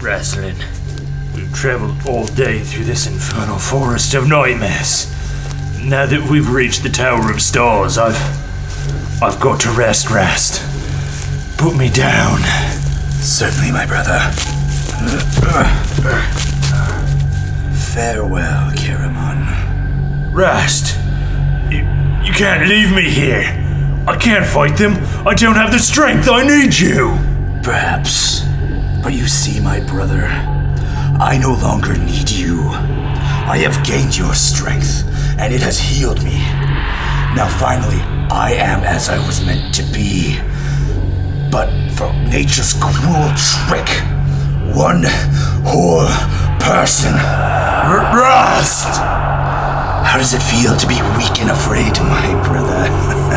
Raistlin. We've traveled all day through this infernal forest of nightmares. Now that we've reached the Tower of Stars, I've. I've got to rest, rest. Put me down. Certainly, my brother. Farewell, Caramon. Rest. You, you can't leave me here. I can't fight them. I don't have the strength. I need you. Perhaps. But you see, my brother, I no longer need you. I have gained your strength, and it has healed me. Now, finally, I am as I was meant to be. But for nature's cruel trick, one whole person. Raist! How does it feel to be weak and afraid, my brother?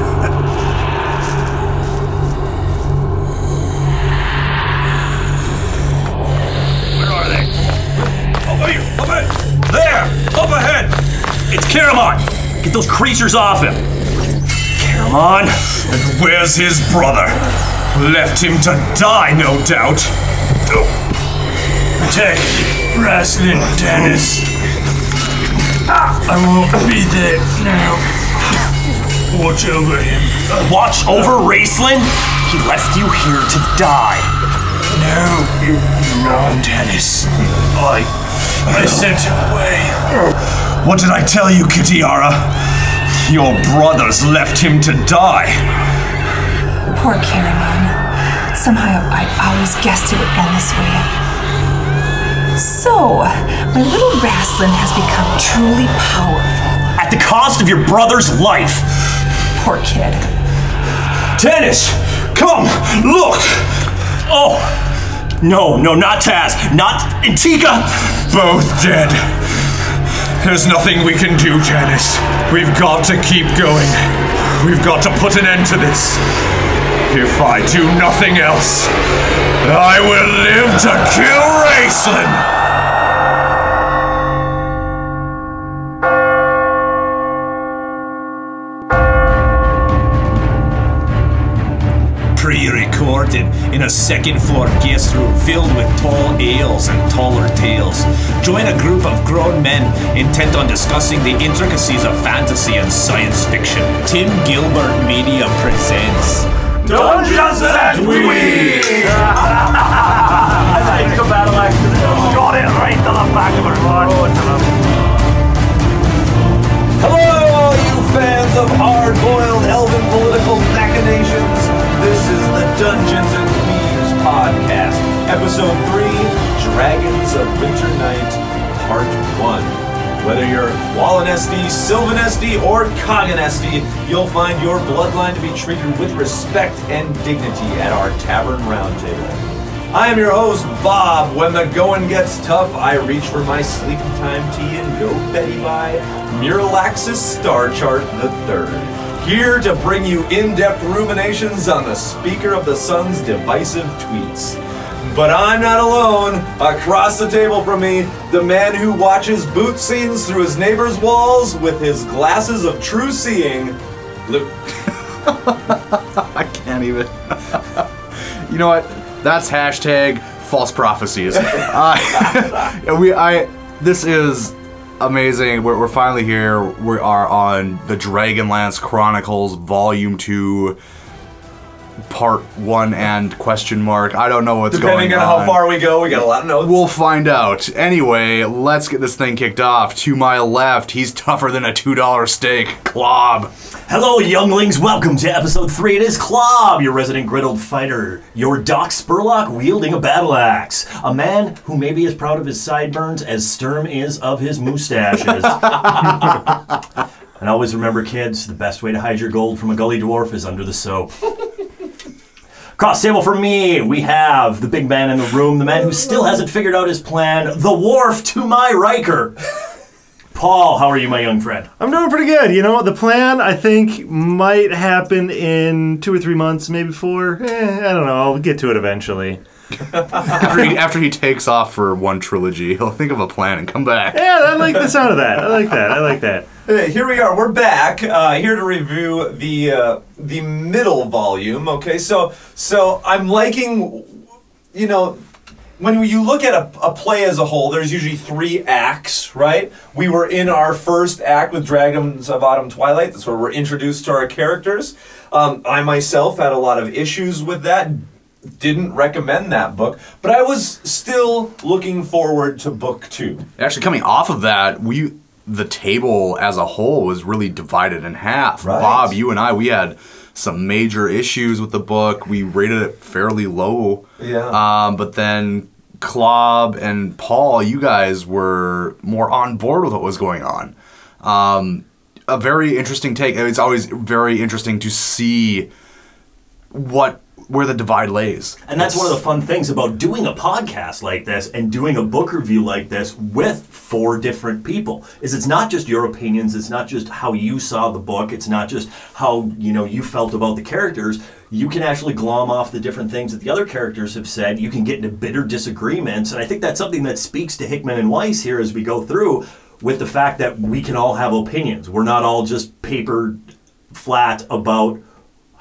Up ahead! There! Up ahead! It's Caramon! Get those creatures off him! Caramon? And where's his brother? Left him to die, no doubt. Protect Raistlin Tanis. Ah, I won't be there now. Watch over him. Watch over Raistlin? He left you here to die. No, no, Tanis. I. I sent him away. Oh, what did I tell you, Kitiara? Your brothers left him to die. Poor Caramon. Somehow I always guessed it would end this way. So, my little Raistlin has become truly powerful. At the cost of your brother's life. Poor kid. Tanis! Come! Look! Oh! No, no, not Tas. Not Antika! Both dead. There's nothing we can do, Tanis. We've got to keep going. We've got to put an end to this. If I do nothing else, I will live to kill Raistlin! Pre-recorded in a second floor guest room filled with tall ales and taller tales. Join a group of grown men intent on discussing the intricacies of fantasy and science fiction. Tim Gilbert Media presents Dungeons and Weeds! I think the battle axe got it right to the back of her Hello, all you fans of hard-boiled elven political machinations. This is the Dungeons and Weaves podcast, episode three, Dragons of Winter Night, part one. Whether you're Qualinesti, Silvanesti, or Kagonesti, you'll find your bloodline to be treated with respect and dignity at our tavern roundtable. I am your host, Bob. When the going gets tough, I reach for my sleeping time tea and go Betty by Miralaxis Star Chart the Third. Here to bring you in-depth ruminations on the Speaker of the Sun's divisive tweets. But I'm not alone. Across the table from me, the man who watches boot scenes through his neighbor's walls with his glasses of true seeing, Luke. I can't even. you know what? That's hashtag false prophecies. uh, we, I, this is amazing. We're, we're finally here. We are on the Dragonlance Chronicles Volume Two, Part One and question mark. I don't know what's Depending going on Depending on. how far we go, we got a lot of notes. We'll find out. Anyway, let's get this thing kicked off. To my left, he's tougher than a $2 steak. Clob. Hello, younglings. Welcome to episode three. It is Clob, your resident griddled fighter, your Doc Spurlock wielding a battle axe, a man who may be as proud of his sideburns as Sturm is of his mustaches. and always remember, kids, the best way to hide your gold from a gully dwarf is under the soap. Cross table for me, we have the big man in the room, the man who still hasn't figured out his plan, the Worf to my Riker. Paul, how are you, my young friend? I'm doing pretty good. You know? The plan I think might happen in two or three months, maybe four. Eh, I don't know. I'll get to it eventually. After he, after he takes off for one trilogy, he'll think of a plan and come back. Yeah, I like the sound of that. I like that. I like that. Here we are. We're back uh, here to review the uh, the middle volume. Okay, so so I'm liking, you know, when you look at a, a play as a whole, there's usually three acts, right? We were in our first act with Dragons of Autumn Twilight. That's where we're introduced to our characters. Um, I myself had a lot of issues with that. Didn't recommend that book, but I was still looking forward to book two. Actually, coming off of that, we the table as a whole was really divided in half. Right. Bob, you and I, we had some major issues with the book. We rated it fairly low. Yeah. Um, but then Klob and Paul, you guys were more on board with what was going on. Um, a very interesting take. It's always very interesting to see what where the divide lays. And that's one of the fun things about doing a podcast like this and doing a book review like this with four different people. Is it's not just your opinions, it's not just how you saw the book, it's not just how, you know, you felt about the characters. You can actually glom off the different things that the other characters have said. You can get into bitter disagreements, and I think that's something that speaks to Hickman and Weiss here as we go through with the fact that we can all have opinions. We're not all just paper flat about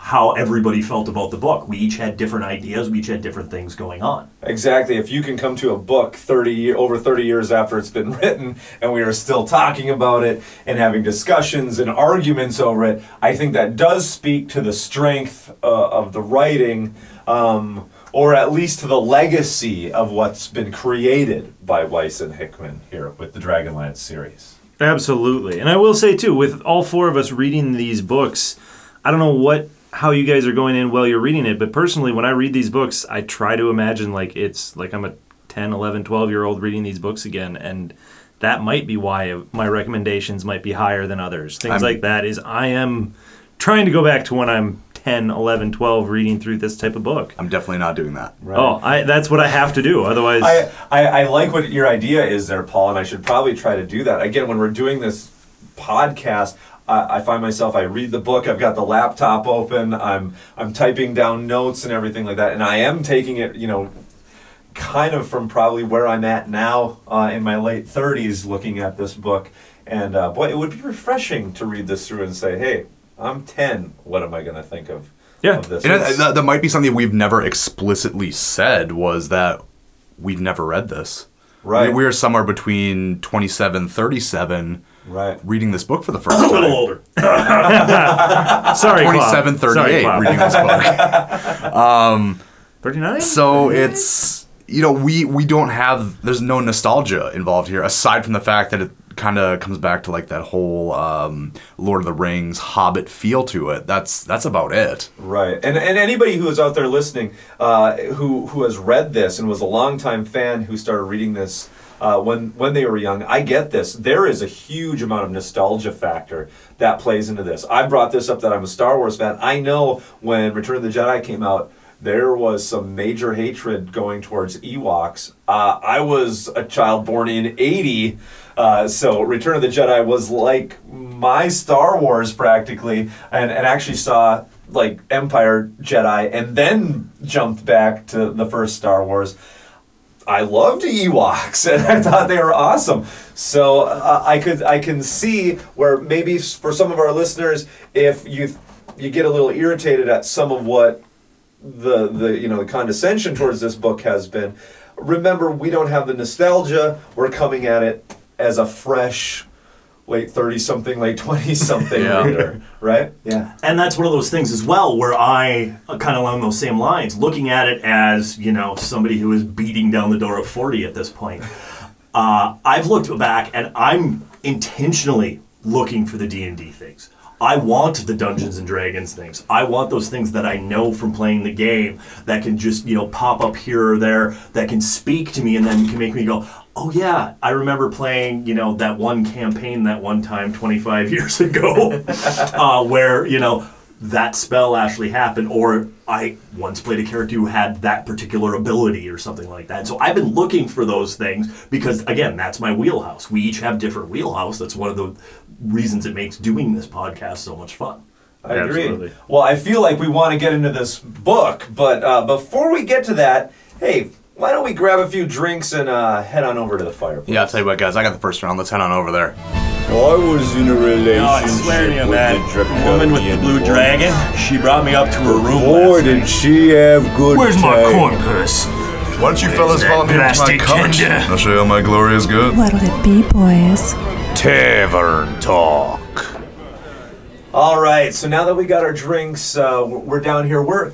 how everybody felt about the book. We each had different ideas, we each had different things going on. Exactly. If you can come to a book 30 over 30 years after it's been written and we are still talking about it and having discussions and arguments over it, I think that does speak to the strength uh, of the writing um, or at least to the legacy of what's been created by Weiss and Hickman here with the Dragonlance series. Absolutely. And I will say too, with all four of us reading these books, I don't know what how you guys are going in while you're reading it, but personally when I read these books, I try to imagine like it's like I'm a 10, 11, 12 year old reading these books again and that might be why my recommendations might be higher than others. Things I'm- like that is I am trying to go back to when I'm 10, 11, 12 reading through this type of book. I'm definitely not doing that. Oh, I that's what I have to do. Otherwise I, I, I like what your idea is there, Paul, and I should probably try to do that. Again, when we're doing this podcast, I, I find myself, I read the book, I've got the laptop open, I'm, I'm typing down notes and everything like that, and I am taking it, you know, kind of from probably where I'm at now uh, in my late 30s looking at this book. And uh, boy, it would be refreshing to read this through and say, hey, I'm 10. What am I going to think of, Yeah. of this? Know, that, that might be something we've never explicitly said was that we've never read this. Right. We, we're somewhere between 27, 37 right. reading this book for the first time. A little time. older. sorry, Claude. 27, 38 Sorry, Claude. reading this book. 39? So it's you know we we don't have there's no nostalgia involved here aside from the fact that it kind of comes back to like that whole um, Lord of the Rings Hobbit feel to it. That's that's about it. Right, and and anybody who is out there listening, uh, who who has read this and was a longtime fan who started reading this uh, when when they were young, I get this. There is a huge amount of nostalgia factor that plays into this. I brought this up that I'm a Star Wars fan. I know when Return of the Jedi came out. There was some major hatred going towards Ewoks. Uh, I was a child born in '80, uh, so Return of the Jedi was like my Star Wars practically, and, and actually saw like Empire Jedi and then jumped back to the first Star Wars. I loved Ewoks and I thought they were awesome. So uh, I could I can see where maybe for some of our listeners, if you you get a little irritated at some of what the the you know the condescension towards this book has been. Remember, we don't have the nostalgia. We're coming at it as a fresh, late thirty something, late twenty something Yeah. reader, right? Yeah. And that's one of those things as well where I kind of along those same lines, looking at it as, you know, somebody who is beating down the door of 40 at this point. Uh, I've looked back and I'm intentionally looking for the D&D things. I want the Dungeons and Dragons things. I want those things that I know from playing the game that can just, you know, pop up here or there that can speak to me and then can make me go, "Oh yeah, I remember playing, you know, that one campaign that one time 25 years ago uh, where, you know, that spell actually happened or I once played a character who had that particular ability or something like that. So I've been looking for those things because again, that's my wheelhouse. We each have different wheelhouse. That's one of the reasons it makes doing this podcast so much fun. I agree. Absolutely. Well, I feel like we want to get into this book, but uh, before we get to that, hey, why don't we grab a few drinks and uh, head on over to the fireplace? Yeah, I'll tell you what, guys. I got the first round. Let's head on over there. I was in a relationship I swear to you, with man. the The woman with the blue woman. dragon, she brought me up to her room Boy, last did night. she have good Where's my time. corn purse? Why don't you fellas follow me to my plastic cart? tender? I'll show you how my glory is good. What'll it be, boys? Tavern Talk. All right, so now that we got our drinks, uh, we're down here. We're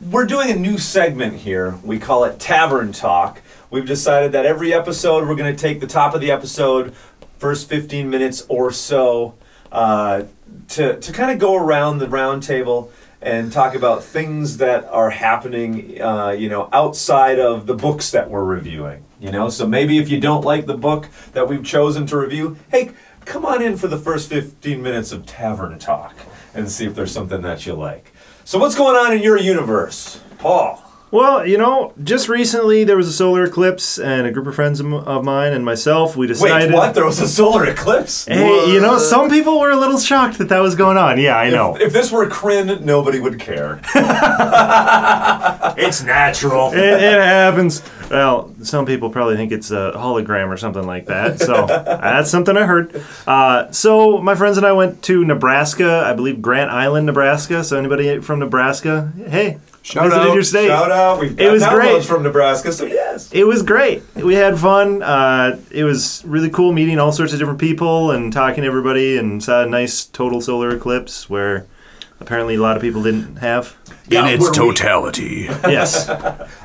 we're doing a new segment here. We call it Tavern Talk. We've decided that every episode we're going to take the top of the episode, first 15 minutes or so, uh, to to kind of go around the round table and talk about things that are happening, uh, you know, outside of the books that we're reviewing. You know, so maybe if you don't like the book that we've chosen to review, hey, come on in for the first 15 minutes of Tavern Talk and see if there's something that you like. So, what's going on in your universe, Paul? Well, you know, just recently there was a solar eclipse, and a group of friends of mine and myself, we decided. Wait, decided. what? There was a solar eclipse? Hey, you know, some people were a little shocked that that was going on. Yeah, I know. If, if this were Krynn, nobody would care. It's natural. it, it happens. Well, some people probably think it's a hologram or something like that. So that's something I heard. Uh, so my friends and I went to Nebraska, I believe Grand Island, Nebraska. So anybody from Nebraska, hey, Shout visited out. your state. Shout out. We've got It was great. from Nebraska, so yes. It was great. We had fun. Uh, it was really cool meeting all sorts of different people and talking to everybody, and saw a nice total solar eclipse where apparently a lot of people didn't have. Yeah, In its where we- totality. Yes.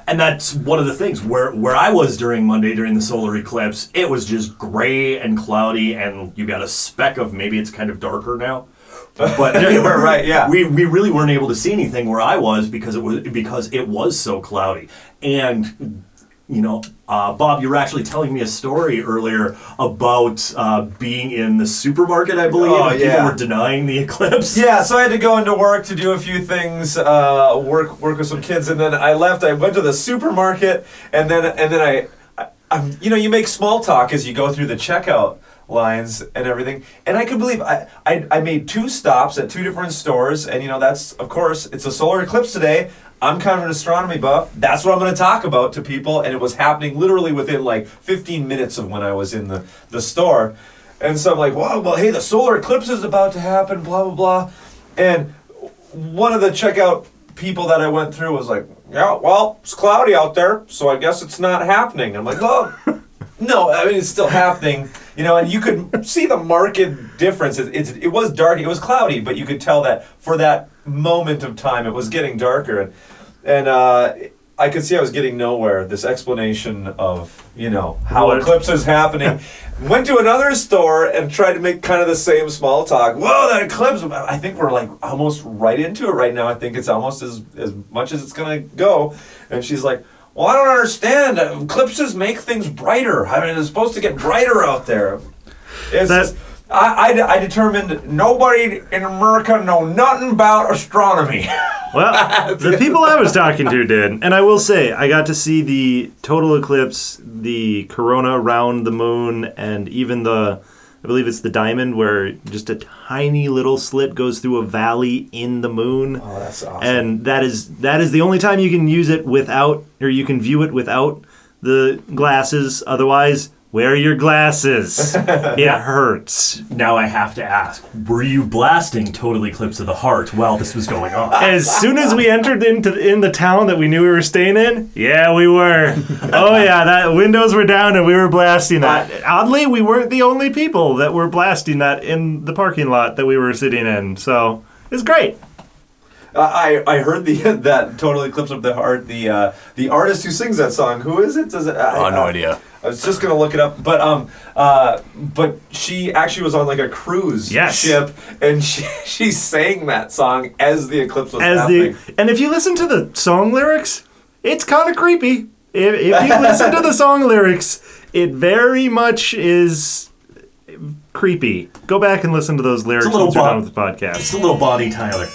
And that's one of the things where where I was during Monday during the solar eclipse, it was just gray and cloudy, and you got a speck of maybe it's kind of darker now. But right, yeah. we we really weren't able to see anything where I was because it was because it was so cloudy. And you know, uh, Bob, you were actually telling me a story earlier about uh, being in the supermarket, I believe, Oh, and people yeah. were denying the eclipse. Yeah, so I had to go into work to do a few things, uh, work work with some kids, and then I left. I went to the supermarket, and then and then I, I I'm, you know, you make small talk as you go through the checkout lines and everything. And I could believe I, I I made two stops at two different stores, and you know that's of course it's a solar eclipse today. I'm kind of an astronomy buff. That's what I'm going to talk about to people, and it was happening literally within like 15 minutes of when I was in the the store. And so I'm like, wow, well, hey, the solar eclipse is about to happen, blah, blah, blah. And one of the checkout people that I went through was like, yeah, well, it's cloudy out there, so I guess it's not happening. I'm like, well, no, I mean, it's still happening, you know, and you could see the marked difference. It, it's, it was dark, it was cloudy, but you could tell that for that moment of time, it was getting darker. And, and uh, I could see I was getting nowhere. This explanation of, you know, how What? eclipse is happening. Went to another store and tried to make kind of the same small talk. Whoa, that eclipse! I think we're like almost right into it right now. I think it's almost as as much as it's gonna go. And she's like, "Well, I don't understand. Eclipses make things brighter. I mean, it's supposed to get brighter out there." It's That- just- I, I, I determined nobody in America know nothing about astronomy. Well, the people I was talking to did, and I will say I got to see the total eclipse, the corona around the moon, and even the, I believe it's the diamond, where just a tiny little slit goes through a valley in the moon. Oh, that's awesome. And that is that is the only time you can use it without, or you can view it without the glasses. Otherwise, wear your glasses. it hurts. Now I have to ask: Were you blasting "Total Eclipse of the Heart" while this was going on? As soon as we entered into in the town that we knew we were staying in, yeah, we were. Oh yeah, that windows were down and we were blasting that. Oddly, we weren't the only people that were blasting that in the parking lot that we were sitting in. So it's great. I I heard the that total eclipse of the heart. The uh, the artist who sings that song. Who is it? Does it? I, Oh, no I- idea. I was just gonna look it up, but um, uh, but she actually was on like a cruise Yes. ship, and she she sang that song as the eclipse was As happening. the and if you listen to the song lyrics, it's kind of creepy. If, if you listen to the song lyrics, it very much is creepy. Go back and listen to those lyrics little once you're Bob- done with the podcast. It's a little body, Tyler.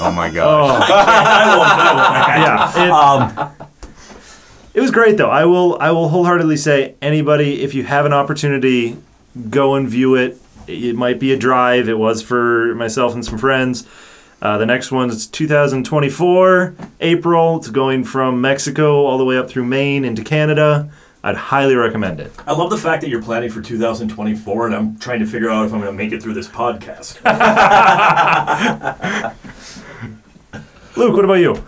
Oh my gosh. I won't. I won't. yeah. It, it was great though. I will I will wholeheartedly say anybody if you have an opportunity, go and view it. It might be a drive. It was for myself and some friends. Uh, the next one is 2024 April. It's going from Mexico all the way up through Maine into Canada. I'd highly recommend it. I love the fact that you're planning for 2024, and I'm trying to figure out if I'm going to make it through this podcast. Luke, what about you?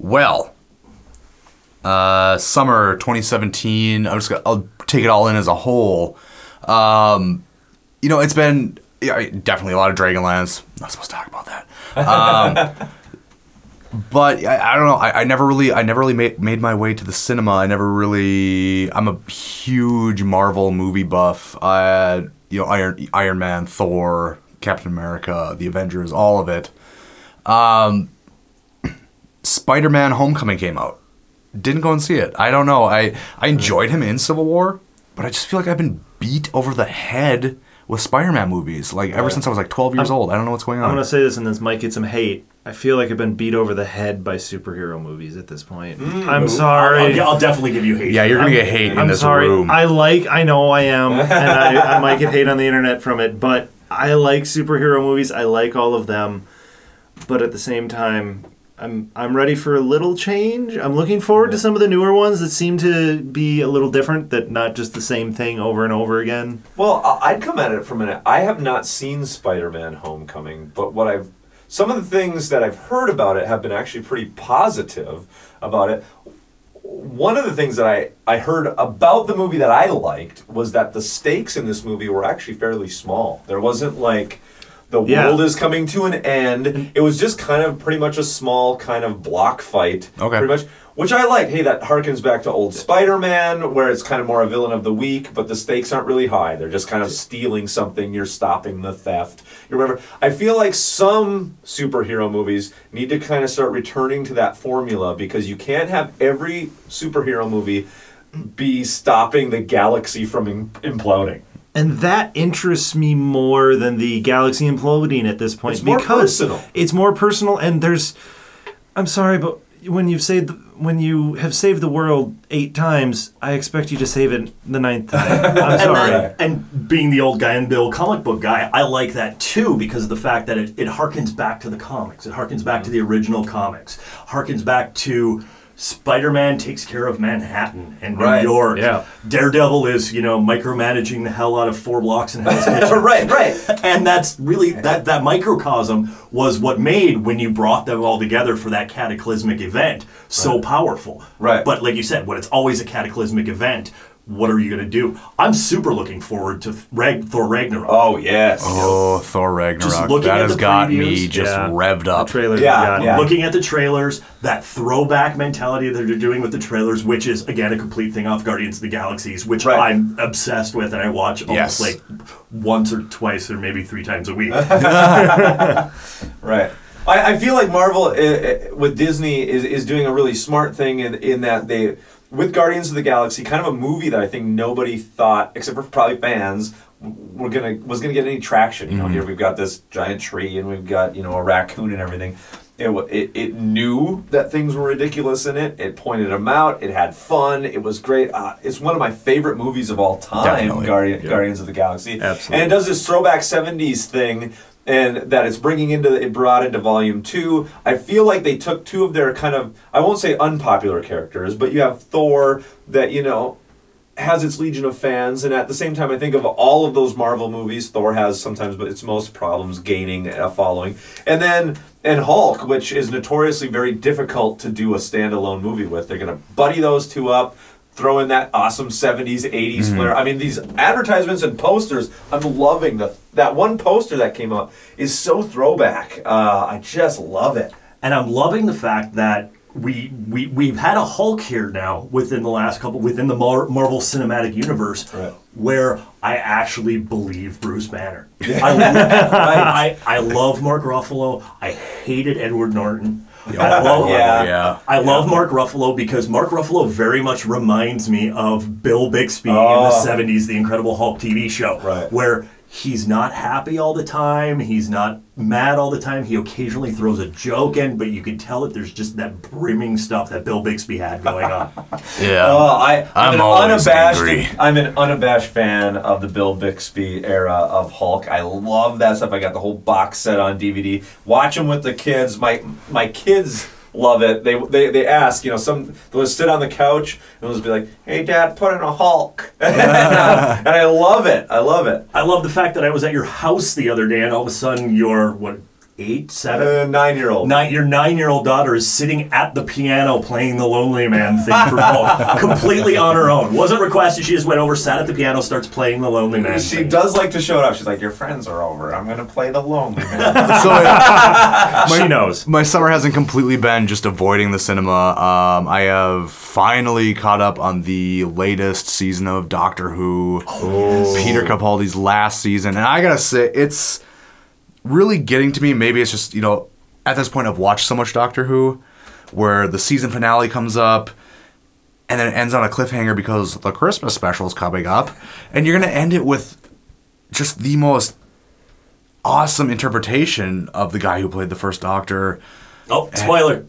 Well, uh, summer 2017. I'm just gonna I'll take it all in as a whole. Um, you know, it's been yeah, definitely a lot of Dragonlance. Not supposed to talk about that. Um, but I, I don't know. I, I never really, I never really made, made my way to the cinema. I never really. I'm a huge Marvel movie buff. I, you know, Iron Iron Man, Thor, Captain America, the Avengers, all of it. Um, Spider-Man: Homecoming came out. Didn't go and see it. I don't know. I I enjoyed him in Civil War, but I just feel like I've been beat over the head with Spider-Man movies. Like ever since I was like 12 years old. I don't know what's going on. I'm gonna say this, and this might get some hate. I feel like I've been beat over the head by superhero movies at this point. Mm. I'm sorry. I'll, I'll definitely give you hate. yeah, you're gonna I'm- get hate in I'm this sorry. room. I like. I know I am, and I, I might get hate on the internet from it. But I like superhero movies. I like all of them. But at the same time, I'm I'm ready for a little change. I'm looking forward to some of the newer ones that seem to be a little different. That not just the same thing over and over again. Well, I- I'd come at it from an. I have not seen Spider-Man: Homecoming, but what I've some of the things that I've heard about it have been actually pretty positive about it. One of the things that I, I heard about the movie that I liked was that the stakes in this movie were actually fairly small. There wasn't like the Yeah. world is coming to an end. It was just kind of pretty much a small kind of block fight. Okay. Pretty much, which I like. Hey, that harkens back to old Spider-Man, where it's kind of more a villain of the week, but the stakes aren't really high. They're just kind of stealing something. You're stopping the theft. You remember? I feel like some superhero movies need to kind of start returning to that formula because you can't have every superhero movie be stopping the galaxy from imploding. And that interests me more than the galaxy imploding at this point It's more because personal. it's more personal. And there's, I'm sorry, but when you've saved, when you have saved the world eight times, I expect you to save it the ninth time. I'm sorry. And being the old guy and the old comic book guy, I like that too because of the fact that it, it harkens back to the comics. It harkens back to the original comics. Harkens back to Spider-Man takes care of Manhattan and New Right. York. Yeah. Daredevil is, you know, micromanaging the hell out of four blocks in Hell's Kitchen. right, right. and that's really that that microcosm was what made when you brought them all together for that cataclysmic event so powerful. Right. But like you said, when it's always a cataclysmic event, what are you going to do? I'm super looking forward to Rag- Thor Ragnarok. Oh yes. oh, Thor Ragnarok. looking That at has the got me just yeah. revved up. The trailers, Yeah, yeah, yeah. Looking at the trailers, that throwback mentality that they're doing with the trailers, which is again a complete thing off Guardians of the Galaxies, which Right. I'm obsessed with, and I watch almost Yes. like once or twice or maybe three times a week. Right. I, I feel like Marvel uh, uh, with Disney is, is doing a really smart thing in, in that they, with Guardians of the Galaxy, kind of a movie that I think nobody thought, except for probably fans, were gonna was gonna get any traction. You know, here we've got this giant tree and we've got you know a raccoon and everything. It, it, it knew that things were ridiculous in it. It pointed them out. It had fun. It was great. Uh, it's one of my favorite movies of all time. Guardian, Guardians of the Galaxy. Absolutely. And it does this throwback 70s thing and that it's bringing into it brought into volume 2 i feel like they took two of their kind of i won't say unpopular characters but you have thor that you know has its legion of fans and at the same time i think of all of those marvel movies thor has sometimes but its most problems gaining a following. And then and hulk which is notoriously very difficult to do a standalone movie with. They're to buddy those two up throw in that awesome 70s 80s flair i mean these advertisements and posters i'm loving the that one poster that came out is so throwback uh, i just love it and I'm loving the fact that we we we've had a Hulk here now within the last couple within the Mar- Marvel Cinematic Universe Right. where I actually believe Bruce Banner. I, I I love Mark Ruffalo. I hated Edward Norton. I love, Yeah. yeah. I love Mark Ruffalo because Mark Ruffalo very much reminds me of Bill Bixby Oh. in the 70s, the Incredible Hulk TV show, Right. where he's not happy all the time, he's not mad all the time, he occasionally throws a joke in, but you can tell that there's just that brimming stuff that Bill Bixby had going on. Yeah. Oh, I, I'm, I'm always unabashed. angry. I'm an unabashed fan of the Bill Bixby era of Hulk. I love that stuff. I got the whole box set on DVD. Watch them with the kids. My my kids love it. They they, they ask, you know, some they'll just sit on the couch and they'll just be like, "Hey, Dad, put in a Hulk," and I love it. I love it. I love the fact that I was at your house the other day and all of a sudden your what eight, seven, Uh, nine-year-old. Nine, your nine-year-old daughter is sitting at the piano playing the Lonely Man thing for Paul, completely on her own. Wasn't requested. She just went over, sat at the piano, starts playing the Lonely Man. She thing. does like to show it off. She's like, "Your friends are over. I'm gonna play the lonely man." So my, She knows. My summer hasn't completely been just avoiding the cinema. Um, I have finally caught up on the latest season of Doctor Who, Peter Capaldi's last season, and I gotta say, it's really getting to me. Maybe it's just you know, at this point, I've watched so much Doctor Who, where the season finale comes up. And then it ends on a cliffhanger because the Christmas special is coming up, and you're gonna end it with just the most awesome interpretation of the guy who played the first Doctor. oh, spoiler.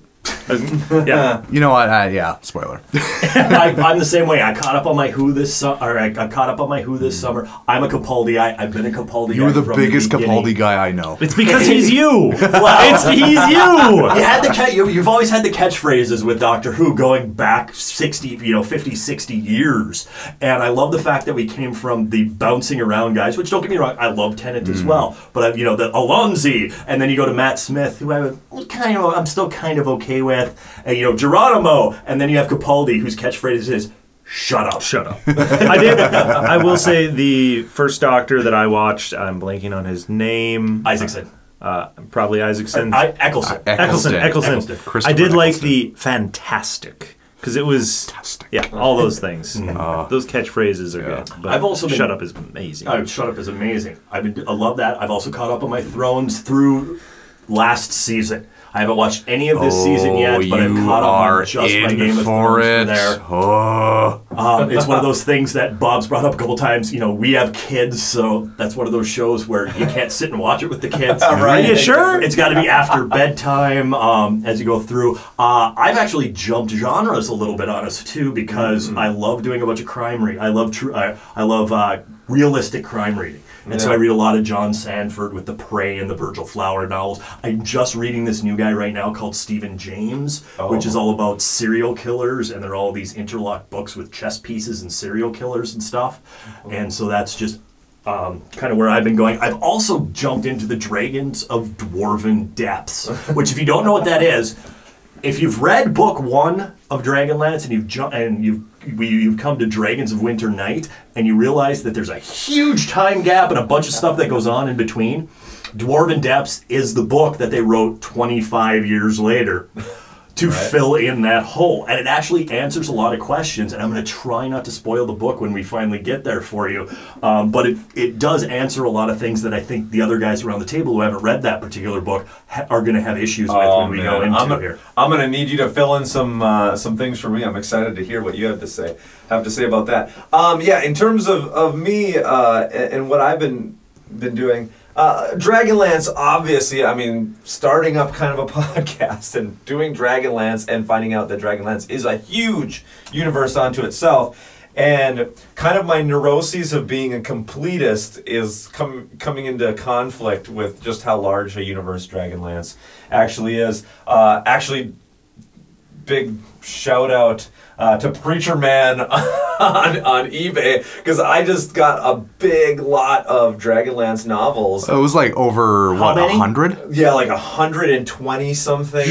Yeah. You know what? Uh, yeah, spoiler. I, I'm the same way. I caught up on my Who this summer. Or I got caught up on my Who this summer. I'm a Capaldi guy. I've been a Capaldi. You're the biggest beginning. Capaldi guy I know. It's because he's you. Wow. It's he's you. you had the ca- you, you've always had the catchphrases with Doctor Who going back 60 you know 50 60 years and I love the fact that we came from the bouncing around guys which don't get me wrong I love Tennant as well but I, you know the Alonzi and then you go to Matt Smith who I kind of I'm still kind of okay with and uh, you know Geronimo and then you have Capaldi whose catchphrase is shut up Shut up. I did. I will say the first Doctor that I watched. I'm blanking on his name. Isaacson Uh, probably Isaacson. I, uh, Eccleston Eccleston. Eccleston. Eccleston. Eccleston. I Christopher did like the fantastic because it was Fantastic. yeah all those things. Mm-hmm. Uh, those catchphrases are good. But I've also been- shut up is amazing. Oh, Shut Up is amazing. I've been, I love that. I've also caught up on my Thrones through last season. I haven't watched any of this season yet, but I've Oh, you caught up on just my Game of Thrones it. there. Oh, Um, it's one of those things that Bob's brought up a couple times. You know, we have kids, so that's one of those shows where you can't sit and watch it with the kids. Right. Are you sure? It's got to be after bedtime um, as you go through. Uh, I've actually jumped genres a little bit on us too because I love doing a bunch of crime reading. I love true. I, I love uh, realistic crime reading. And so I read a lot of John Sandford with the Prey and the Virgil Flower novels. I'm just reading this new guy right now called Steven James, which is all about serial killers, and they're all these interlocked books with chess pieces and serial killers and stuff. And so that's just um, kind of where I've been going. I've also jumped into the Dragons of Dwarven Depths, which, if you don't know what that is, if you've read book one of Dragonlance and you've ju- and you've we, you've come to Dragons of Winter Night and you realize that there's a huge time gap and a bunch of stuff that goes on in between, Dwarven Depths is the book that they wrote 25 years later to fill in that hole. And it actually answers a lot of questions. And I'm going to try not to spoil the book when we finally get there for you. Um, but it, it does answer a lot of things that I think the other guys around the table who haven't read that particular book ha- are going to have issues with Oh, when we go man. into I'm gonna, here. I'm gonna need you to fill in some uh, some things for me. I'm excited to hear what you have to say have to say about that. Um, yeah, in terms of, of me uh, and, and what I've been been doing, uh, Dragonlance. Obviously, I mean, starting up kind of a podcast and doing Dragonlance and finding out that Dragonlance is a huge universe unto itself. And kind of my neuroses of being a completist is com- coming into conflict with just how large a universe Dragonlance actually is. Uh, actually, big shout out uh, to Preacher Man on, on eBay because I just got a big lot of Dragonlance novels. it was like over what a many? hundred. Yeah, like 120 something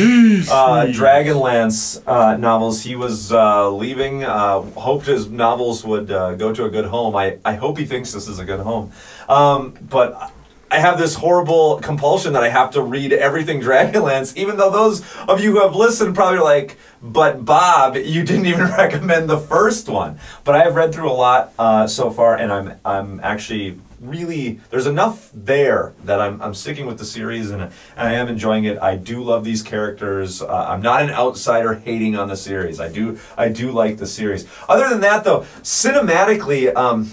uh, Dragonlance uh, novels. He was uh, leaving, uh, hoped his novels would uh, go to a good home. I, I hope he thinks this is a good home. Um, but I have this horrible compulsion that I have to read everything Dragonlance, even though those of you who have listened probably are like, but Bob, you didn't even recommend the first one. But I have read through a lot uh, so far, and I'm I'm actually really there's enough there that I'm, I'm sticking with the series and, and I am enjoying it. I do love these characters. Uh, I'm not an outsider hating on the series. I do I do like the series. Other than that, though, cinematically, um,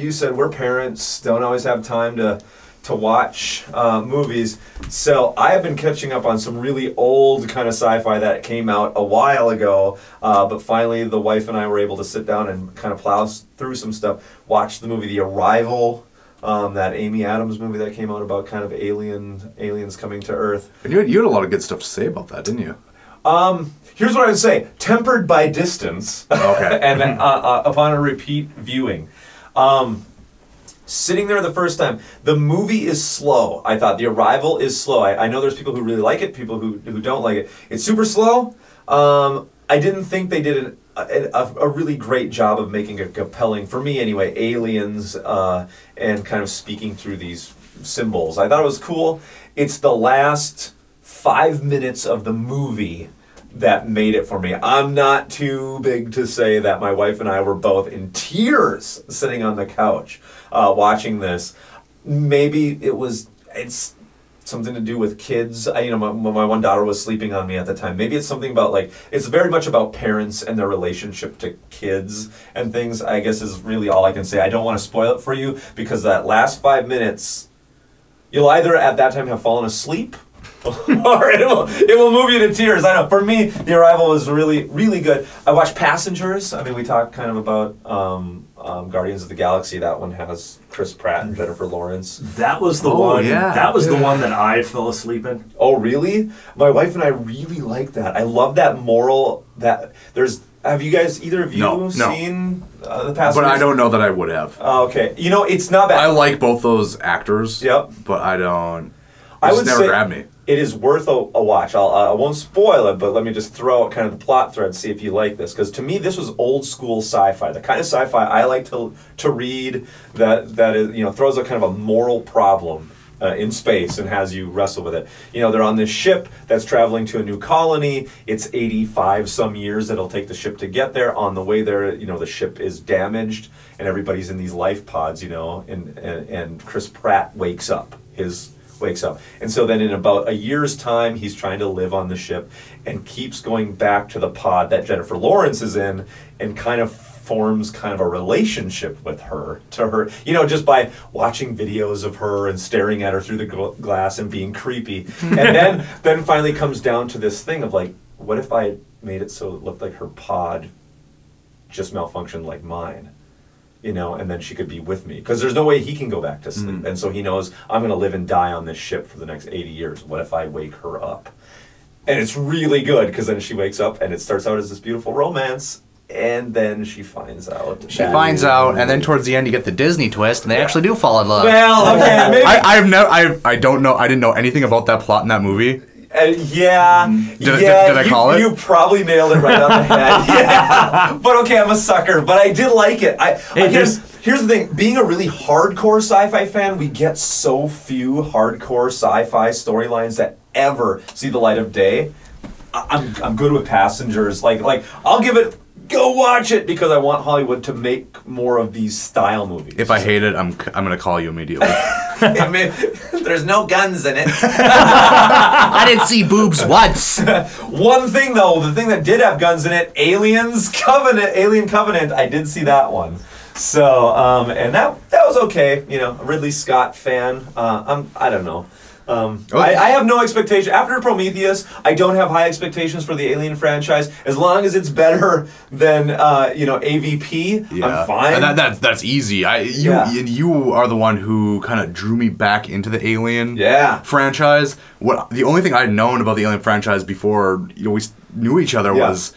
you said we're parents, don't always have time to to watch uh, movies. So I have been catching up on some really old kind of sci-fi that came out a while ago. Uh, but finally, the wife and I were able to sit down and kind of plow through some stuff. Watch the movie The Arrival, um, that Amy Adams movie that came out about kind of alien aliens coming to Earth. And you had, you had a lot of good stuff to say about that, didn't you? Um, here's what I would say: tempered by distance. Okay. and uh, uh, upon a repeat viewing, um, Sitting there the first time, the movie is slow. I thought the arrival is slow. I, I know there's people who really like it, people who, who don't like it. It's super slow. Um, I didn't think they did an, a, a, really great job of making a compelling, for me anyway, aliens uh, and kind of speaking through these symbols. I thought it was cool. It's the last five minutes of the movie that made it for me. I'm not too big to say that my wife and I were both in tears sitting on the couch uh, watching this. Maybe it was it's something to do with kids. I, you know, my, my one daughter was sleeping on me at the time. Maybe it's something about like it's very much about parents and their relationship to kids and things. I guess is really all I can say. I don't want to spoil it for you because that last five minutes, you'll either at that time have fallen asleep or it will it will move you to tears. I know. For me, the arrival was really really good. I watched Passengers. I mean, we talked kind of about um, um, Guardians of the Galaxy. That one has Chris Pratt and Jennifer Lawrence. That was the Oh, one. yeah. That was the one that I fell asleep in. Oh, really? My wife and I really like that. I love that moral. That there's. Have you guys either of you No, no. seen uh, the past? But I don't know that I would have. Oh, okay, you know it's not bad. I like both those actors. Yep. But I don't. I would just never say grabbed me. It is worth a, a watch. I'll, I won't spoil it, but let me just throw out kind of the plot thread, see if you like this. Because to me, this was old school sci-fi, the kind of sci-fi I like to to read that that is you know throws a kind of a moral problem. Uh, in space and has you wrestle with it. You know, they're on this ship that's traveling to a new colony. It's 85 some years that'll take the ship to get there. On the way there, you know, the ship is damaged and everybody's in these life pods, you know, and, and, and Chris Pratt wakes up. His wakes up. And so then in about a year's time, he's trying to live on the ship and keeps going back to the pod that Jennifer Lawrence is in and kind of forms kind of a relationship with her to her you know just by watching videos of her and staring at her through the gl- glass and being creepy and then then finally comes down to this thing of like what if i made it so it looked like her pod just malfunctioned like mine you know, and then she could be with me because there's no way he can go back to sleep, mm. and so he knows I'm going to live and die on this ship for the next 80 years. What if I wake her up? And it's really good because then she wakes up and it starts out as this beautiful romance, and then she finds out. She finds out, and then towards the end you get the Disney twist, and they actually do fall in love. Well, okay, maybe. I, I've never. I. I don't know. I didn't know anything about that plot in that movie. Uh, yeah, Did- yeah. did- did I you, call it? You probably nailed it right on the head. Yeah, but okay, I'm a sucker. But I did like it. I, I there's- here's here's the thing: being a really hardcore sci-fi fan, we get so few hardcore sci-fi storylines that ever see the light of day. I- I'm I'm good with passengers. Like like I'll give it. Go watch it because I want Hollywood to make more of these style movies. If I hate it, I'm. I'm gonna call you immediately. I mean, there's no guns in it. I didn't see boobs once. One thing though, the thing that did have guns in it, Aliens Covenant, Alien Covenant, I did see that one. So, um, and that that was okay. You know, a Ridley Scott fan. Uh, I'm I don't know. Um, I, I have no expectation after Prometheus. I don't have high expectations for the Alien franchise as long as it's better than uh, you know AVP. I'm fine. And that, that, that's easy. I you Yeah. you are the one who kind of drew me back into the Alien Yeah. franchise. What the only thing I'd known about the Alien franchise before you know we knew each other Yeah. was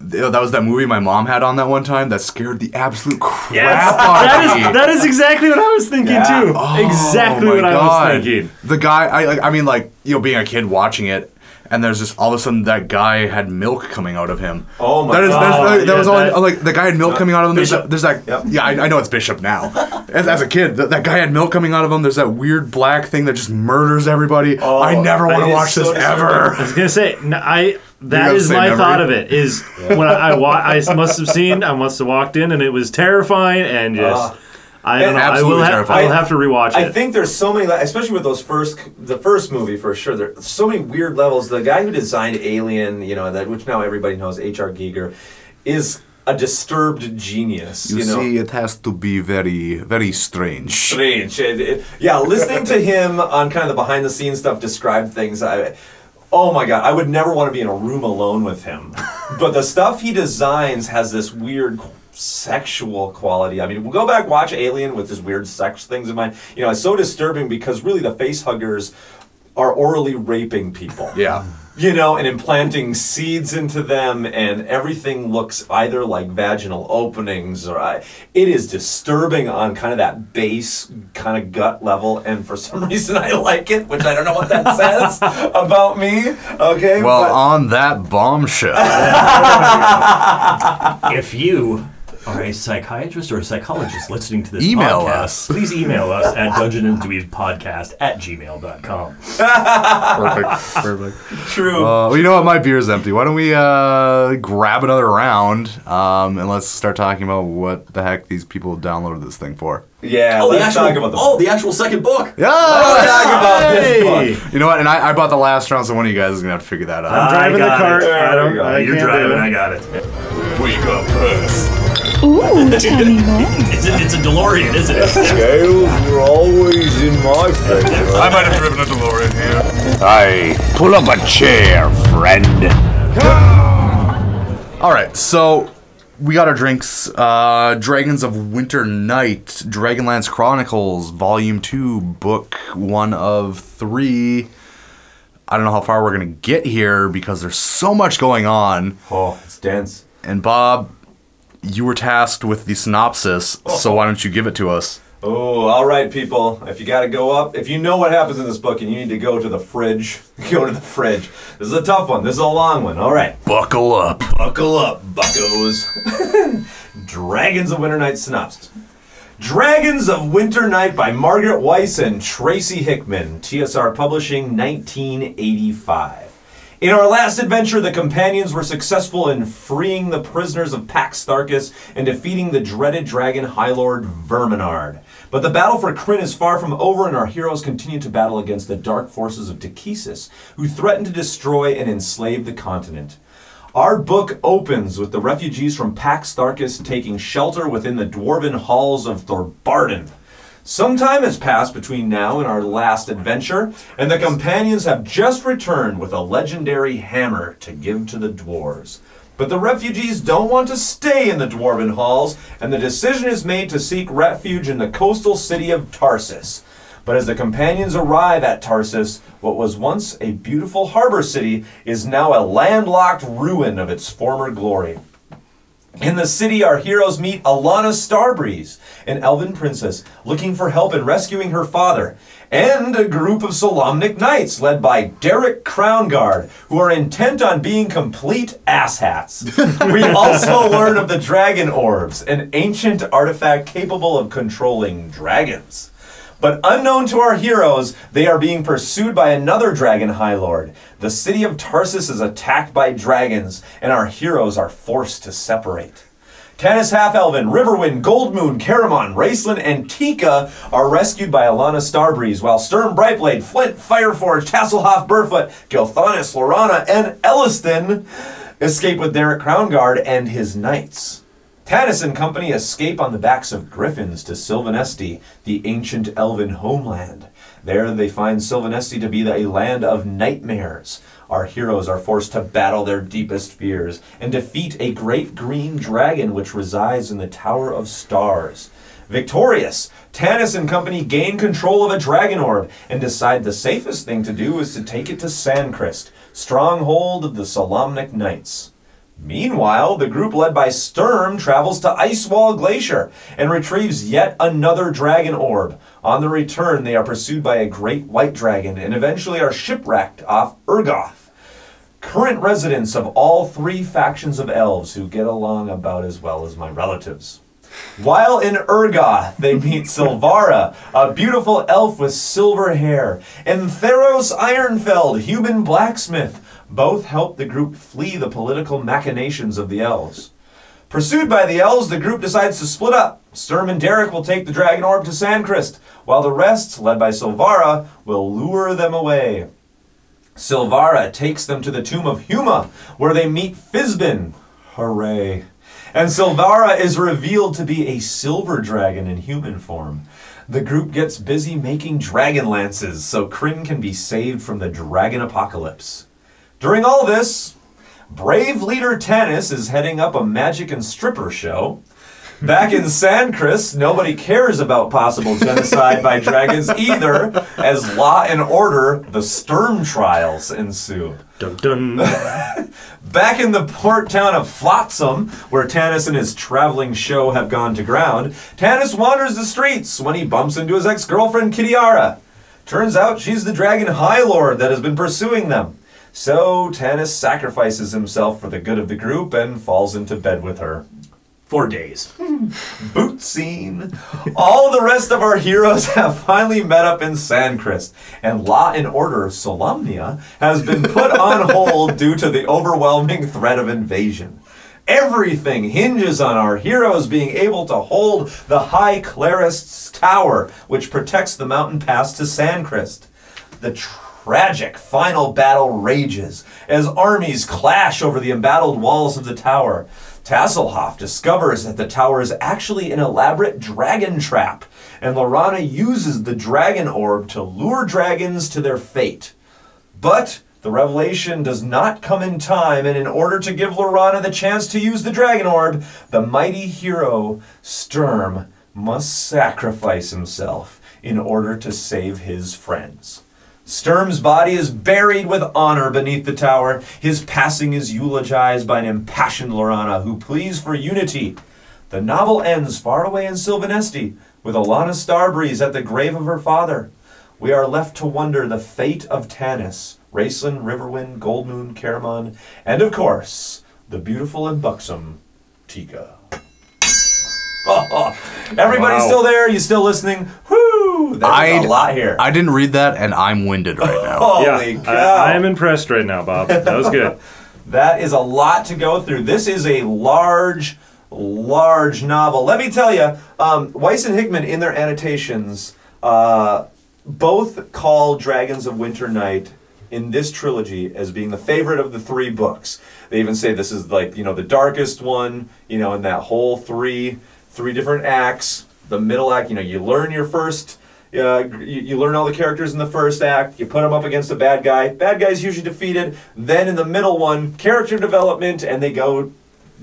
that was that movie my mom had on that one time that scared the absolute crap Yes, out that of me. that is exactly what I was thinking Yeah. too. Oh exactly my what I was thinking. The guy, I like. I mean, like you know, being a kid watching it, and there's just all of a sudden that guy had milk coming out of him. Oh my That is, God. that's, that, Yeah, was all. that- like the guy had milk coming out of him. There's, Bishop. there's that. Yep. Yeah, I, I know it's Bishop now. as, as a kid, that, that guy had milk coming out of him. There's that weird black thing that just murders everybody. Oh, I never want to watch so this disturbing. ever. I was gonna say n- I. That gotta is say my memory. thought of it. Is when I I, wa- I must have seen. I must have walked in and it was terrifying and uh-huh. just. I don't know. I will, Absolutely ha- I will have to rewatch it. I think there's so many, especially with those first, the first movie for sure. There's so many weird levels. The guy who designed Alien, you know, that which now everybody knows, H.R. Giger, is a disturbed genius. You, You, know, see, it has to be very, very strange. strange. It- it- yeah, listening to him on kind of the behind the scenes stuff describe things. I, oh my god, I would never want to be in a room alone with him. but the stuff he designs has this weird sexual quality. I mean, we'll go back watch Alien with his weird sex things in mind. You know, it's so disturbing because really the face huggers are orally raping people. Yeah. You know, and implanting seeds into them, and everything looks either like vaginal openings or I, it is disturbing on kind of that base kind of gut level. And for some reason, I like it, which I don't know what that says about me. Okay, Well, but- on that bombshell, If you are a psychiatrist or a psychologist listening to this Email podcast, us. please email us at dungeon and dweeb podcast at gmail.com. perfect, perfect. true. Uh, well, you know what? My beer's empty. Why don't we uh, grab another round um, and let's start talking about what the heck these people downloaded this thing for? yeah, Oh, the let's actual, talk about the. oh, the actual second book. Yeah. let's talk about this book. You know what? And I, I bought the last round, so one of you guys is gonna have to figure that out. I'm driving the got cart. it. There I don't. I You're driving. I got it. We got Perth. Ooh, tell me more. It's a, it's a DeLorean, isn't it? Scales were always in my favor. I might have driven a DeLorean here. Hey, pull up a chair, friend. All right, so we got our drinks. Uh, Dragons of Winter Night, Dragonlance Chronicles, Volume Two, Book One of Three. I don't know how far we're gonna get here because there's so much going on. Oh, it's dense. And Bob, you were tasked with the synopsis, so why don't you give it to us? Oh, all right, people. If you got to go up, if you know what happens in this book and you need to go to the fridge, go to the fridge. This is a tough one. This is a long one. All right. Buckle up. Buckle up, buckos. Dragons of Winter Night synopsis. Dragons of Winter Night by Margaret Weis and Tracy Hickman, TSR Publishing, 1985. In our last adventure, the companions were successful in freeing the prisoners of Pax Tharkas and defeating the dreaded dragon High Lord Verminaard. But the battle for Krynn is far from over, and our heroes continue to battle against the dark forces of Takhisis, who threaten to destroy and enslave the continent. Our book opens with the refugees from Pax Tharkas taking shelter within the dwarven halls of Thorbardin. Some time has passed between now and our last adventure, and the companions have just returned with a legendary hammer to give to the dwarves. But the refugees don't want to stay in the dwarven halls, and the decision is made to seek refuge in the coastal city of Tarsis. But as the companions arrive at Tarsis, what was once a beautiful harbor city is now a landlocked ruin of its former glory. In the city, our heroes meet Alhana Starbreeze, an elven princess looking for help in rescuing her father, and a group of Solamnic knights led by Derek Crownguard, who are intent on being complete asshats. we also learn of the Dragon Orbs, an ancient artifact capable of controlling dragons. But unknown to our heroes, they are being pursued by another dragon high lord. The city of Tarsis is attacked by dragons, and our heroes are forced to separate. Tanis Half-Elven, Riverwind, Goldmoon, Caramon, Raistlin, and Tika are rescued by Alhana Starbreeze, while Sturm Brightblade, Flint, Fireforge, Tasslehoff, Burrfoot, Gilthanas, Laurana, and Elistan escape with Derek Crownguard and his knights. Tanis and company escape on the backs of griffins to Silvanesti, the ancient elven homeland. There they find Silvanesti to be a land of nightmares. Our heroes are forced to battle their deepest fears and defeat a great green dragon which resides in the Tower of Stars. Victorious, Tanis and company gain control of a dragon orb and decide the safest thing to do is to take it to Sancrist, stronghold of the Solamnic Knights. Meanwhile, the group led by Sturm travels to Icewall Glacier and retrieves yet another dragon orb. On the return, they are pursued by a great white dragon and eventually are shipwrecked off Ergoth. Current residents of all three factions of elves who get along about as well as my relatives. While in Ergoth, they meet Silvara, a beautiful elf with silver hair, and Theros Ironfeld, human blacksmith. Both help the group flee the political machinations of the elves. Pursued by the elves, the group decides to split up. Sturm and Derek will take the dragon orb to Sancrist, while the rest, led by Silvara, will lure them away. Silvara takes them to the tomb of Huma, where they meet Fizban. Hooray. And Silvara is revealed to be a silver dragon in human form. The group gets busy making dragon lances so Krynn can be saved from the dragon apocalypse. During all this, brave leader Tanis is heading up a magic and stripper show. Back in Sancrist, nobody cares about possible genocide by dragons either, as law and order, the Sturm trials ensue. Dun dun. Back in the port town of Flotsam, where Tanis and his traveling show have gone to ground, Tanis wanders the streets when he bumps into his ex-girlfriend Kitiara. Turns out she's the dragon High Lord that has been pursuing them. So Tanis sacrifices himself for the good of the group and falls into bed with her. Four days. Boot scene. All the rest of our heroes have finally met up in Sancrist, and Law and Order Solamnia has been put on hold due to the overwhelming threat of invasion. Everything hinges on our heroes being able to hold the High Clerist's tower, which protects the mountain pass to Sancrist. The tragic final battle rages as armies clash over the embattled walls of the tower. Tasslehoff discovers that the tower is actually an elaborate dragon trap, and Laurana uses the dragon orb to lure dragons to their fate. But the revelation does not come in time, and in order to give Laurana the chance to use the dragon orb, the mighty hero Sturm must sacrifice himself in order to save his friends. Sturm's body is buried with honor beneath the tower. His passing is eulogized by an impassioned Laurana who pleads for unity. The novel ends far away in Silvanesti with Alhana Starbreeze at the grave of her father. We are left to wonder the fate of Tanis, Raistlin, Riverwind, Goldmoon, Caramon, and of course, the beautiful and buxom Tika. Everybody Wow. still there? You still listening? Whoo! There's I'd- a lot here. I didn't read that, and I'm winded right now. Holy yeah, cow! I, I am impressed right now, Bob. That was good. That is a lot to go through. This is a large, large novel. Let me tell you, um, Weis and Hickman in their annotations uh, both call Dragons of Winter Night in this trilogy as being the favorite of the three books. They even say this is like you know the darkest one. You know, in that whole three three different acts. The middle act, you know, you learn your first. Uh, you, you learn all the characters in the first act. You put them up against a bad guy. Bad guy's usually defeated. Then in the middle one, character development, and they go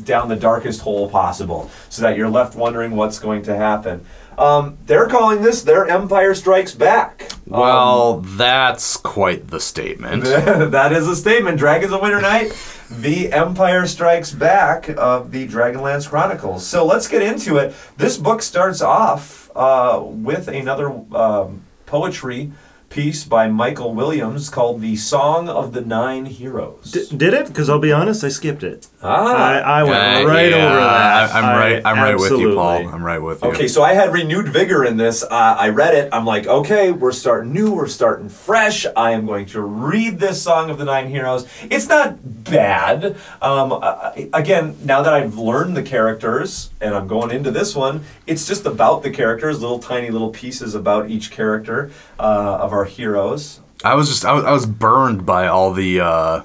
down the darkest hole possible, so that you're left wondering what's going to happen. Um, they're calling this their Empire Strikes Back. Well, that's quite the statement. that is a statement. Dragons of Winter Night, The Empire Strikes Back of the Dragonlance Chronicles. So let's get into it. This book starts off uh, with another um, poetry piece by Michael Williams called The Song of the Nine Heroes. D- did it? Because I'll be honest, I skipped it. ah. I, I went Uh, right yeah, over that. I, am right. I'm right with you, Paul. I'm right with you. Okay, so I had renewed vigor in this. Uh, I read it. I'm like, okay, we're starting new. We're starting fresh. I am going to read this Song of the Nine Heroes. It's not bad. Um, I- again, now that I've learned the characters and I'm going into this one, it's just about the characters, little tiny little pieces about each character uh, of our heroes. I was just I was, I was burned by all the uh,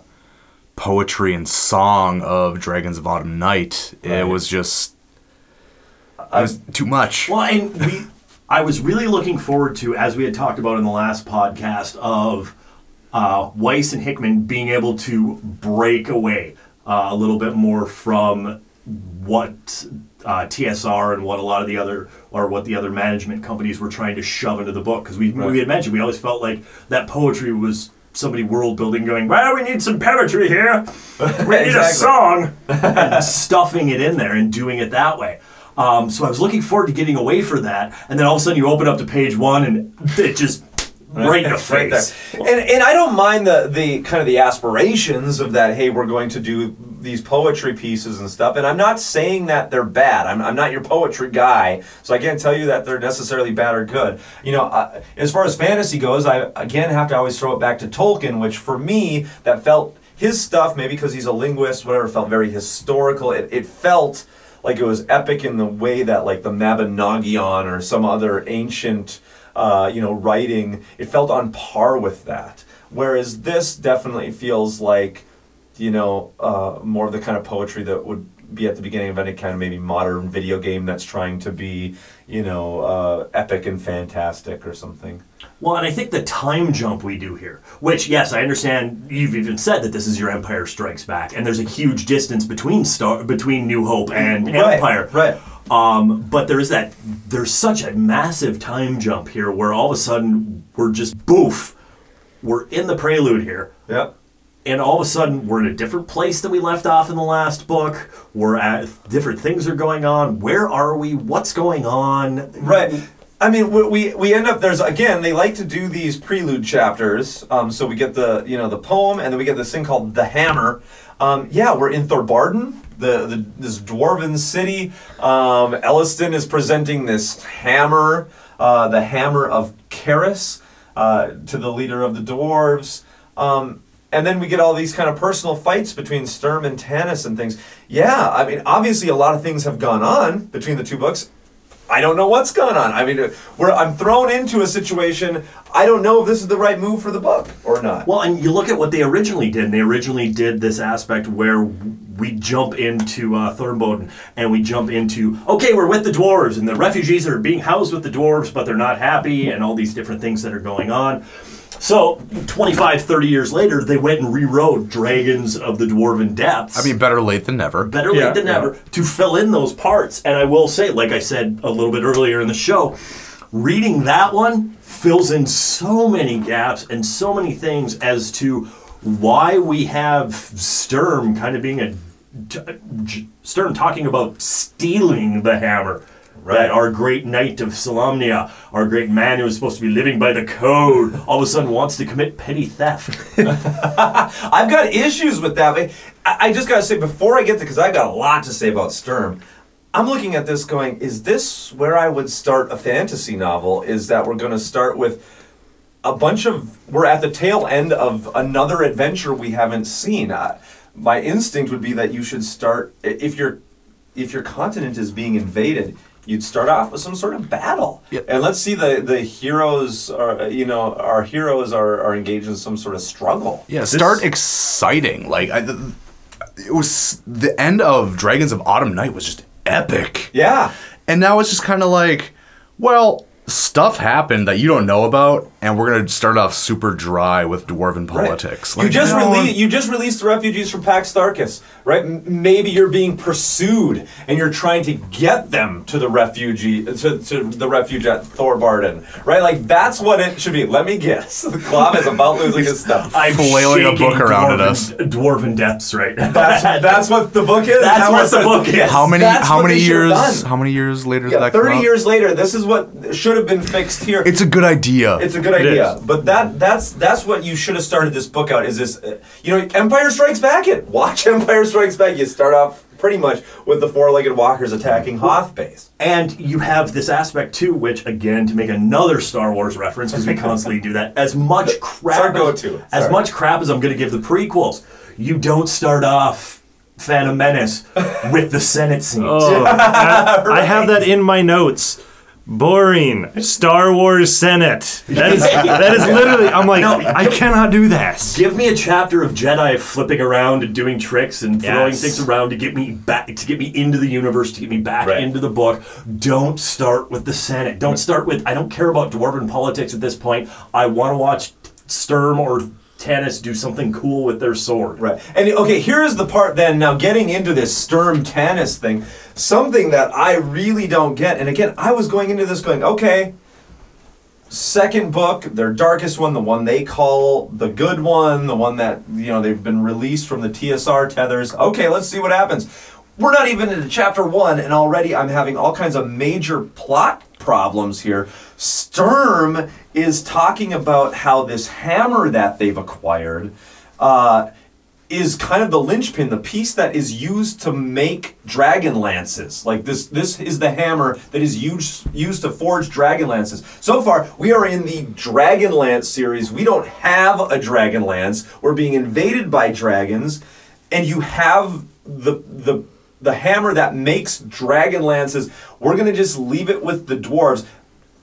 poetry and song of Dragons of Autumn Night. It was just it was too much. Well, and we, I was really looking forward to, as we had talked about in the last podcast, of uh, Weis and Hickman being able to break away uh, a little bit more from what uh, TSR and what a lot of the other or what the other management companies were trying to shove into the book because we we had mentioned we always felt like that poetry was somebody world building going well we need some poetry here. We need a song. And stuffing it in there and doing it that way. Um, so I was looking forward to getting away for that and then all of a sudden you open up to page one and it just right. in the Right face. And and I don't mind the the kind of the aspirations of that. Hey, we're going to do these poetry pieces and stuff. And I'm not saying that they're bad. I'm, I'm not your poetry guy, so I can't tell you that they're necessarily bad or good. You know, uh, as far as fantasy goes, I again have to always throw it back to Tolkien, which for me that felt his stuff. Maybe because he's a linguist, whatever, felt very historical. It it felt like it was epic in the way that like the Mabinogion or some other ancient uh, you know, writing, it felt on par with that. Whereas this definitely feels like, you know, uh, more of the kind of poetry that would be at the beginning of any kind of maybe modern video game that's trying to be, you know, uh, epic and fantastic or something. Well, and I think the time jump we do here, which, yes, I understand you've even said that this is your Empire Strikes Back, and there's a huge distance between Star between New Hope and Right, Empire. right. Um, but there is that. There's such a massive time jump here, where all of a sudden we're just boof. We're in the prelude here. Yep. And all of a sudden we're in a different place than we left off in the last book. We're at different things are going on. Where are we? What's going on? Right. I mean, we, we end up there's again they like to do these prelude chapters. Um, so we get the you know the poem, and then we get this thing called the Hammer. Um, yeah, we're in Thorbardin, the, the this dwarven city. Um, Elistan is presenting this hammer, uh, the hammer of Kharas, uh, to the leader of the dwarves. Um, and then we get all these kind of personal fights between Sturm and Tanis and things. Yeah, I mean, obviously a lot of things have gone on between the two books. I don't know what's going on. I mean, where I'm thrown into a situation. I don't know if this is the right move for the book or not. Well, and you look at what they originally did. And they originally did this aspect where we jump into uh, and we jump into okay, we're with the dwarves, and the refugees are being housed with the dwarves, but they're not happy, and all these different things that are going on. So, 25, 30 years later, they went and rewrote Dragons of the Dwarven Depths. I mean, better late than never. better late than never to fill in those parts. And I will say, like I said a little bit earlier in the show, reading that one fills in so many gaps and so many things as to why we have Sturm kind of being a Sturm talking about stealing the hammer. That our great knight of Solamnia, our great man who is supposed to be living by the code, all of a sudden wants to commit petty theft. I've got issues with that. I, I just got to say, before I get to, because I've got a lot to say about Sturm, I'm looking at this going, is this where I would start a fantasy novel? Is that we're going to start with a bunch of, we're at the tail end of another adventure we haven't seen. Uh, my instinct would be that you should start, if your, if your continent is being invaded, you'd start off with some sort of battle. Yep. And let's see the, the heroes are, you know, our heroes are, are engaged in some sort of struggle. Yeah, start exciting. Like I, it was the end of Dragons of Autumn Night was just epic. Yeah. And now it's just kind of like, well, stuff happened that you don't know about, and we're gonna start off super dry with dwarven politics. you just no, released you just released the refugees from Pax Tharkas, right? M- maybe you're being pursued and you're trying to get them to the refugee to, to the refuge at Thorbardin, right? Like that's what it should be. Let me guess. The Glob is about losing his stuff. I'm Flailing a book around at us. Dwarven depths right now. That's that's what the book is. That's That what was the book is. How many? That's How many years? How many years later did Yeah, that thirty out? years later, this is what should have been fixed here. It's a good idea. It's a good It idea, is. but that that's that's what you should have started this book out. Is this, uh, you know, Empire Strikes Back? It watch Empire Strikes Back. You start off pretty much with the four-legged walkers attacking Hoth base. And you have this aspect too, which again, to make another Star Wars reference, because we constantly do that. As much crap, our go-to. as much crap as I'm going to give the prequels, you don't start off Phantom Menace with the Senate scene. Oh, I, I have that in my notes. Boring. Star Wars Senate. That is that is literally. I'm like, I cannot do that. Give me a chapter of Jedi flipping around and doing tricks and throwing Yes. things around to get me back to get me into the universe, to get me back Right. into the book. Don't start with the Senate. Don't start with I don't care about dwarven politics at this point. I want to watch Sturm or Tanis do something cool with their sword. Right. And okay, here is the part then. Now, getting into this Sturm Tanis thing, something that I really don't get. And again, I was going into this going, okay, second book, their darkest one, the one they call the good one, the one that, you know, they've been released from the TSR tethers. Okay, let's see what happens. We're not even into chapter one, and already I'm having all kinds of major plot problems here. Sturm is talking about how this hammer that they've acquired uh, is kind of the linchpin, the piece that is used to make dragon lances. Like this, this is the hammer that is used used to forge dragon lances. So far, we are in the Dragon Lance series. We don't have a dragon lance. We're being invaded by dragons, and you have the the the hammer that makes dragon lances. We're gonna just leave it with the dwarves.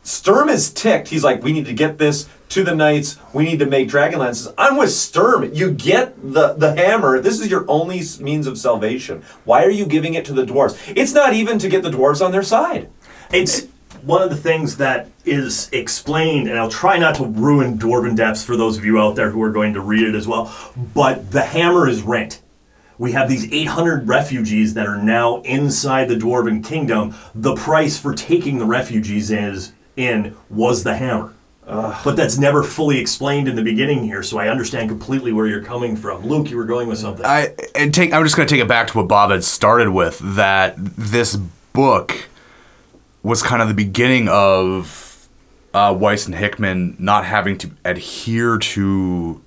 Sturm is ticked. He's like, we need to get this to the knights. We need to make dragon lances. I'm with Sturm. You get the the hammer. This is your only means of salvation. Why are you giving it to the dwarves? It's not even to get the dwarves on their side. It's one of the things that is explained, and I'll try not to ruin Dwarven Depths for those of you out there who are going to read it as well. But the hammer is rent. We have these 800 refugees that are now inside the Dwarven Kingdom. The price for taking the refugees is in was the hammer. But that's never fully explained in the beginning here, so I understand completely where you're coming from. Luke, you were going with something. I and take. I'm just going to take it back to what Bob had started with. That this book was kind of the beginning of uh, Weis and Hickman not having to adhere to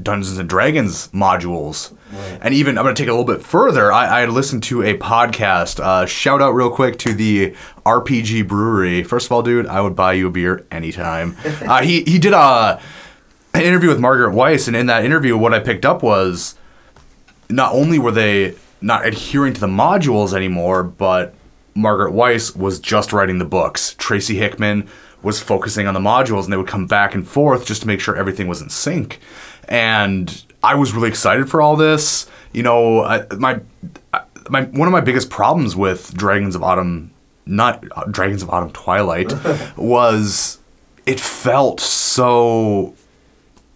Dungeons and Dragons modules. And even I'm going to take it a little bit further. I, I listened to a podcast. Uh, shout out real quick to the RPG Brewery. First of all, dude, I would buy you a beer anytime. uh, he he did a an interview with Margaret Weis, and in that interview, what I picked up was not only were they not adhering to the modules anymore, but Margaret Weis was just writing the books. Tracy Hickman was focusing on the modules, and they would come back and forth just to make sure everything was in sync. And I was really excited for all this. You know, I, my my one of my biggest problems with Dragons of Autumn, not uh, Dragons of Autumn Twilight, was it felt so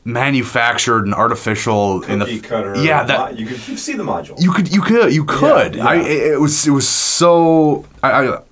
manufactured and artificial in the Cookie cutter. yeah that you could you see the module. you could, you could, you could. yeah. I, it was, it was so. I, I,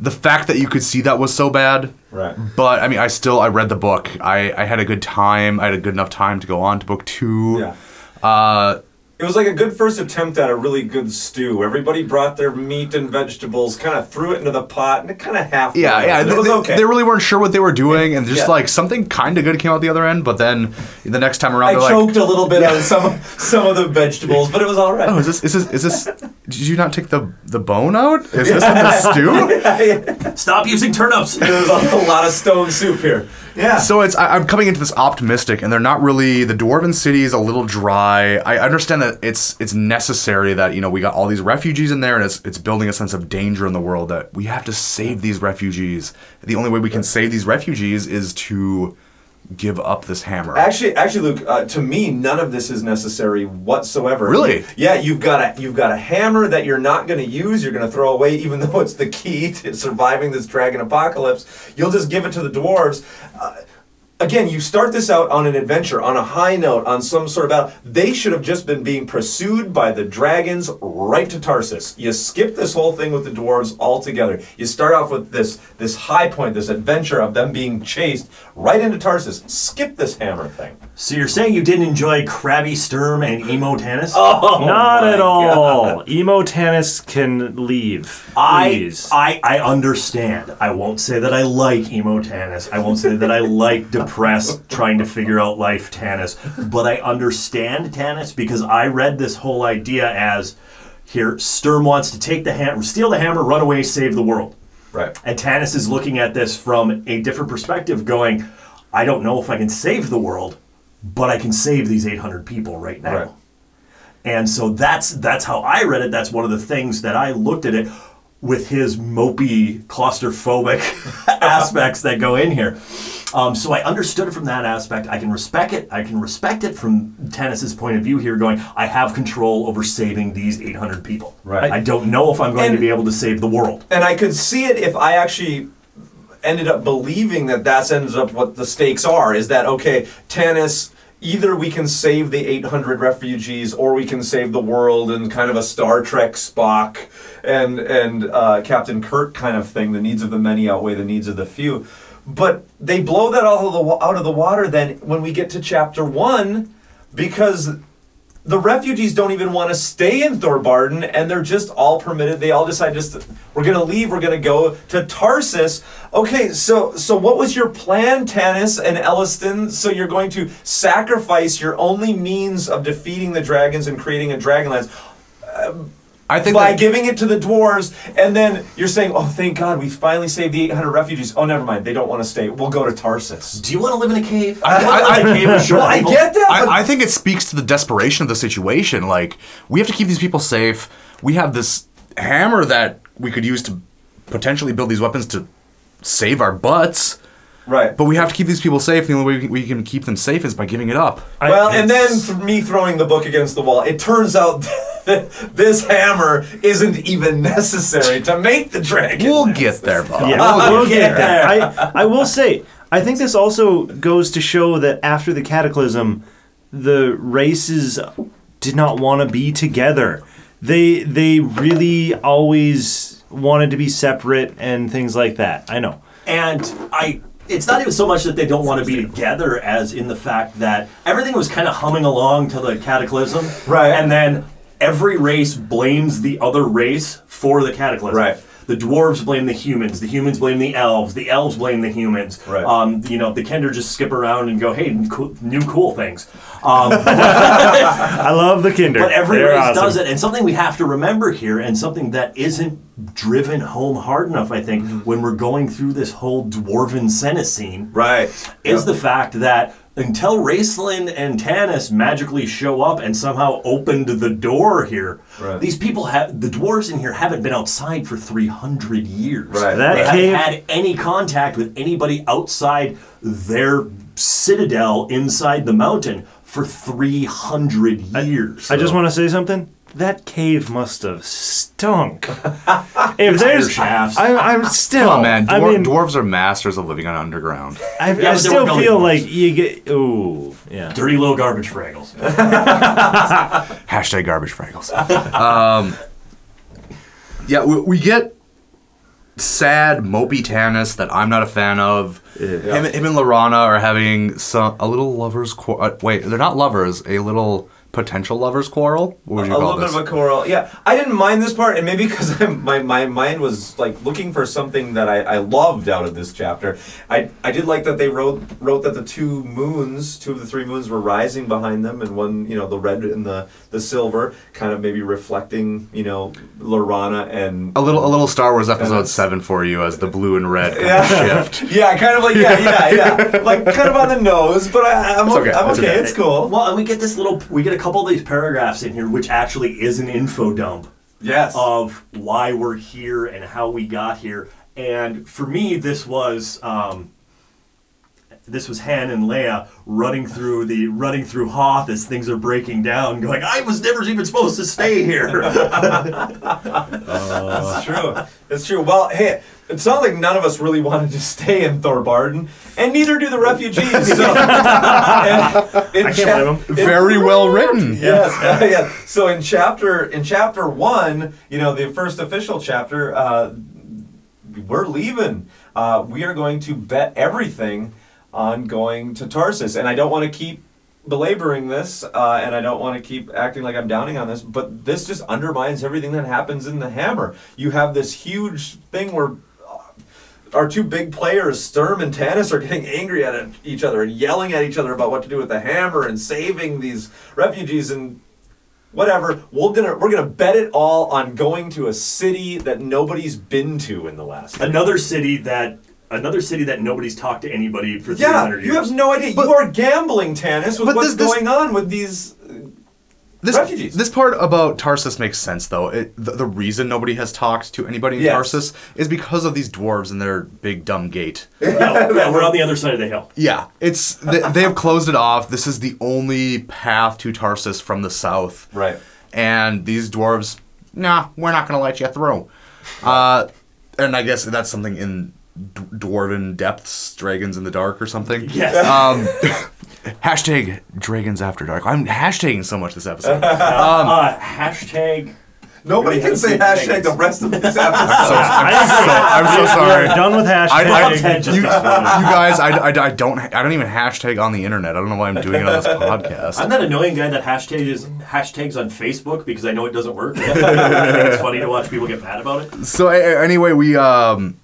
the fact that you could see that was so bad. Right. But I mean, I still, I read the book. I, I had a good time. I had a good enough time to go on to book two. Yeah. Uh, It was like a good first attempt at a really good stew. Everybody brought their meat and vegetables, kind of threw it into the pot, and it kind of half. yeah, yeah. and They, it was okay. they really weren't sure what they were doing, and just Yeah. like something kind of good came out the other end. But then the next time around, I they're like, choked a little bit on some some of the vegetables, but it was all right. "Oh, is this, is this, is this? Did you not take the the bone out? Is this in the stew?" Stop using turnips. There's a lot of stone soup here. Yeah. So it's I, I'm coming into this optimistic, and they're not really. The dwarven city is a little dry. I understand that it's it's necessary that you know we got all these refugees in there, and it's it's building a sense of danger in the world that we have to save these refugees. The only way we can save these refugees is to give up this hammer. Actually, actually, Luke, uh, to me, none of this is necessary whatsoever. Really? Yeah, you've got a you've got a hammer that you're not going to use. You're going to throw away, even though it's the key to surviving this dragon apocalypse. You'll just give it to the dwarves. Uh, Again, you start this out on an adventure, on a high note, on some sort of battle. They should have just been being pursued by the dragons right to Tarsis. You skip this whole thing with the dwarves altogether. You start off with this this high point, this adventure of them being chased right into Tarsis. Skip this hammer thing. So you're saying you didn't enjoy Krabby Sturm and Emo Tanis? Oh, Not at all. God. Emo Tanis can leave. I, Please. I I understand. I won't say that I like emo Tanis. I won't say that I like depressed trying to figure out life Tanis. But I understand Tanis because I read this whole idea as here Sturm wants to take the hammer, steal the hammer, run away, save the world. Right. And Tanis is looking at this from a different perspective, going, I don't know if I can save the world, but I can save these 800 people right now. Right. And so that's that's how I read it. That's one of the things that I looked at it with his mopey, claustrophobic aspects that go in here. Um, so I understood it from that aspect. I can respect it. I can respect it from Tanis's point of view here, going, I have control over saving these 800 people. Right. I don't know if I'm going And- to be able to save the world. And I could see it if I actually ended up believing that that's ended up what the stakes are. Is that okay? Tanis. Either we can save the 800 refugees, or we can save the world, and kind of a Star Trek Spock and and uh, Captain Kirk kind of thing. The needs of the many outweigh the needs of the few. But they blow that all of the out of the water then when we get to chapter one, because the refugees don't even want to stay in Thorbardin, and they're just all permitted. They all decide just we're gonna leave. We're gonna go to Tarsis. Okay, so so what was your plan, Tanis and Elistan? So you're going to sacrifice your only means of defeating the dragons and creating a Dragonlance uh, I think by that- giving it to the dwarves, and then you're saying, "Oh, thank God, we finally saved the 800 refugees." Oh, never mind, they don't want to stay. We'll go to Tarsis. Do you want to live in a cave? I- Do you wanna I- live cave with Well, I get that, but I, I think it speaks to the desperation of the situation. Like, we have to keep these people safe. We have this hammer that we could use to potentially build these weapons to save our butts. Right. But we have to keep these people safe. The only way we can, we can keep them safe is by giving it up. I- Well, and then th- me throwing the book against the wall, it turns out that this hammer isn't even necessary to make the dragon. We'll get there, Bob. Yeah, Oh, we'll get yeah. there. I, I will say, I think this also goes to show that after the cataclysm, the races did not want to be together. They they really always wanted to be separate and things like that. I know. And I it's not even so much that they don't want to be together as in the fact that everything was kind of humming along to the cataclysm. Right. And then every race blames the other race for the cataclysm. Right. The dwarves blame the humans. The humans blame the elves. The elves blame the humans. Right. Um, you know, the Kender just skip around and go, "Hey, cool, new cool things." Um, I love the Kender. but every They're race awesome. does it, and something we have to remember here, and something that isn't driven home hard enough, I think, when we're going through this whole dwarven scene, Right. is the fact that until Raistlin and Tanis magically show up and somehow opened the door here, Right. these people have the dwarves in here haven't been outside for three hundred years. Right. That they cave- haven't had any contact with anybody outside their citadel inside the mountain for three hundred years. I just want to say something. That cave must have stunk. if there's, shafts. I, I'm still. Oh man, I mean, dwarves are masters of living on underground. I, Yeah, I still feel dwarves. like you get. Ooh, yeah. dirty little garbage fraggles. Hashtag garbage fraggles. um, yeah, we, we get sad, mopey Tanis that I'm not a fan of. Him, him and Laurana are having some a little lovers. Qu- uh, wait, they're not lovers. A little potential lovers quarrel. What would you a call little this? bit of a quarrel. Yeah, I didn't mind this part, and maybe because my, my mind was like looking for something that I, I loved out of this chapter. I, I did like that they wrote wrote that the two moons, two of the three moons, were rising behind them, and one, you know, the red and the the silver, kind of maybe reflecting, you know, Laurana and a little, a little Star Wars episode seven for you as the blue and red kind of Yeah. shift. yeah, kind of like yeah, yeah, yeah, like kind of on the nose, but I, I'm It's okay. okay, I'm it's okay. okay. It's cool. Well, and we get this little, we get a couple of these paragraphs in here, which actually is an info dump Yes. of why we're here and how we got here. And for me, this was um, this was Han and Leia running through the running through Hoth as things are breaking down, going, "I was never even supposed to stay here." That's true. That's true. Well, hey, it sounds like none of us really wanted to stay in Thorbardin, and neither do the refugees. So, and in I can't blame 'em. Very well written. Yes, yeah. So in chapter in chapter one, you know, the first official chapter, uh, we're leaving. Uh, we are going to bet everything on going to Tarsis, and I don't want to keep belaboring this, uh, and I don't want to keep acting like I'm downing on this, but this just undermines everything that happens in the Hammer. You have this huge thing where uh, our two big players, Sturm and Tanis, are getting angry at each other and yelling at each other about what to do with the hammer and saving these refugees and whatever. We're gonna we're gonna bet it all on going to a city that nobody's been to in the last. another city that another city that nobody's talked to anybody for yeah, 300 years. you have no idea. you are gambling, Tanis, with but what's this- this- going on with these. This, Refugees. this part about Tarsis makes sense, though. It, the, the reason nobody has talked to anybody in Yes. Tarsis is because of these dwarves and their big dumb gate. yeah, yeah, we're on the other side of the hill. Yeah, it's they, they have closed it off. This is the only path to Tarsis from the south. Right. And these dwarves, nah, we're not gonna let you through. Uh, and I guess that's something in d- dwarven depths, dragons in the dark, or something. Yes. Um, hashtag dragons after dark. I'm hashtagging so much this episode. uh, hashtag. Nobody Really can say hashtag seen the rest of these episodes. I'm so, I'm so sorry. We're done with I, I, hashtags. Ted you, you guys, I, I, I don't I don't even hashtag on the internet. I don't know why I'm doing it on this podcast. I'm that annoying guy that hashtags hashtags on Facebook because I know it doesn't work. it's funny to watch people get mad about it. So a- a- anyway, we um,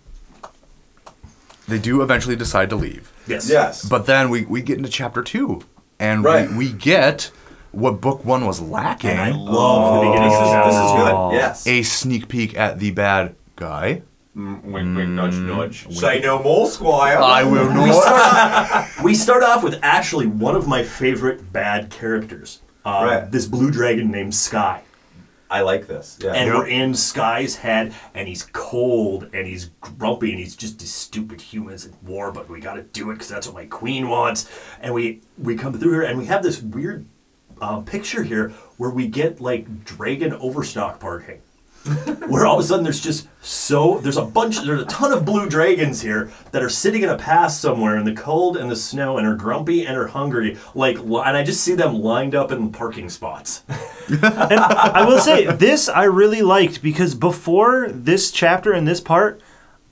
they do eventually decide to leave, Yes. yes. but then we, we get into chapter two, and Right. we, we get what book one was lacking: And I love the beginning this of is, this. this is good. Yes. a sneak peek at the bad guy. Wink, wink, nudge, nudge. Say no more, Squire. I will We not. start, we start off with actually one of my favorite bad characters. Uh, Right. This blue dragon named Skie. I like this. Yeah. And we're in Skie's head, and he's cold, and he's grumpy, and he's just these stupid humans at war, but we gotta do it because that's what my queen wants. And we we come through here, and we have this weird uh, picture here where we get like dragon overstock parking. where all of a sudden there's just so there's a bunch there's a ton of blue dragons here that are sitting in a pass somewhere in the cold and the snow and are grumpy and are hungry like and I just see them lined up in parking spots. and I will say this I really liked because before this chapter and this part,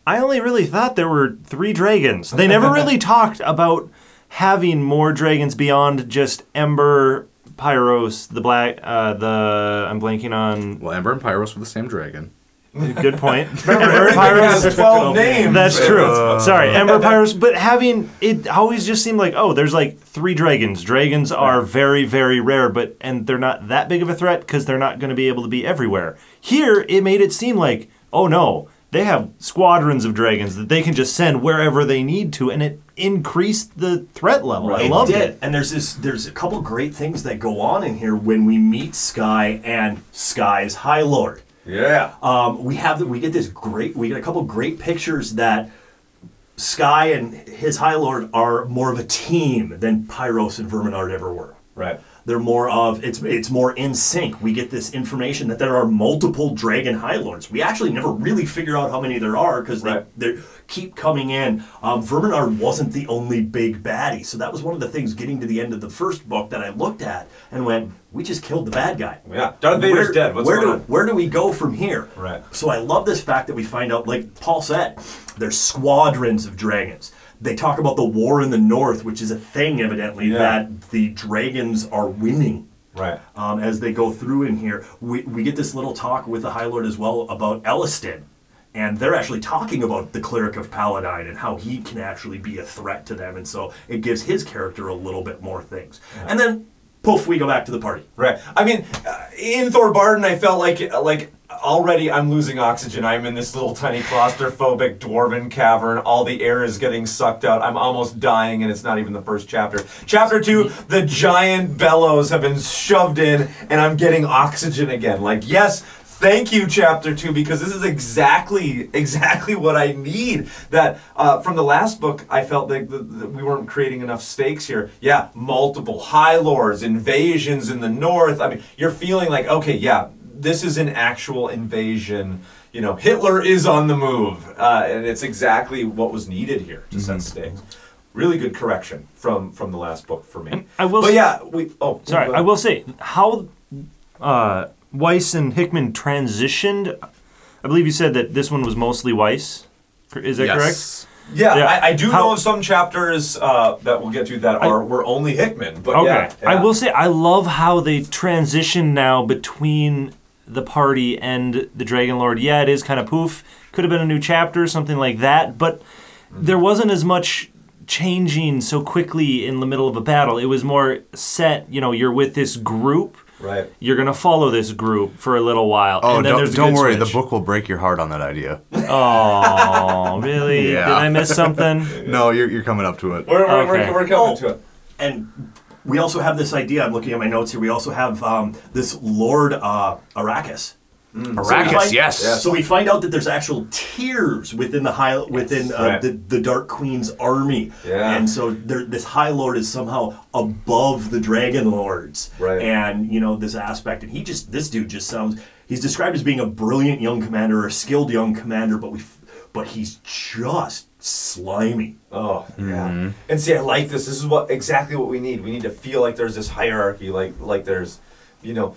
I only really thought there were three dragons. They never really talked about having more dragons beyond just Ember, Pyros, the black, uh, the I'm blanking on. Well, Ember and Pyros were the same dragon. Good point. Ember, Everything has 12 names. That's true. Uh, Sorry, Ember Pyros. But having it always just seemed like, oh, there's like three dragons. Dragons are very, very rare, but and they're not that big of a threat because they're not going to be able to be everywhere. Here, it made it seem like, oh no, they have squadrons of dragons that they can just send wherever they need to, and it increased the threat level. I It loved did. it. And there's this there's a couple great things that go on in here when we meet Skie and Skie's High Lord. Yeah. Um, we have the, we get this great we get a couple great pictures that Skie and his High Lord are more of a team than Pyros and Verminaard ever were. Right. They're more of it's it's more in sync. We get this information that there are multiple dragon high lords. We actually never really figure out how many there are because they, Right. they keep coming in. Um, Verminaard wasn't the only big baddie, so that was one of the things getting to the end of the first book that I looked at and went, "We just killed the bad guy." Yeah. Darth Vader's Where- dead. What's where going do on? where do we go from here? Right. So I love this fact that we find out, like Paul said, there's squadrons of dragons. They talk about the war in the north, which is a thing evidently Yeah. that the dragons are winning Right. um, as they go through in here. We, we get this little talk with the High Lord as well about Elistan. And they're actually talking about the Cleric of Paladine and how he can actually be a threat to them. And so it gives his character a little bit more things. And then, poof, we go back to the party. Right. I mean, uh, in Thorbardin, I felt like like already I'm losing oxygen. I'm in this little tiny claustrophobic dwarven cavern. All the air is getting sucked out. I'm almost dying, and it's not even the first chapter. Chapter two, the giant bellows have been shoved in, and I'm getting oxygen again. Like, yes. Thank you, chapter two, because this is exactly exactly what I need. That uh, from the last book, I felt like the, the, we weren't creating enough stakes here. Yeah, multiple high lords, invasions in the north. I mean, you're feeling like okay, yeah, this is an actual invasion. You know, Hitler is on the move, uh, and it's exactly what was needed here to set stakes. Really good correction from from the last book for me. I will but s- yeah, we. Oh, Sorry, I will say how uh, Weis and Hickman transitioned. I believe you said that this one was mostly Weis. Is that correct? Yeah, Yeah. I, I do How- know of some chapters uh, that we'll get to that are were only Hickman, but Okay. yeah, I will say I love how they transition now between the party and the Dragon Lord. Yeah, it is kind of poof. Could have been a new chapter, something like that, but mm-hmm. there wasn't as much changing so quickly in the middle of a battle. It was more set, you know, you're with this group. Right. You're gonna follow this group for a little while. Oh, and then don't, there's a don't worry. switch. The book will break your heart on that idea. Oh, really? Yeah. Did I miss something? no, you're, you're coming up to it. We're, we're, Okay. we're, we're coming to it. Oh, and we also have this idea. I'm looking at my notes here. We also have um, this Lord uh, Bakaris. So we Bakaris, find- yes. So we find out that there's actual tiers within the high within uh, Right. the, the Dark Queen's army, Yeah. and so there, this High Lord is somehow above the Dragon Lords, Right. And you know this aspect, and he just this dude just sounds. He's described as being a brilliant young commander, or a skilled young commander, but we, but he's just slimy. Oh yeah. Mm-hmm. And see, I like this. This is what exactly what we need. We need to feel like there's this hierarchy, like like there's, you know,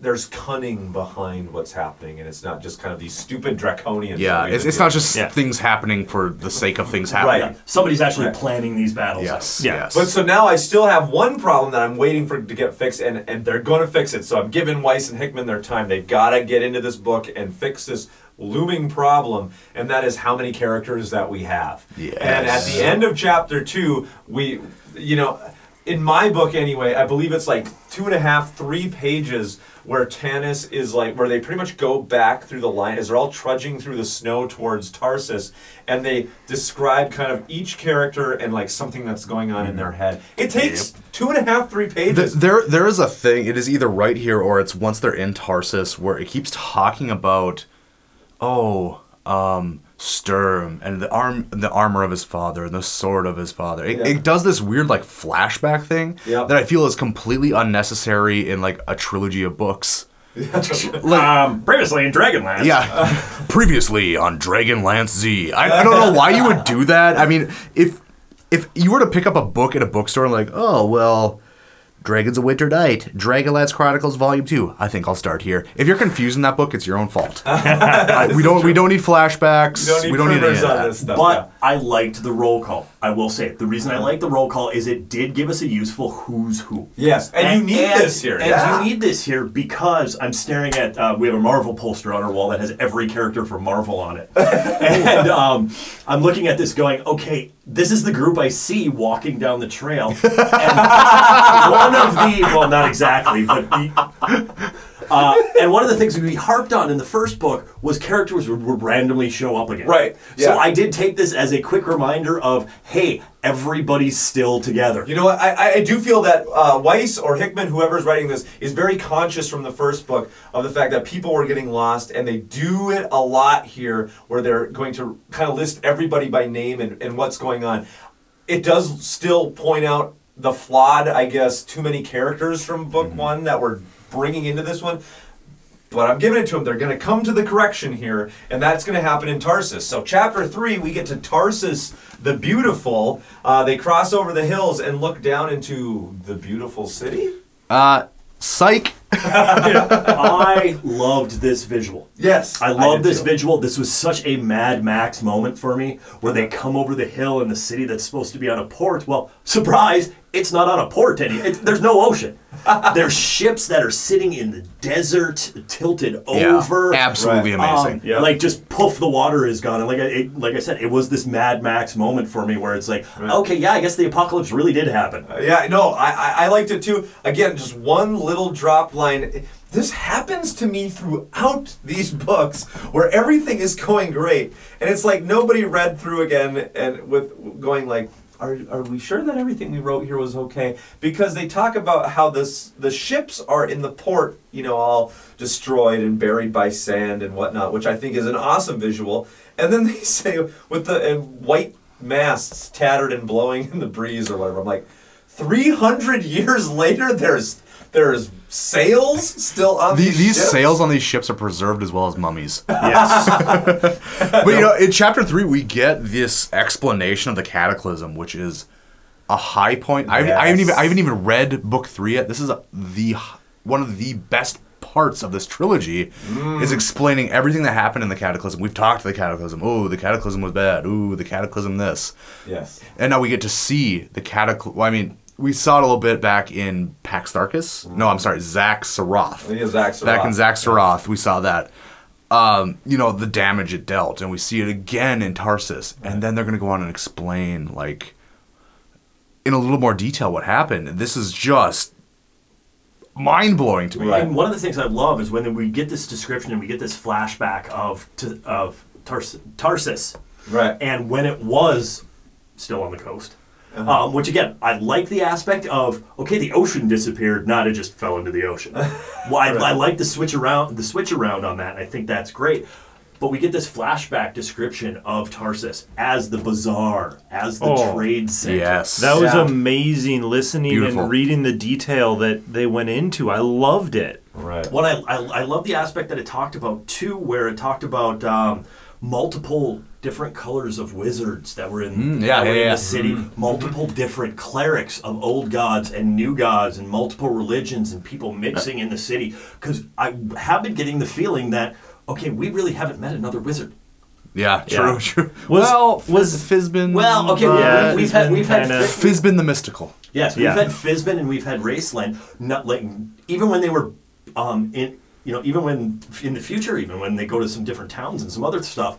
there's cunning behind what's happening, and it's not just kind of these stupid draconians. Yeah, it's, it's not just Yeah. things happening for the sake of things happening. Right. Somebody's actually Right. planning these battles. Yes. Yeah. Yes. But so now I still have one problem that I'm waiting for to get fixed, and, and they're going to fix it. So I'm giving Weis and Hickman their time. They've got to get into this book and fix this looming problem, and that is how many characters that we have. Yes. And at the end of chapter two, we, you know, in my book anyway, I believe it's like two and a half, three pages where Tanis is like, where they pretty much go back through the line as they're all trudging through the snow towards Tarsis, and they describe kind of each character and like something that's going on in their mm-hmm. head. It takes two and a half, three Th- pages. there, there is a thing. It is either right here or it's once they're in Tarsis where it keeps talking about, oh, um, Sturm and the arm, the armor of his father and the sword of his father. It, Yeah. it does this weird like flashback thing Yeah. that I feel is completely unnecessary in like a trilogy of books. um, previously in Dragonlance. Yeah. Previously on Dragonlance Z. I, I don't know why you would do that. I mean, if if you were to pick up a book at a bookstore and like, oh well, Dragons of Winter Night, Dragonlance Chronicles Volume Two. I think I'll start here. If you're confusing that book, it's your own fault. I- we don't we don't need flashbacks. You don't need any of that. this stuff. But I liked the roll call. I will say it. The reason I liked the roll call is it did give us a useful who's who. Yes, and you need this here, And yeah. you need this here because I'm staring at. Uh, we have a Marvel poster on our wall that has every character from Marvel on it, and um, I'm looking at this, going, okay, this is the group I see walking down the trail. And one of the, well, not exactly, but the, uh, and one of the things we harped on in the first book was characters would, would randomly show up again. Right, So. I did take this as a quick reminder of, hey, everybody's still together. You know what? I, I do feel that uh, Weis or Hickman, whoever's writing this, is very conscious from the first book of the fact that people were getting lost, and they do it a lot here where they're going to kind of list everybody by name and, and what's going on. It does still point out the flawed, I guess, too many characters from book one that we're bringing into this one. But I'm giving it to them. They're going to come to the correction here, and that's going to happen in Tarsis. So, chapter three, we get to Tarsis the Beautiful. Uh, they cross over the hills and look down into the beautiful city. Uh, psych. I loved this visual. Yes, I I love did this too. visual. This was such a Mad Max moment for me, where they come over the hill in the city that's supposed to be on a port. Well, surprise, it's not on a port. Any, it, there's no ocean. there's ships that are sitting in the desert, tilted Yeah, over. absolutely amazing. Um, Like just poof, the water is gone. And like I, it, like I said, it was this Mad Max moment for me, where it's like, okay, yeah, I guess the apocalypse really did happen. Yeah, no, I, I, I liked it too. Again, just one little drop line. This happens to me throughout these books where everything is going great. And it's like nobody read through again and with going like, are, are we sure that everything we wrote here was okay? Because they talk about how this the ships are in the port, you know, all destroyed and buried by sand and whatnot, which I think is an awesome visual. And then they say with the and white masts tattered and blowing in the breeze or whatever. I'm like, 300 years later, there's there's sails still on The, these, these ships? sails on these ships are preserved as well as mummies. Yes. But you know, in chapter three, we get this explanation of the cataclysm, which is a high point. I, haven't- I haven't even I haven't even read book three yet. This is a, the one of the best parts of this trilogy is mm. explaining everything that happened in the cataclysm. We've talked to the cataclysm. Oh, the cataclysm was bad. Ooh, the cataclysm this. Yes. And now we get to see the cataclysm. Well, I mean, we saw it a little bit back in Pax Tharkas. No, I'm sorry, Xak Tsaroth. think it's Xak Back in Tsaroth. Xak Tsaroth, we saw that. Um, you know, the damage it dealt, and we see it again in Tarsis. And then they're going to go on and explain, like, in a little more detail what happened. This is just mind blowing to me. And one of the things I love is when we get this description and we get this flashback of of Tars- Tarsis, Right. and when it was still on the coast. Um, which again, I like the aspect of okay, the ocean disappeared, not it just fell into the ocean. well, I, I like the switch around, the switch around on that. And I think that's great. But we get this flashback description of Tarsis as the bazaar, as the Oh, trade center. Yes. That was Yeah. amazing listening Beautiful. and reading the detail that they went into. I loved it. Right. What I, I, I love the aspect that it talked about too, where it talked about um, multiple different colors of wizards that were in, Mm, yeah, that were yeah, in yeah. the city, multiple different clerics of old gods and new gods, and multiple religions and people mixing in the city. Because I have been getting the feeling that okay, we really haven't met another wizard. yeah, true, Yeah. true. Was- well, was- Fizz- Fizban. Well, okay, Yeah, we, we've had we've had kinda- Fizban the Mystical. Yes, we've Yeah. had Fizban and we've had Raistlin. Not like even when they were um, in you know even when in the future even when they go to some different towns and some other stuff,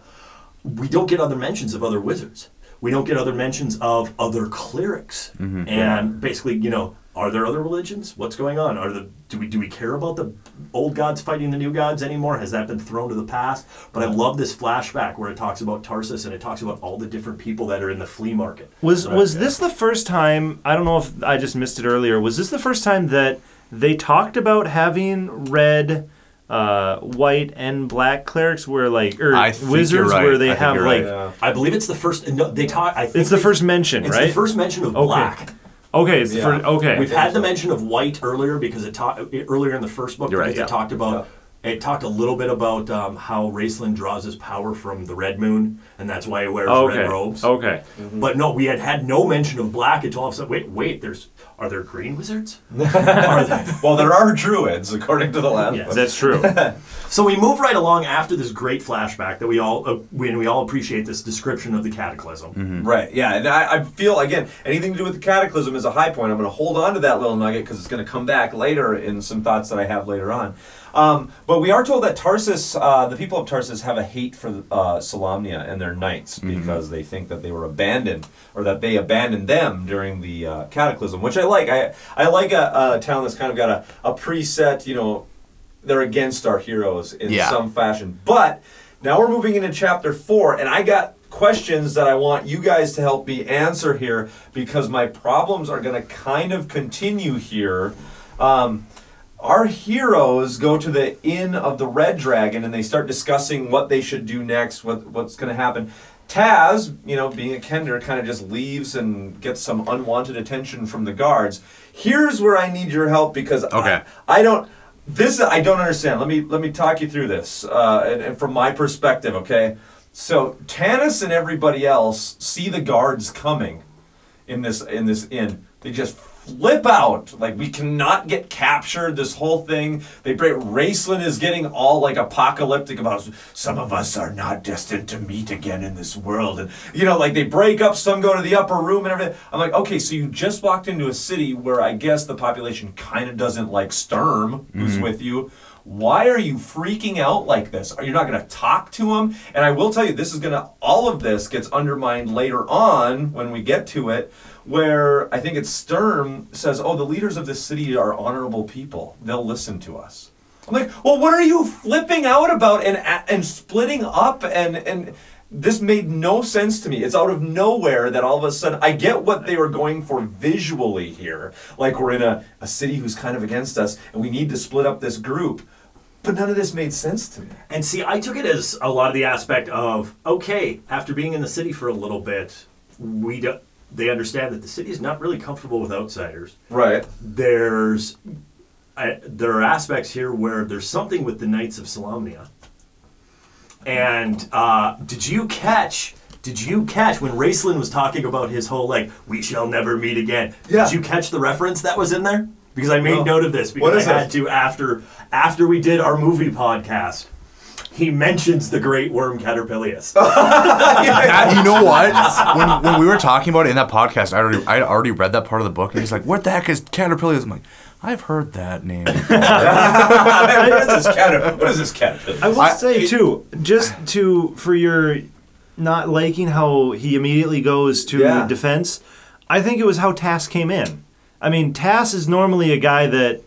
we don't get other mentions of other wizards. We don't get other mentions of other clerics. Mm-hmm. And basically, you know, are there other religions? What's going on? Are the do we do we care about the old gods fighting the new gods anymore? Has that been thrown to the past? But I love this flashback where it talks about Tarsis and it talks about all the different people that are in the flea market. Was Right, was this the first time? I don't know if I just missed it earlier. Was this the first time that they talked about having red, uh, white, and black clerics? Where like or I think you're wizards right. where they I think have you're like right. I believe it's the first. No, they talk. I think it's the they- first mention, It's right? the first mention of Okay. black. Okay, it's Yeah. for okay. We've had the mention of white earlier because it talked earlier in the first book You're right, because yeah. it talked about it talked a little bit about um, how Raistlin draws his power from the red moon, and that's why he wears okay. red robes. Okay. But no, we had had no mention of black until all of a sudden. Wait, wait. There's are there green wizards? are there? Well, there are druids, according to the last Yes. book. That's true. So we move right along after this great flashback that we all uh, when we all appreciate this description of the cataclysm. Right. Yeah. And I, I feel again anything to do with the cataclysm is a high point. I'm going to hold on to that little nugget because it's going to come back later in some thoughts that I have later on. Um, but we are told that Tarsis, uh, the people of Tarsis, have a hate for uh, Solamnia and their knights because they think that they were abandoned or that they abandoned them during the uh, cataclysm, which I like. I I like a, a town that's kind of got a, a preset, you know, they're against our heroes in Yeah. some fashion. But now we're moving into chapter four, and I got questions that I want you guys to help me answer here because my problems are going to kind of continue here. Um, our heroes go to the inn of the Red Dragon and they start discussing what they should do next, what what's going to happen. Tas, you know, being a Kender, kind of just leaves and gets some unwanted attention from the guards. Here's where I need your help because Okay. I, I don't. This I don't understand. Let me let me talk you through this, uh, and, and from my perspective, okay. So Tanis and everybody else see the guards coming in this in this inn. They just flip out like we cannot get captured. This whole thing. They break. Raistlin is getting all like apocalyptic about some of us are not destined to meet again in this world, and you know like they break up. Some go to the upper room and everything. I'm like, okay, so you just walked into a city where I guess the population kind of doesn't like Sturm, who's mm-hmm. with you. Why are you freaking out like this? Are you not going to talk to him? And I will tell you, this is going to, all of this gets undermined later on when we get to it, where I think it's Sturm says, Oh, the leaders of this city are honorable people. They'll listen to us. I'm like, Well, what are you flipping out about and, and splitting up? And, and this made no sense to me. It's out of nowhere that all of a sudden, I get what they were going for visually here. Like we're in a, a city who's kind of against us and we need to split up this group. But none of this made sense to me. And see, I took it as a lot of the aspect of okay, after being in the city for a little bit, we do, they understand that the city is not really comfortable with outsiders. Right. There's I, there are aspects here where there's something with the Knights of Solamnia. And uh, did you catch? Did you catch when Raistlin was talking about his whole like "we shall never meet again"? Yeah. Did you catch the reference that was in there? Because I made No. note of this because What is I had it? to after after we did our movie podcast. He mentions the great worm Catyrpelius. That- you know what? When, when we were talking about it in that podcast, I already I already read that part of the book, and he's like, "What the heck is caterpillar?" I'm like, "I've heard that name." what is this caterpillar? What is this caterpillar? I will I- say too, just to for your not liking how he immediately goes to Yeah. defense. I think it was how Tas came in. I mean, Tas is normally a guy that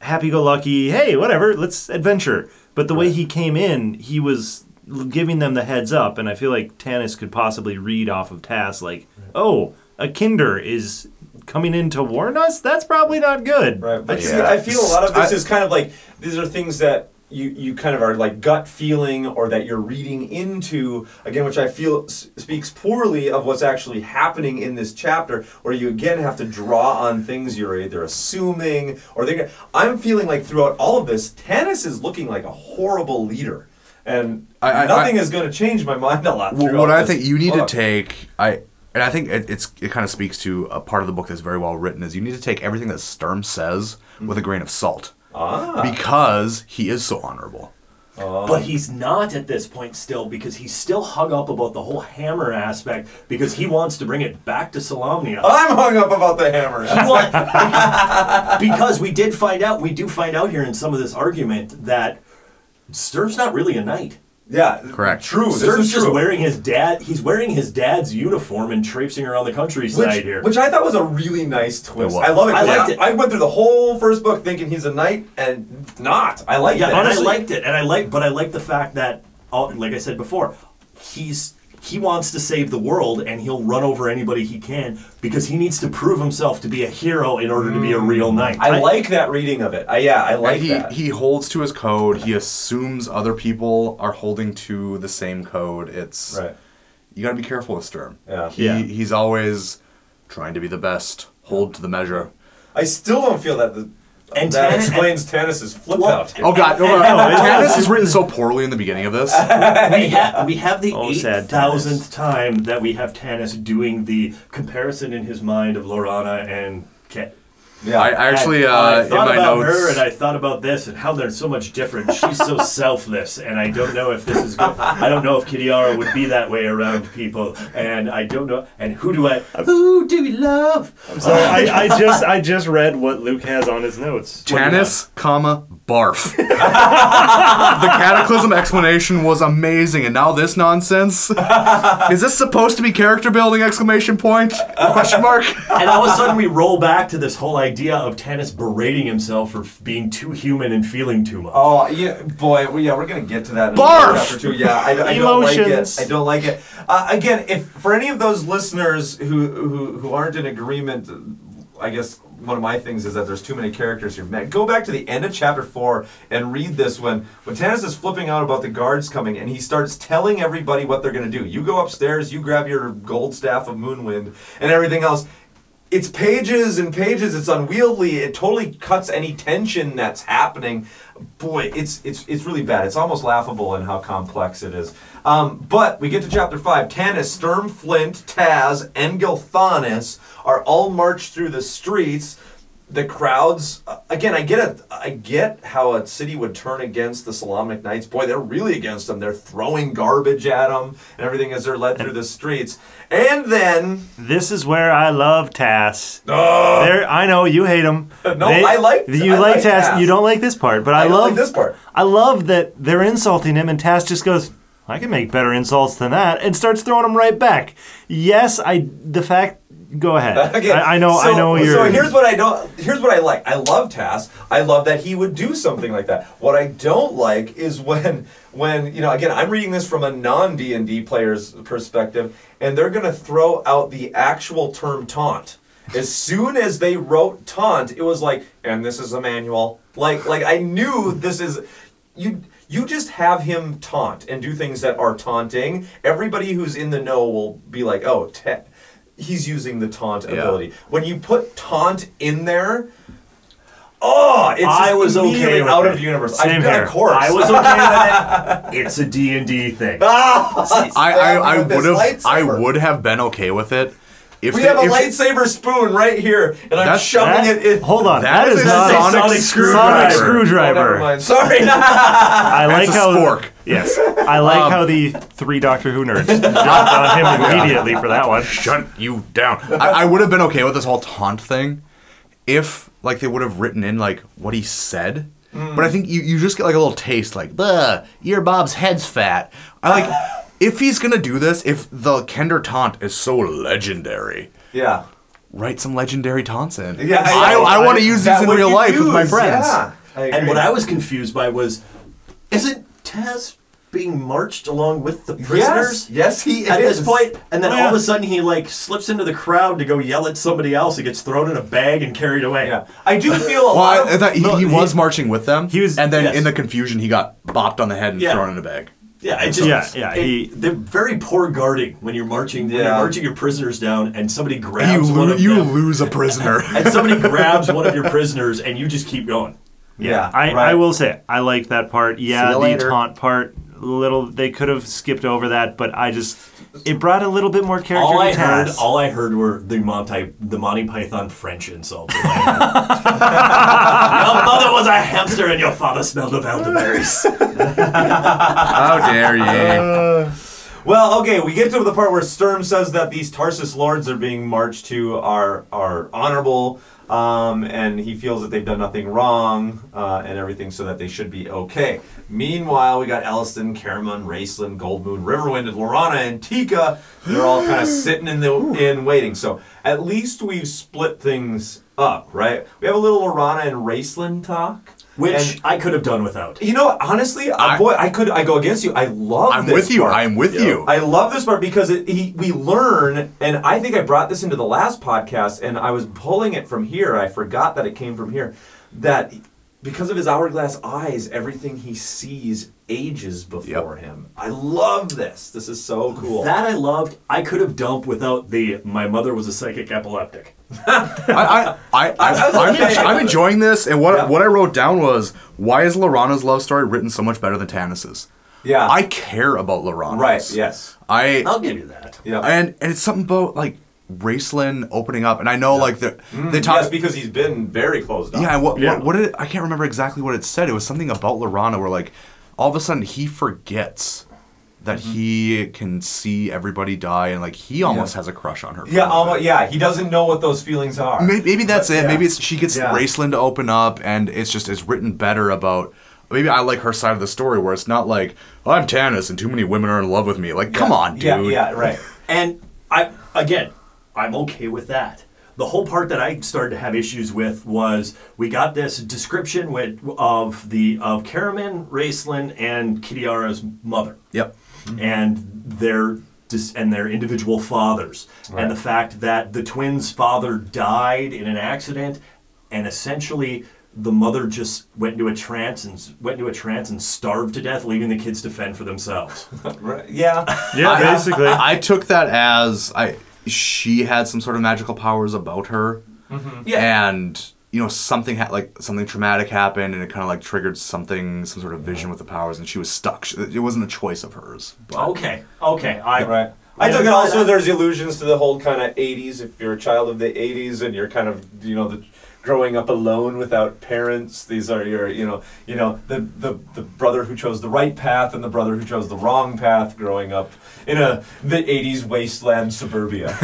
happy-go-lucky, hey, whatever, let's adventure. But the way he came in, he was giving them the heads up, and I feel like Tanis could possibly read off of Tas like, oh, a Kender is coming in to warn us. That's probably not good. Right, but see, Yeah. I feel a lot of this I- is kind of like these are things that you you kind of are like gut feeling or that you're reading into again, which I feel s- speaks poorly of what's actually happening in this chapter, where you again have to draw on things you're either assuming or they. I'm feeling like throughout all of this, Tanis is looking like a horrible leader. And I- I- nothing I- is going to change my mind a lot. What I think you need book. to take, I and I think it, it's it kind of speaks to a part of the book that's very well written. Is you need to take everything that Sturm says with a grain of salt, Ah. because he is so honorable. But he's not at this point still because he's still hung up about the whole hammer aspect because he wants to bring it back to Solamnia. I'm hung up about the hammer. He want- because we did find out, we do find out here in some of this argument that Sturm's not really a knight. Yeah, Correct. True. This Sturm's is just true. wearing his dad. He's wearing his dad's uniform and traipsing around the countryside which, here. which I thought was a really nice twist. I love it. 'cause I liked it. I went through the whole first book thinking he's a knight and not. I like yeah, it. and I liked it, and I like, but I like the fact that, uh, like I said before, he's he wants to save the world, and he'll run over anybody he can because he needs to prove himself to be a hero in order to be a real knight. I like that reading of it. I, yeah, I like he that. he holds to his code. He assumes other people are holding to the same code. It's right. you got to be careful with Sturm. Yeah. He Yeah. he's always trying to be the best, hold to the measure. I still don't feel that the, And that Tanis- explains Tanis's flip Well, out. Oh god, oh, no, no, no, Tanis is written so poorly in the beginning of this. we have we have the Oh, eight sad thousandth time that we have Tanis doing the comparison in his mind of Laurana and Kit. Yeah. I, I actually, And uh, I in thought my about notes, her and I thought about this and how they're so much different. She's so selfless, and I don't know if this is good. I don't know if Kitiara would be that way around people, and I don't know. And who do I? Who do we love? So I, I just I just read what Luke has on his notes. Tanis, comma, barf. the cataclysm explanation was amazing, and now this nonsense. Is this supposed to be character building? Exclamation point? Question mark. And all of a sudden, we roll back to this whole idea of Tanis berating himself for f- being too human and feeling too much. Oh yeah, boy. Well, yeah, we're gonna get to that. In Barf! Chapter two. Yeah, I, I don't like it. I don't like it. Uh, again, if for any of those listeners who who who aren't in agreement, I guess one of my things is that there's too many characters here. Man, go back to the end of chapter four and read this when when Tanis is flipping out about the guards coming and he starts telling everybody what they're gonna do. You go upstairs, you grab your gold staff of Moonwind and everything else. It's pages and pages. It's unwieldy. It totally cuts any tension that's happening. Boy, it's it's it's really bad. It's almost laughable in how complex it is. Um, but we get to chapter five. Tanis, Sturm, Flint, Tas, and Gilthanas are all marched through the streets. The crowds uh, again. I get it. I get how a city would turn against the Solamnic Knights. Boy, they're really against them. They're throwing garbage at them and everything as they're led through the streets. And then This is where I love Tas. There, I know you hate him. No, I like- You I like, like Tas. Tas. You don't like this part, but I, I don't love like this part. I love that they're insulting him, and Tas just goes, "I can make better insults than that," and starts throwing them right back. Yes, I. The fact. Go ahead. Okay, I, I know. So, I know you're. So here's what I don't. Here's what I like. I love Tas. I love that he would do something like that. What I don't like is when, when you know, again, I'm reading this from a non D and D player's perspective, and they're gonna throw out the actual term taunt. As soon as they wrote taunt, it was like, and this is a manual. Like, like I knew this is you. You just have him taunt and do things that are taunting. Everybody who's in the know will be like, oh, te- he's using the taunt ability. When you put taunt in there, oh, it's I was okay with out it. of universe. Same I've got here. a course. I was okay with it. It's a D and D thing. Ah, I, I, I would have I would have been okay with it if We they- have a if- lightsaber spoon right here, and I'm That's- shoving that- it in. Hold on. That that is is, a not sonic sonic screwdriver. screwdriver. Oh, never mind. Sorry. I like That's a how spork. Yes, I like Um, how the three Doctor Who nerds jumped on him immediately for that one. shut you down. I, I would have been okay with this whole taunt thing if like they would have written in like what he said. But I think you, you just get like a little taste like, "Buh, your Bob's head's fat." I like if he's gonna do this, if the Kender taunt is so legendary, yeah. write some legendary taunts in. Yeah, I, I- I, want to use That these in real you life with my friends. Yeah. And what I was confused by was, isn't Tas being marched along with the prisoners? Yes, yes, he is At is. this point, and then Oh, all of a sudden he like slips into the crowd to go yell at somebody else. He gets thrown in a bag and carried away. Yeah, I do feel a Well, lot. I, of, I thought he, No, he he- was marching with them. he was- and then yes. in the confusion, he got bopped on the head and Yeah. thrown in a bag. Yeah, it just, Yeah, yeah, it- he- they're very poor guarding when you're marching. When you're marching your prisoners down, and somebody You, grabs one lo- of you them, lose a prisoner. and somebody grabs one of your prisoners, and you just keep going. yeah, I, right. I will say I like that part. Yeah, the later. taunt part, little they could have skipped over that, but I just it brought a little bit more character All to I heard, Tas. all I heard were the Monty, the Monty Python French insults. your mother was a hamster, and your father smelled of elderberries. How dare you? Well, okay, we get to the part where Sturm says that these Tarsis lords are being marched to are are honorable, um, and he feels that they've done nothing wrong uh, and everything, so that they should be okay. Meanwhile, we got Elistan, Caramon, Raistlin, Goldmoon, Riverwind, and Laurana and Tika. They're all kind of sitting in the in waiting. So at least we've split things up, right? We have a little Laurana and Raistlin talk. Which And- I could have done without. you know, honestly, I, I- boy, I could I go against you. I love. I'm this with you. part. I'm with you. I love this part because it, he, we learn, and I think I brought this into the last podcast, and I was pulling it from here. I forgot that it came from here. That because of his hourglass eyes, everything he sees ages before him. I love this. This is so cool. That I loved. I could have dumped without the my mother was a psychic epileptic. I, I, I, I, am okay. I'm enjoying this, and what Yeah. what I wrote down was why is Laurana's love story written so much better than Tanis's? yeah. I care about Laurana's. right. Yes. I I'll give you that. Yeah. and and it's something about like Raistlin opening up, and I know like the mm-hmm. they talk. yes, because he's been very closed off. yeah, what, Yeah. what what did it, I can't remember exactly what it said. It was something about Laurana where like all of a sudden he forgets that Mm-hmm. he can see everybody die, and like he almost has a crush on her. Yeah, almost, yeah. He doesn't know what those feelings are. Maybe, maybe that's But, it. yeah. Maybe it's she gets Yeah. Raistlin to open up, and it's just it's written better about. Maybe I like her side of the story where it's not like I'm Tanis and too many women are in love with me. Like, come on, dude. Yeah, yeah, right. And I again, I'm okay with that. The whole part that I started to have issues with was we got this description with, of the of Caramon, Raistlin, and Kitiara's mother. Yep. Mm-hmm. and their dis- and their individual fathers, and the fact that the twins' father died in an accident, and essentially the mother just went into a trance and went into a trance and starved to death, leaving the kids to fend for themselves. right. Yeah. Yeah, basically. I took that as I she had some sort of magical powers about her, Yeah. and you know something had like something traumatic happened, and it kind of like triggered something, some sort of vision with the powers, and she was stuck. She- It wasn't a choice of hers. But Okay, okay, I Right. I took it also there's allusions to the whole kind of 80s if you're a child of the 80s and you're kind of you know the growing up alone without parents these are your you know you know the, the the brother who chose the right path and the brother who chose the wrong path growing up in a the 80s wasteland suburbia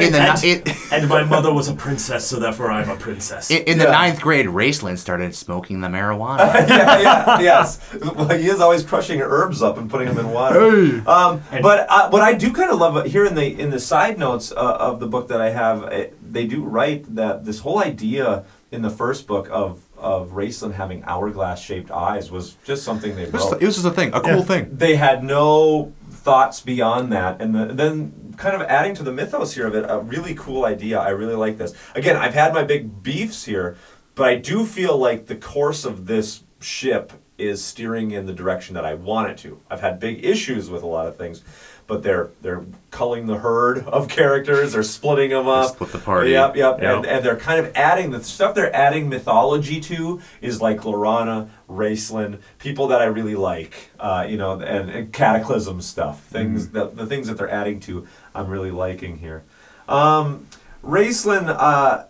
in the and, ni- in, and my mother was a princess, so therefore I'm a princess. in, in the Yeah. ninth grade, Raistlin started smoking the marijuana. yeah, yeah, yes. Well, he is always crushing herbs up and putting them in water. Um, but uh, what I do kind of love uh, here in the in the side notes uh, of the book that I have, uh, they do write that this whole idea in the first book of of Raistlin having hourglass shaped eyes was just something they it, was wrote. it was just a thing, a cool thing. they had no thoughts beyond that, and the, then kind of adding to the mythos here of it, a really cool idea. I really like this. Again, I've had my big beefs here, but I do feel like the course of this ship is steering in the direction that I want it to. I've had big issues with a lot of things, but they're they're culling the herd of characters. They're splitting them up. split the party. Yep, yep. Yep. And, and they're kind of adding the stuff they're adding mythology to is like Laurana, Raistlin, people that I really like. Uh, you know, and, and Cataclysm stuff. Things that the things that they're adding to, I'm really liking here. Um, Raistlin uh,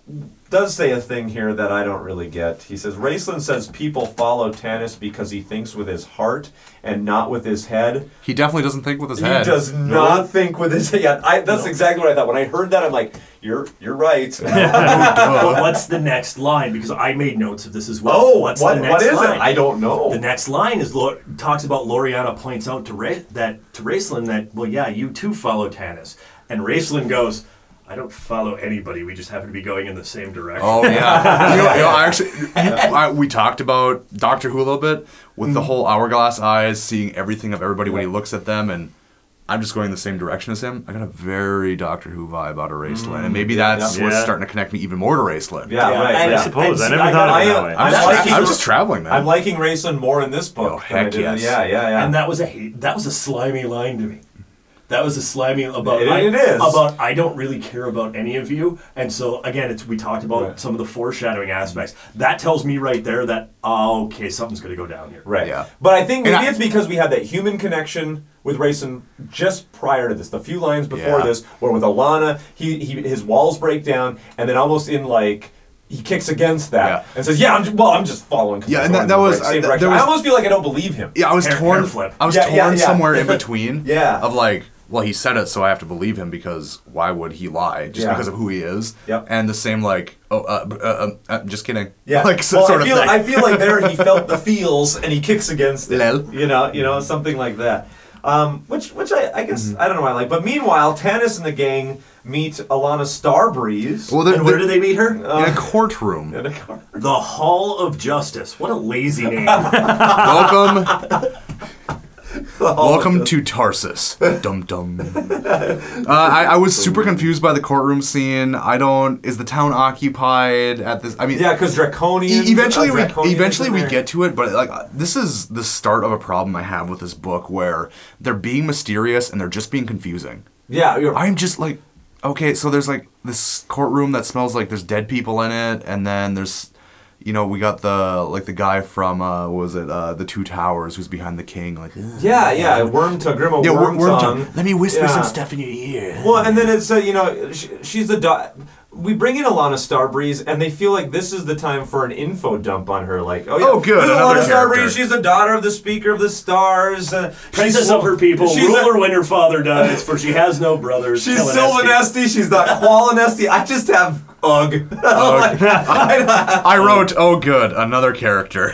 does say a thing here that I don't really get. He says Raistlin says people follow Tanis because he thinks with his heart and not with his head. He definitely doesn't think with his head. He head. does not think with his head. Yeah, I, that's exactly what I thought. When I heard that, I'm like, "You're you're right." But what's the next line? Because I made notes of this as well. oh, what's what, the next is line? it? I don't know. The next line is Lor- talks about Laurana points out to Ra- that to Raistlin that well yeah you too follow Tanis and Raistlin goes I don't follow anybody we just happen to be going in the same direction. Oh yeah, you know, you know, I actually, I, we talked about Doctor Who a little bit with Mm-hmm. the whole hourglass eyes, seeing everything of everybody when he looks at them, and I'm just going the same direction as him. I got a very Doctor Who vibe out of Raistlin, and maybe that's Yeah. what's Yeah. starting to connect me even more to Raistlin. yeah, Yeah, right. and yeah. I suppose. I never I thought got- of it that way. I'm, I'm just, liking, I'm just traveling, man. I'm liking Raistlin more in this book. Oh, heck did yes. Yeah, yeah, yeah. And that was a that was a slimy line to me. That was a slimy about It- I, it is. about I don't really care about any of you, and so again, it's we talked about Right. some of the foreshadowing aspects. That tells me right there that oh, okay, something's going to go down here. Right. Yeah. But I think maybe I- it's because we had that human connection with Raistlin just prior to this. The few lines before Yeah. this, where with Alana, he, he his walls break down, and then almost in like he kicks against that Yeah. and says, "Yeah, I'm ju- well, I'm just following." Yeah, and that- that was- right- I- that- there was- I almost feel like I don't believe him. yeah, I was Hair- torn. hair flip. I was Yeah, yeah, torn yeah. somewhere in between. Yeah. Of like, well, he said it, so I have to believe him because why would he lie? Just Yeah. because of who he is. Yep. And the same like, oh, uh, b- uh, um, uh, just kidding. Yeah, Like so, well, sort I of feel, thing. I feel like there he felt the feels and he kicks against it. Lel. You know, you know, something like that. Um, which, which I, I guess Mm-hmm. I don't know why I like. But meanwhile, Tanis and the gang meet Alhana Starbreeze. well, And where do they meet her? in a courtroom. in a courtroom. The Hall of Justice. What a lazy name. Welcome. Welcome to Tarsis. Dum dum. Uh, I, I was super confused by the courtroom scene. I don't. Is the town occupied at this? I mean, Yeah, because Draconian. E- eventually, uh, we eventually we get to it, but like uh, this is the start of a problem I have with this book, where they're being mysterious and they're just being confusing. Yeah, you're, I'm just like, okay, so there's like this courtroom that smells like there's dead people in it, and then there's, you know, we got the like the guy from uh, what was it uh, the Two Towers who's behind the king, like. Yeah, yeah. Worm to Grima Yeah, Worm, Worm tongue. Let me whisper Yeah. some stuff in your ear. Well, and then it's uh, you know sh- she's the da- we bring in Alhana Starbreeze, and they feel like this is the time for an info dump on her. Like, oh yeah, Oh, good, another Alhana character. Starbreeze. She's the daughter of the Speaker of the Stars. Uh, Princess of her people, she's ruler a- when her father dies, for she has no brothers. She's Telenesti. Silvanesti. She's not Qualinesti. I just have ugh. Like, I- I wrote, oh, good, another character.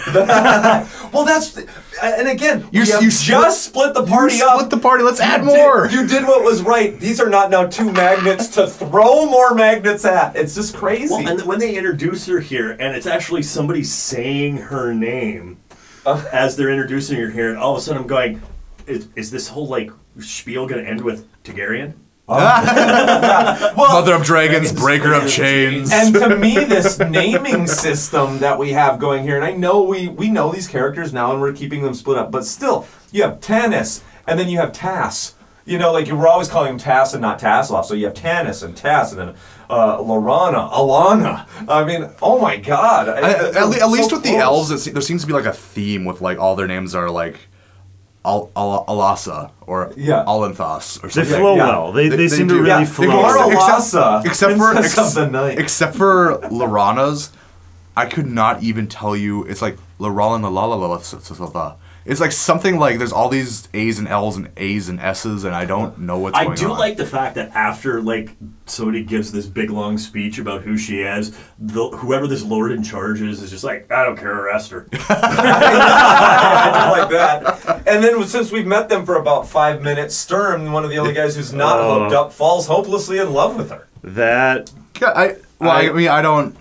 well, that's the- and again, You- you, have split- just split the party you up. split the party. Let's add You did- more. you did what was right. These are not now two magnets to throw more magnets at. It's just crazy. Well, and when they introduce her here, and it's actually somebody saying her name Uh. as they're introducing her here, and all of a sudden I'm going, is, is this whole like spiel going to end with Targaryen? well, Mother of Dragons, Breaker of Chains. and to me, this naming system that we have going here, and I know we we know these characters now, and we're keeping them split up, but still, you have Tanis, and then you have Tas. You know, like we're always calling him Tas and not Tasslehoff. So you have Tanis and Tas, and then uh, Laurana, Alhana. I mean, oh my God! I- at, le- at least So with the elves, it se- there seems to be like a theme with like all their names are like Al- Al- Alasa or Yeah. Alanthos or something. They flow yeah. well. They, they, They- seem they to really Yeah, flow. they are well. Alasa, except for ex- of the Night. except for Laurana's, I could not even tell you. It's like Laurana la la la la s- s- la. It's like something like there's all these A's and L's and A's and S's and I don't know what's I going do on. like the fact that after like somebody gives this big long speech about who she is, the whoever this lord in charge is is just like, I don't care, arrest her. I like that. And then since we've met them for about five minutes, Sturm, one of the only guys who's not Oh. hooked up, falls hopelessly in love with her. That Yeah, I well, I, I- mean, I don't.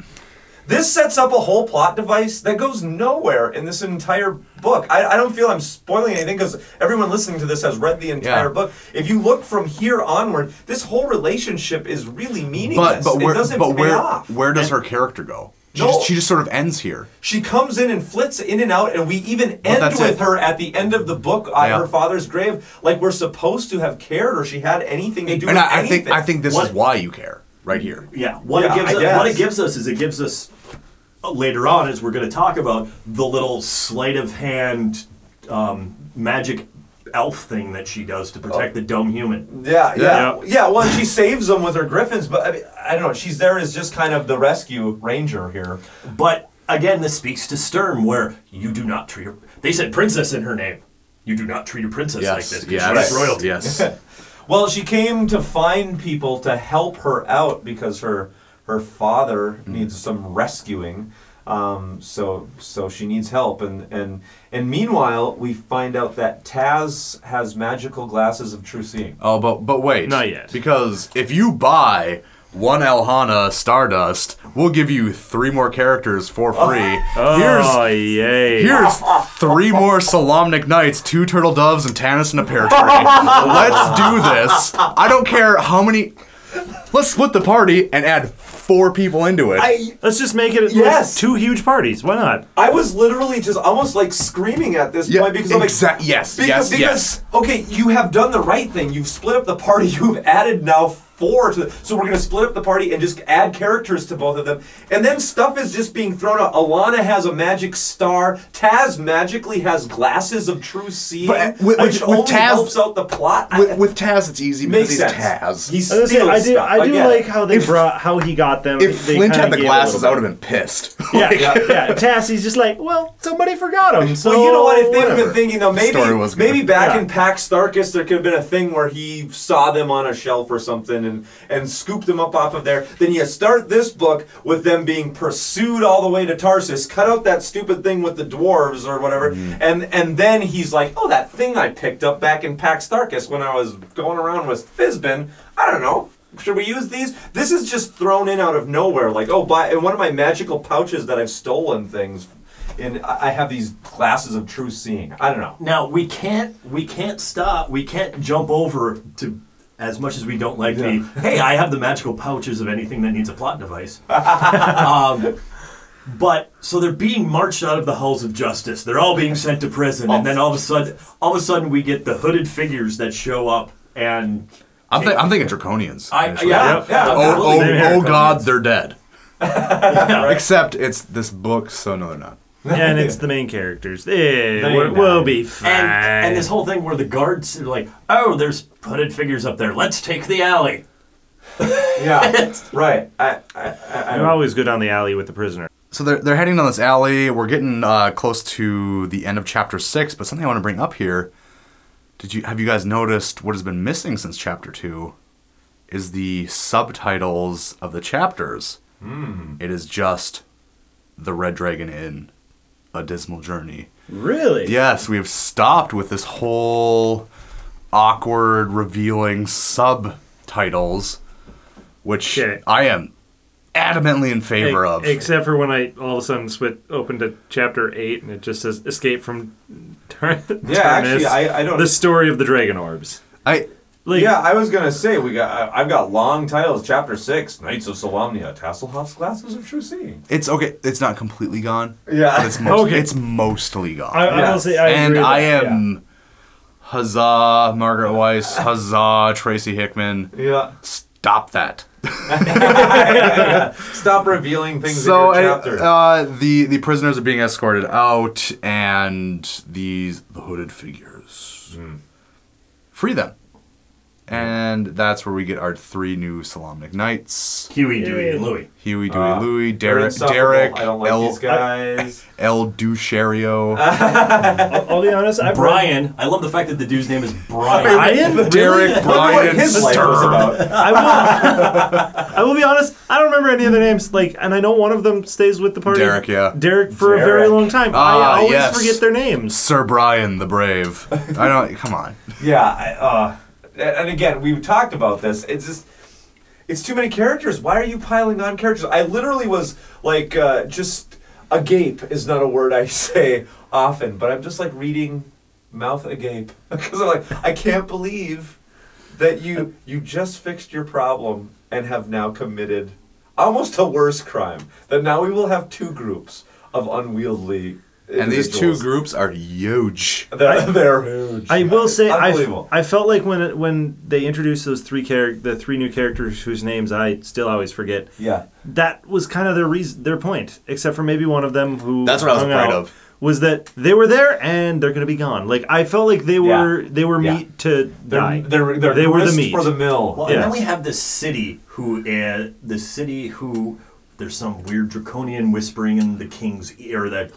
This sets up a whole plot device that goes nowhere in this entire book. I, I don't feel I'm spoiling anything because everyone listening to this has read the entire Yeah. book. If you look from here onward, this whole relationship is really meaningless. But but where it doesn't but pay where off. where does her character go? She, No. just, she just sort of ends here. She comes in and flits in and out, and we even end that's with it. her at the end of the book at Yeah. her father's grave, like we're supposed to have cared or she had anything to do And with I, I anything. think I think this is What- why you care right here. Yeah, what Yeah, it gives I us, what guess. it gives us is it gives us uh, later on, as we're going to talk about, the little sleight of hand um, magic elf thing that she does to protect the dumb human. Yeah, yeah, Yeah. yeah. Well, and she saves them with her griffins, but I, mean, I don't know. She's there as just kind of the rescue ranger here. But again, this speaks to Sturm, where you do not treat her. They said princess in her name. You do not treat a princess like this. 'cause yes, she's royalty. yes. Well, she came to find people to help her out because her her father needs some rescuing. Um, so so she needs help, and and and meanwhile, we find out that Tas has magical glasses of true seeing. Oh, but but wait, Not yet. Because if you buy one Elhana Stardust, we'll give you three more characters for free. oh yay! Here's here's three more Solamnic Knights, two turtle doves, and Tanis and a pear tree. Let's do this. I don't care how many. Let's split the party and add four people into it. I Let's just make it Yes. two huge parties. Why not? I was literally just almost like screaming at this Yeah, point because I'm like, exact- yes, because, yes, because yes. okay, you have done the right thing. You've split up the party. You've added now four to the, so we're gonna split up the party and just add characters to both of them, and then stuff is just being thrown out. Alhana has a magic star. Tas magically has glasses of true seeing, But, uh, with- which with- with only Tas- helps out the plot. I- with, with Tas, it's easy because he's sense. Tas. He I, steals say, I do. stuff. I do get it. like how they If- brought how he got them. if They Flint had the gave it a glasses, I would have been pissed. Yeah, yeah, yeah. Tassie's just like, well, somebody forgot him. So well, you know what? If they'd have been thinking though, maybe Story was good. maybe back Yeah. in Pax Tharkas, there could have been a thing where he saw them on a shelf or something and and scooped them up off of there. Then you start this book with them being pursued all the way to Tarsis. Cut out that stupid thing with the dwarves or whatever, Mm-hmm. and and then he's like, oh, that thing I picked up back in Pax Tharkas when I was going around with Fizban. I don't know. Should we use these? This is just thrown in out of nowhere. Like, oh, by in one of my magical pouches that I've stolen things and I I have these glasses of true seeing. I don't know. Now we can't we can't stop we can't jump over to as much as we don't like the hey I have the magical pouches of anything that needs a plot device. um, but so they're being marched out of the halls of justice. They're all being sent to prison, and then all of a sudden, all of a sudden, we get the hooded figures that show up, and I'm, th- I'm thinking draconians. I initially. yeah, yeah. Oh, oh, oh God, they're dead. yeah, Except it's this book, so no, they're not. And it's the main characters. Eh, They we're- die. we'll be fine. and and this whole thing where the guards are like, oh, there's hooded figures up there. Let's take the alley. yeah, right. I, I, I, I always go down the alley with the prisoner. So they're, they're heading down this alley. We're getting uh, close to the end of chapter six, but something I want to bring up here. Did you have you guys noticed what has been missing since chapter two? Is the subtitles of the chapters. It is just the Red Dragon Inn, a dismal journey. Really? Yes, we have stopped with this whole awkward revealing subtitles, which Okay. I am adamantly in favor of. Except for when I all of a sudden switch open to chapter eight and it just says "Escape from Tar- Yeah, actually, I- I don't- The story of the dragon orbs. I Like, yeah, I was gonna say we got. I- I've got long titles. Chapter six: Knights of Solamnia, Tasslehoff's glasses of true seeing. It's okay. It's not completely gone. Yeah. but it's most, Okay. it's mostly gone. I, I Yeah. will say, I and agree I that, am, huzzah, Margaret Weis, huzzah, Tracy Hickman. Yeah. Stop that. Stop revealing things So in your chapter. uh, the the prisoners are being escorted out, and these the hooded figures free them, and that's where we get our three new Solamnic knights: Huey, Dewey, and Louie. Huey, Dewey, Uh, Louie, They're Derek, insufferable. Derek, I don't like El, these guys. El Duchario. I'll, I'll be honest. I've read- Brian. I love the fact that the dude's name is Brian. I Brian? Derek, what Brian, his life was Stern. about. I will. I will be honest. I don't remember any of their names. Like, and I know one of them stays with the party. Derek, yeah. Derek for a very Derek. long time. Ah, I always yes. forget their names. Sir Brian the Brave. I don't. Come on. Yeah, I, uh, and again, we talked about this. It's just, it's too many characters. Why are you piling on characters? I literally was like, uh, just agape is not a word I say often, but I'm just like reading mouth agape because I'm like, I can't believe that you you just fixed your problem and have now committed almost a worse crime. That now we will have two groups of unwieldy. And these two groups are huge. They're, they're huge. I will say, I, I felt like when it, when they introduced those three char- the three new characters whose names I still always forget. yeah. That was kind of their reason, their point, except for maybe one of them who That's what I was hung afraid out, of. Was that they were there and they're going to be gone? Like I felt like they were they were Yeah. meat to die. They're, they're, they're they were the grist meat. for the mill. Well, and then we have this city who, uh, the city who, there's some weird draconian whispering in the king's ear, that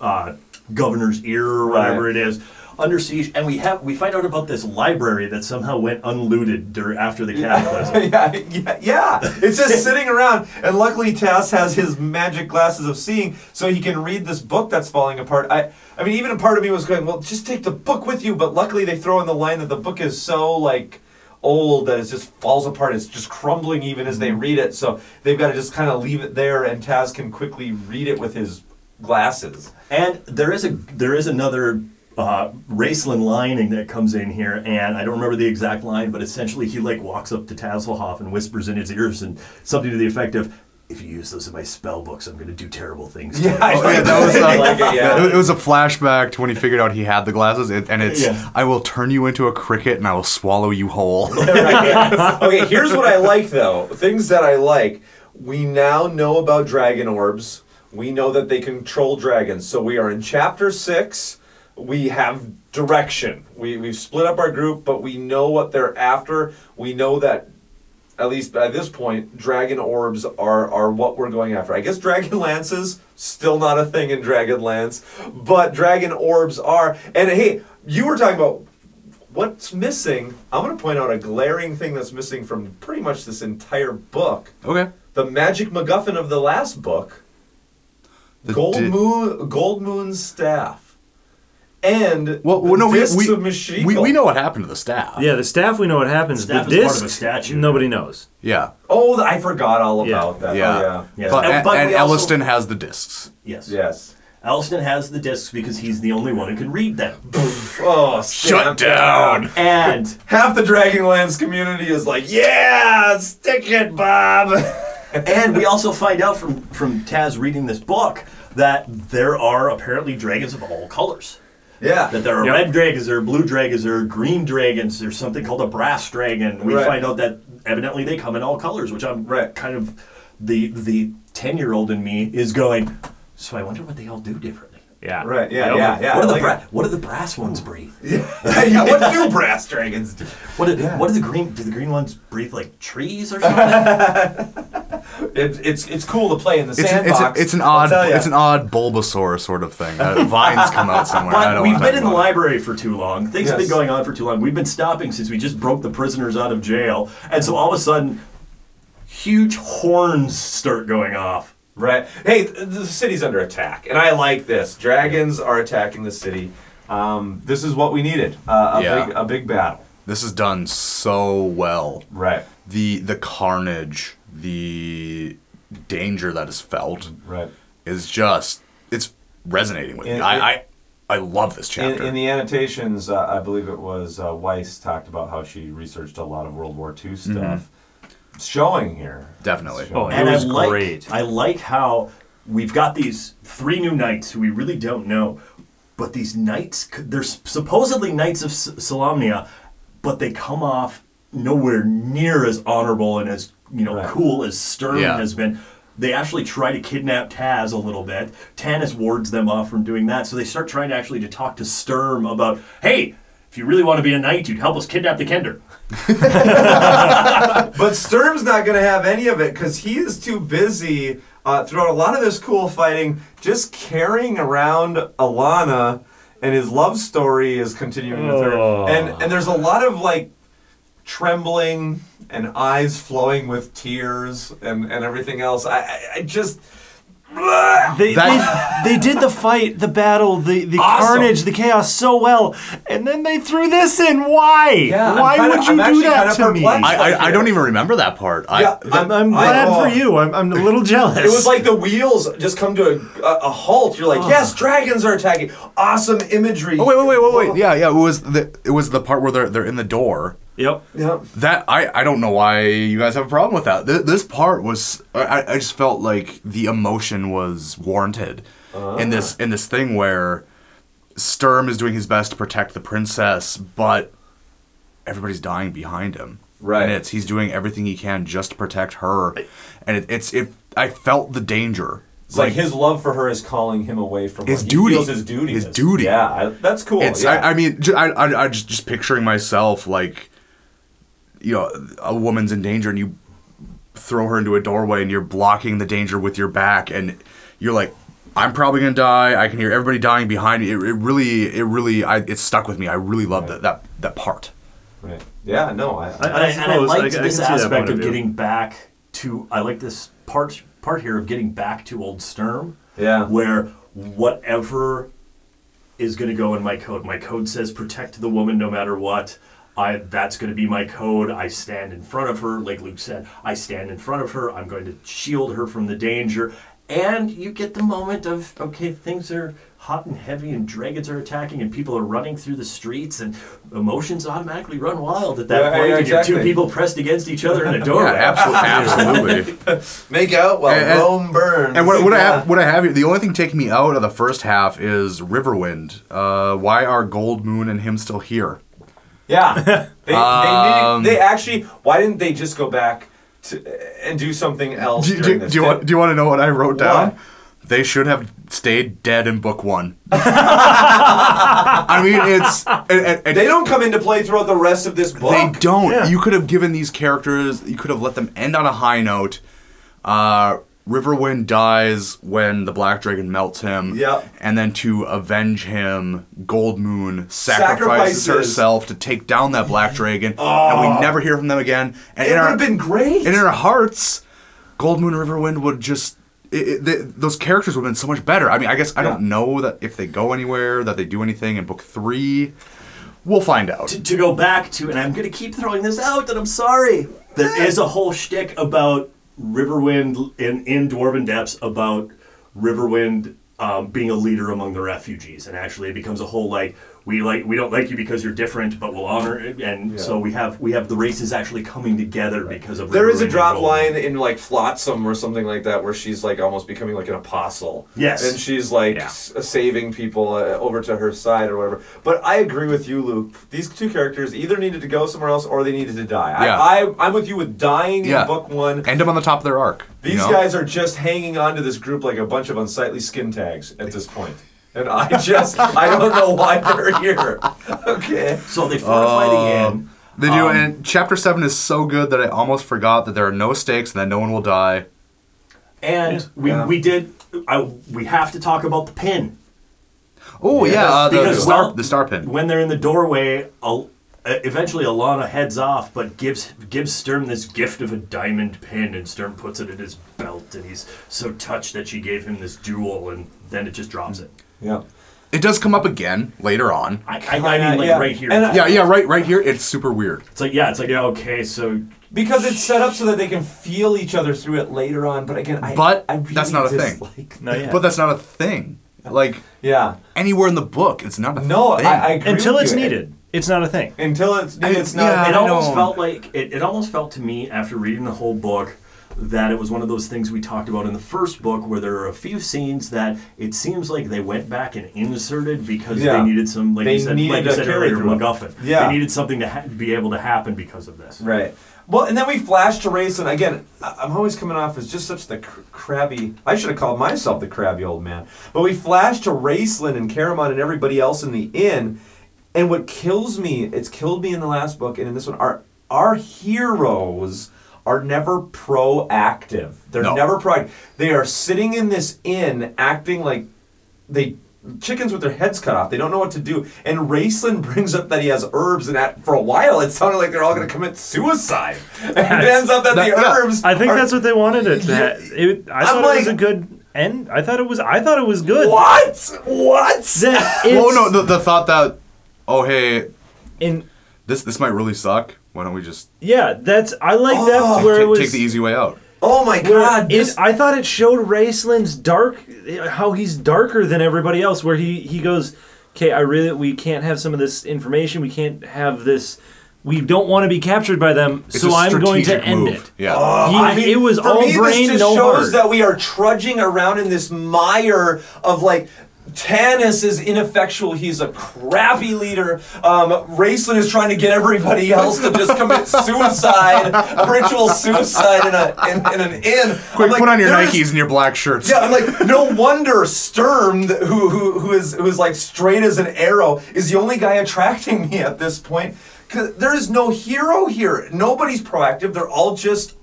uh, governor's ear or whatever Right. it is, under siege, and we have we find out about this library that somehow went unlooted dur- after the cataclysm. yeah, yeah, yeah. It's just sitting around, and luckily Tas has his magic glasses of seeing, so he can read this book that's falling apart. I, I mean, even a part of me was going, well, just take the book with you. But luckily, they throw in the line that the book is so like old that it just falls apart. It's just crumbling even as they read it. So they've got to just kind of leave it there, and Tas can quickly read it with his glasses. And there is a there is another uh, Raistlin lining that comes in here, and I don't remember the exact line, but essentially he like walks up to Tasslehoff and whispers in his ears and something to the effect of, "If you use those in my spell books, I'm going to do terrible things." to you." Oh, yeah, that was, uh, like it, yeah. It, it was a flashback to when he figured out he had the glasses, it, and it's Yeah. I will turn you into a cricket and I will swallow you whole. okay, here's what I like though. Things that I like. We now know about dragon orbs. We know that they control dragons. So we are in chapter six. We have direction. We we've split up our group, but we know what they're after. We know that at least at this point, dragon orbs are are what we're going after. I guess dragon lances still not a thing in Dragonlance, but dragon orbs are. And hey, you were talking about what's missing. I'm going to point out a glaring thing that's missing from pretty much this entire book. okay. The magic MacGuffin of the last book, The Gold di- Moon, Gold Moon's staff, and Well, the well, no, we, discs we, of Mishakal. we we know what happened to the staff. Yeah, the staff we know what happens. Staff the is part of a statue. nobody knows. Yeah. Oh, I forgot all Yeah. about that. Yeah. Oh, yeah. Yes. But, And- and, but and we also- Elistan has the discs. Yes. Yes. Elistan has the discs because he's the only one who can read them. Oh, Shut stamp down. And Half the Dragonlance community is like, yeah, stick it, Bob. and we also find out from from Tas reading this book that there are apparently dragons of all colors. yeah. That there are Yep. red dragons, there are blue dragons, there are green dragons. There's something called a brass dragon. We Right. find out that evidently they come in all colors, which I'm Right. kind of the the ten year old in me is going. So I wonder what they all do differently. Yeah. Right, yeah, yeah, yeah. what, do the like bra- what do the brass ones breathe? yeah, yeah. what do brass dragons do? What do, what do the green do the green ones breathe like trees or something? It, it's it's cool to play in the It's, an, sandbox. it's, a- it's an odd it's an odd Bulbasaur sort of thing. Uh, vines come out somewhere. I But don't we've been in the library for too long. Things have been going on for too long. We've been stopping since we just broke the prisoners out of jail. And so all of a sudden, huge horns start going off. Right. Hey, th- the city's under attack, and I like this. Dragons are attacking the city. Um, this is what we needed. Uh, a Yeah. big a big battle. This is done so well. Right. The the carnage, the danger that is felt Right. is just it's resonating with me. I, I I love this In, chapter. in the annotations, uh, I believe it was uh, Weis talked about how she researched a lot of World War II stuff. It's showing here. Definitely. It's showing. Oh, it and was I like, great. I like how we've got these three new knights who we really don't know. But these knights, they're supposedly knights of S- Solamnia, but they come off nowhere near as honorable and as you know Right. cool as Sturm Yeah. has been. They actually try to kidnap Tas a little bit. Tanis wards them off from doing that, so they start trying to actually to talk to Sturm about, hey, if you really want to be a knight, you'd help us kidnap the Kender. But Sturm's not going to have any of it because he is too busy uh, throughout a lot of this cool fighting, just carrying around Alhana, and his love story is continuing with her. And and there's a lot of like trembling and eyes flowing with tears and and everything else. I I, I just. They, That- they, they did the fight, the battle, the, the Awesome. carnage, the chaos so well, and then they threw this in. Why? Yeah, I'm Why kinda- would you I'm do actually that kinda to me? perplexed. I, I, I don't even remember that part. I, Yeah, I'm, I'm I- glad oh. for you. I'm, I'm a little jealous. It was like the wheels just come to a, a, a halt. You're like, oh. yes, dragons are attacking. Awesome imagery. oh wait, wait, wait, wait, wait. Oh. Yeah, yeah. It was the it was the part where they're they're in the door. Yep. Yep. That I, I don't know why you guys have a problem with that. Th- this part was I, I just felt like the emotion was warranted in ah. this in this thing where Sturm is doing his best to protect the princess, but everybody's dying behind him. Right. and it's he's doing everything he can just to protect her, and it, it's it. I felt the danger. It's like, his love for her is calling him away from His duty. His duty. His is. duty. Yeah, I, that's cool. It's yeah. I, I mean I, I I just just picturing myself like you know a woman's in danger and you throw her into a doorway and you're blocking the danger with your back and you're like I'm probably gonna die. I can hear everybody dying behind me. It, it really it really I, it stuck with me. I really loved that that that part. right. Yeah. No. I. I- and I, and I suppose. liked I- I this see aspect of of getting back to. I like this part part here of getting back to old Sturm. Yeah. Where whatever is going to go in my code. My code says protect the woman no matter what. I that's going to be my code. I stand in front of her, like Luke said. I stand in front of her. I'm going to shield her from the danger. And you get the moment of okay, things are hot and heavy, and dragons are attacking, and people are running through the streets, and emotions automatically run wild at that Yeah, point. yeah, and you're two people pressed against each other in a doorway. Yeah, absolutely, absolutely. Make out while And- and- Rome burns. And what, what I have, what I have here, the only thing taking me out of the first half is Riverwind. Uh, why are Goldmoon and him still here? Yeah. They, they, Um, needed, they actually. Why didn't they just go back to and do something else? Do, do, during do this? you want, do you want to know what I wrote down? They should have stayed dead in book one. I mean, it's and, and- and They don't come into play throughout the rest of this book. They don't. Yeah. You could have given these characters. You could have let them end on a high note. Uh, Riverwind dies when the Black Dragon melts him. Yep. And then to avenge him, Goldmoon sacrifices, Sacrifices. herself to take down that Black Dragon, and we ah. never hear from them again. And It would have been great. and in our hearts, Goldmoon and Riverwind would just. It, it, th those characters would have been so much better. I mean, I guess I don't know that if they go anywhere, that they do anything in book three. We'll find out. to, to go back to, and I'm going to keep throwing this out, and I'm sorry. There is a whole shtick about Riverwind in, in Dwarven Depths about Riverwind um, being a leader among the refugees, and actually it becomes a whole like we like we don't like you because you're different, but we'll honor it, and so we have we have the races actually coming together because of There is a drop and line in like Flotsam or something like that where she's like almost becoming like an apostle. Yes. And she's like Yeah. s- saving people uh, over to her side or whatever. But I agree with you, Luke. These two characters either needed to go somewhere else or they needed to die. Yeah. I, I, I'm with you with dying Yeah. in book one. End them on the top of their arc. you These know? guys are just hanging on to this group like a bunch of unsightly skin tags at this point. And I just, I don't know why they're here. Okay. So they fortify the inn. They do, Um, and chapter seven is so good that I almost forgot that there are no stakes and that no one will die. And we, Yeah. we did. I, we have to talk about the pin. Oh yeah, uh, the, the Because, star well, the star pin. When they're in the doorway, Al- uh, eventually Alhana heads off, but gives gives Sturm this gift of a diamond pin, and Sturm puts it in his belt, and he's so touched that she gave him this jewel, and then it just drops it. Yeah. It does come up again later on. I, I, I mean, like Yeah. right here. And I- Yeah, yeah, right, right here. It's super weird. it's like yeah, it's like yeah, okay, so Because it's set up so that they can feel each other through it later on. But again, I But I really that's not a thing. dislike- No, yeah. But that's not a thing. Like Yeah. anywhere in the book, it's not a No, thing. I, I agree Until with it's you. needed, it's not a thing. Until it's needed, I- it's not. yeah. it I almost know. felt like it, it almost felt to me after reading the whole book that it was one of those things we talked about in the first book where there are a few scenes that it seems like they went back and inserted because Yeah. they needed some like They you said like you said earlier. MacGuffin. Yeah. They needed something to ha- be able to happen because of this. Right. Well, and then we flash to Raist, and again, I'm always coming off as just such the cr- crabby. I should have called myself the crabby old man. But we flash to Raistlin and Caramon and everybody else in the inn, and what kills me, it's killed me in the last book and in this one, are our heroes are never proactive. They're No. never proactive. They are sitting in this inn acting like they chickens with their heads cut off. They don't know what to do. And Raistlin brings up that he has herbs, and at, for a while it sounded like they're all going to commit suicide. And it ends up that, that- the yeah. herbs. I think are- that's what they wanted it to. Yeah. It, I I'm thought it was a good end. I thought it was. I thought it was good. What? What? That oh it's- no, the, the thought that, oh hey, in this this might really suck. Why don't we just yeah, that's I like that oh. where it take, was. take the easy way out? Oh my where god! it, This, I thought it showed Raistlin's dark, how he's darker than everybody else. Where he he goes, okay, I really we can't have some of this information. We can't have this. We don't want to be captured by them, It's so a I'm going to strategic end move. it. Yeah. Oh, he- I mean, it was for all me, brain, this just no shows heart. that we are trudging around in this mire of like. Tanis is ineffectual. He's a crappy leader. Um, Raistlin is trying to get everybody else to just commit suicide, a ritual suicide in a in, in an inn. Quick, like, put on your there is- Nikes and your black shirts. Yeah, I'm like, no wonder Sturm, who who who is who is like straight as an arrow, is the only guy attracting me at this point. Cause there is no hero here. Nobody's proactive. They're all just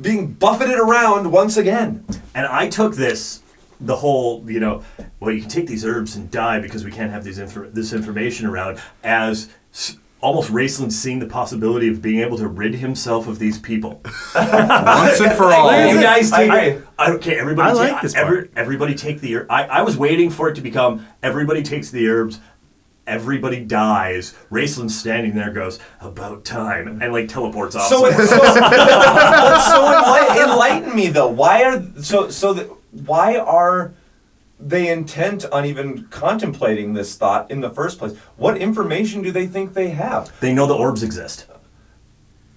being buffeted around once again. And I took this, the whole, you know, well, you can take these herbs and die because we can't have these infor- this information around, as s- almost Raistlin seeing the possibility of being able to rid himself of these people. Once and for all. Like, You guys I take. agree. I, okay, everybody. I take, like this every- everybody take the. herb. I, I was waiting for it to become. Everybody takes the herbs. Everybody dies. Raistlin's standing there, goes about time, and like teleports off. So, somewhere. so, so enlighten, enlighten me though. Why are so so? The, why are they intent on even contemplating this thought in the first place? What information do they think they have? they know the orbs exist.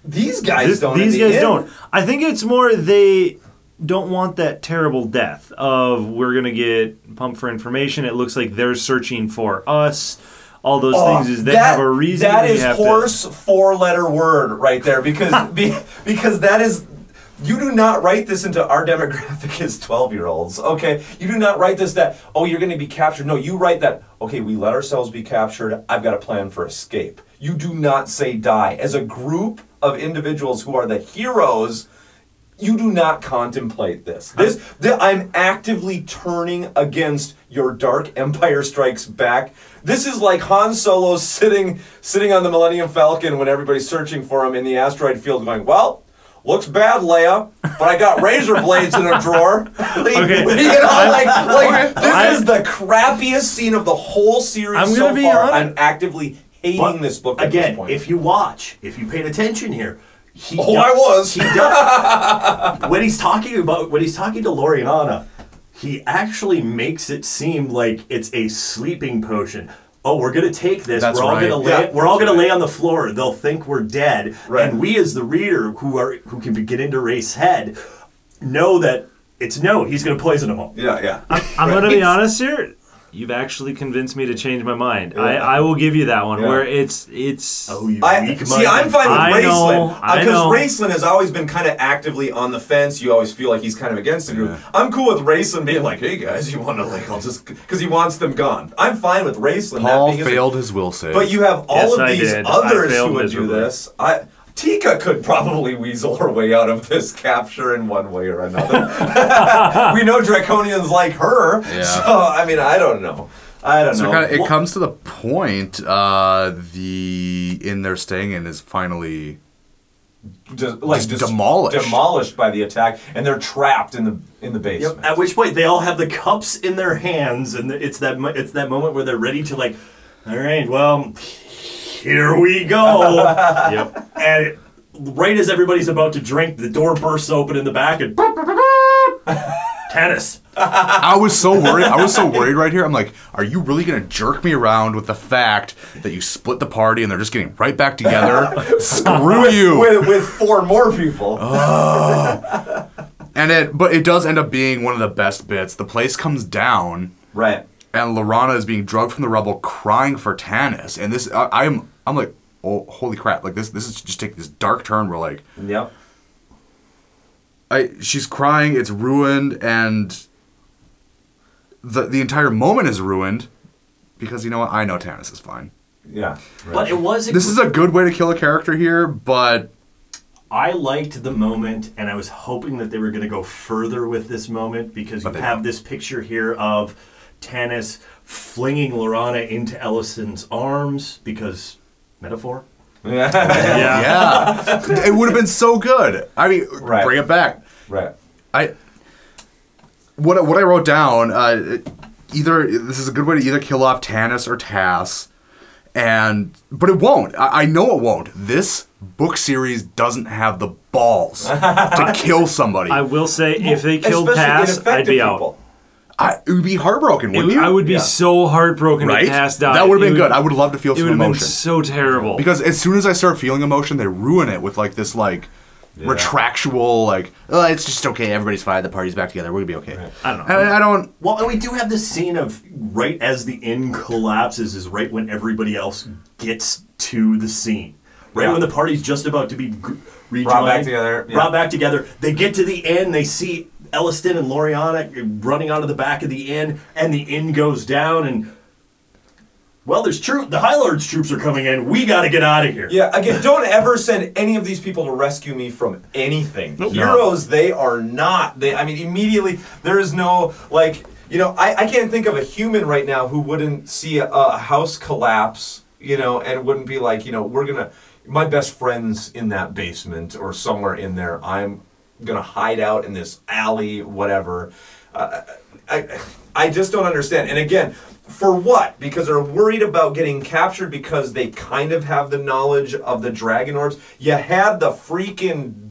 These guys This- don't. these the guys end. don't. I think it's more they don't want that terrible death of we're gonna get pumped for information. It looks like they're searching for us. All those Oh, things is they that- have a reason. That is have to- horse four-letter word right there because be, because that is. You do not write this into our demographic as 12 year olds, okay? You do not write this that, oh, you're going to be captured. No, you write that, okay, we let ourselves be captured. I've got a plan for escape. You do not say die. As a group of individuals who are the heroes, you do not contemplate this. This, thi- I'm actively turning against your dark Empire Strikes Back. This is like Han Solo sitting sitting on the Millennium Falcon when everybody's searching for him in the asteroid field, going, "Well, looks bad, Leia, but I got razor blades in a drawer." Like, Okay. you know, like, like this I- is the crappiest scene of the whole series I'm so gonna be far. honest- I'm actively hating But this book at this again. point. If you watch, if you paid attention here, he oh, do- I was. He does, when he's talking about when he's talking to Laurana, he actually makes it seem like it's a sleeping potion. Oh, we're gonna take this. That's we're all right. gonna lay. Yeah, we're all gonna right. lay on the floor. They'll think we're dead, Right. and we, as the reader, who are who can get into Raist's head, know that it's no. He's gonna poison them all. Yeah, yeah. I'm gonna be honest here. You've actually convinced me to change my mind. I, I will give you that one. Yeah. Where it's it's. Oh, you I, weak see, I'm fine with I know, uh, Raistlin because know. Raistlin has always been kind of actively on the fence. You always feel like he's kind of against the group. I'm cool with Raistlin being like, "Hey guys, you want to like, I'll just," because he wants them gone. I'm fine with Raistlin. not Paul being failed his will save. But you have all Yes, of I these did. Others who would do this. I Tika could probably weasel her way out of this capture in one way or another. we know Draconians like her, Yeah. so I mean, I don't know. I don't So know. kind of, it Well, comes to the point. Uh, the inn they're staying in is finally just, like just just demolished. demolished by the attack, and they're trapped in the in the Yep. basement. At which point they all have the cups in their hands, and it's that it's that moment where they're ready to like, all right, well, here we go. Yep. and it, right as everybody's about to drink, the door bursts open in the back, and Tanis. I was so worried. I was so worried right here. I'm like, are you really gonna jerk me around with the fact that you split the party and they're just getting right back together? Screw you. with with four more people. Oh. And it, but it does end up being one of the best bits. The place comes down, Right. and Laurana is being drugged from the rubble, crying for Tanis. And this, I, I'm, I'm like, oh, holy crap! Like this, this is just taking this dark turn. Where like, Yep. I, she's crying. It's ruined, and the the entire moment is ruined because you know what? I know Tanis is fine. Yeah. But it was. This is a good way to kill a character here, but I liked the moment, and I was hoping that they were going to go further with this moment because you But they have this picture here of Tanis flinging Laurana into Elistan's arms because metaphor. Yeah. Yeah. yeah, it would have been so good. I mean, Right. bring it back. right. I what what I wrote down. Uh, either this is a good way to either kill off Tanis or Tas, and but it won't. I, I know it won't. This book series doesn't have the balls to kill somebody. I I, will say, if they killed Especially Tas, I'd be out. People. it would be heartbroken, wouldn't would- you? I would be Yeah. so heartbroken right. if Tas died. That would have It been good. I would love to feel It some would have been emotion so terrible. because as soon as I start feeling emotion, they ruin it with like this like. Retractual, like, oh, it's just okay. Everybody's fine. The party's back together. We're gonna be okay. I don't know. And I don't. Well, and we do have this scene of right as the inn collapses is right when everybody else gets to the scene. Right Yeah. when the party's just about to be g- rejoined, Brought back together, yeah. brought back together. They get to the inn, they see Elistan and Laurana running onto the back of the inn, and the inn goes down, and well, there's troop. The High Lords troops are coming in. We got to get out of here. Yeah, again, don't ever send any of these people to rescue me from anything. Heroes, they are not. They, I mean, immediately there is no like, you know, I, I can't think of a human right now who wouldn't see a, a house collapse, you know, and wouldn't be like, you know, we're gonna, my best friend's in that basement or somewhere in there. I'm gonna hide out in this alley, whatever. Uh, I, I just don't understand. And again, for what? Because they're worried about getting captured because they kind of have the knowledge of the dragon orbs. You had the freaking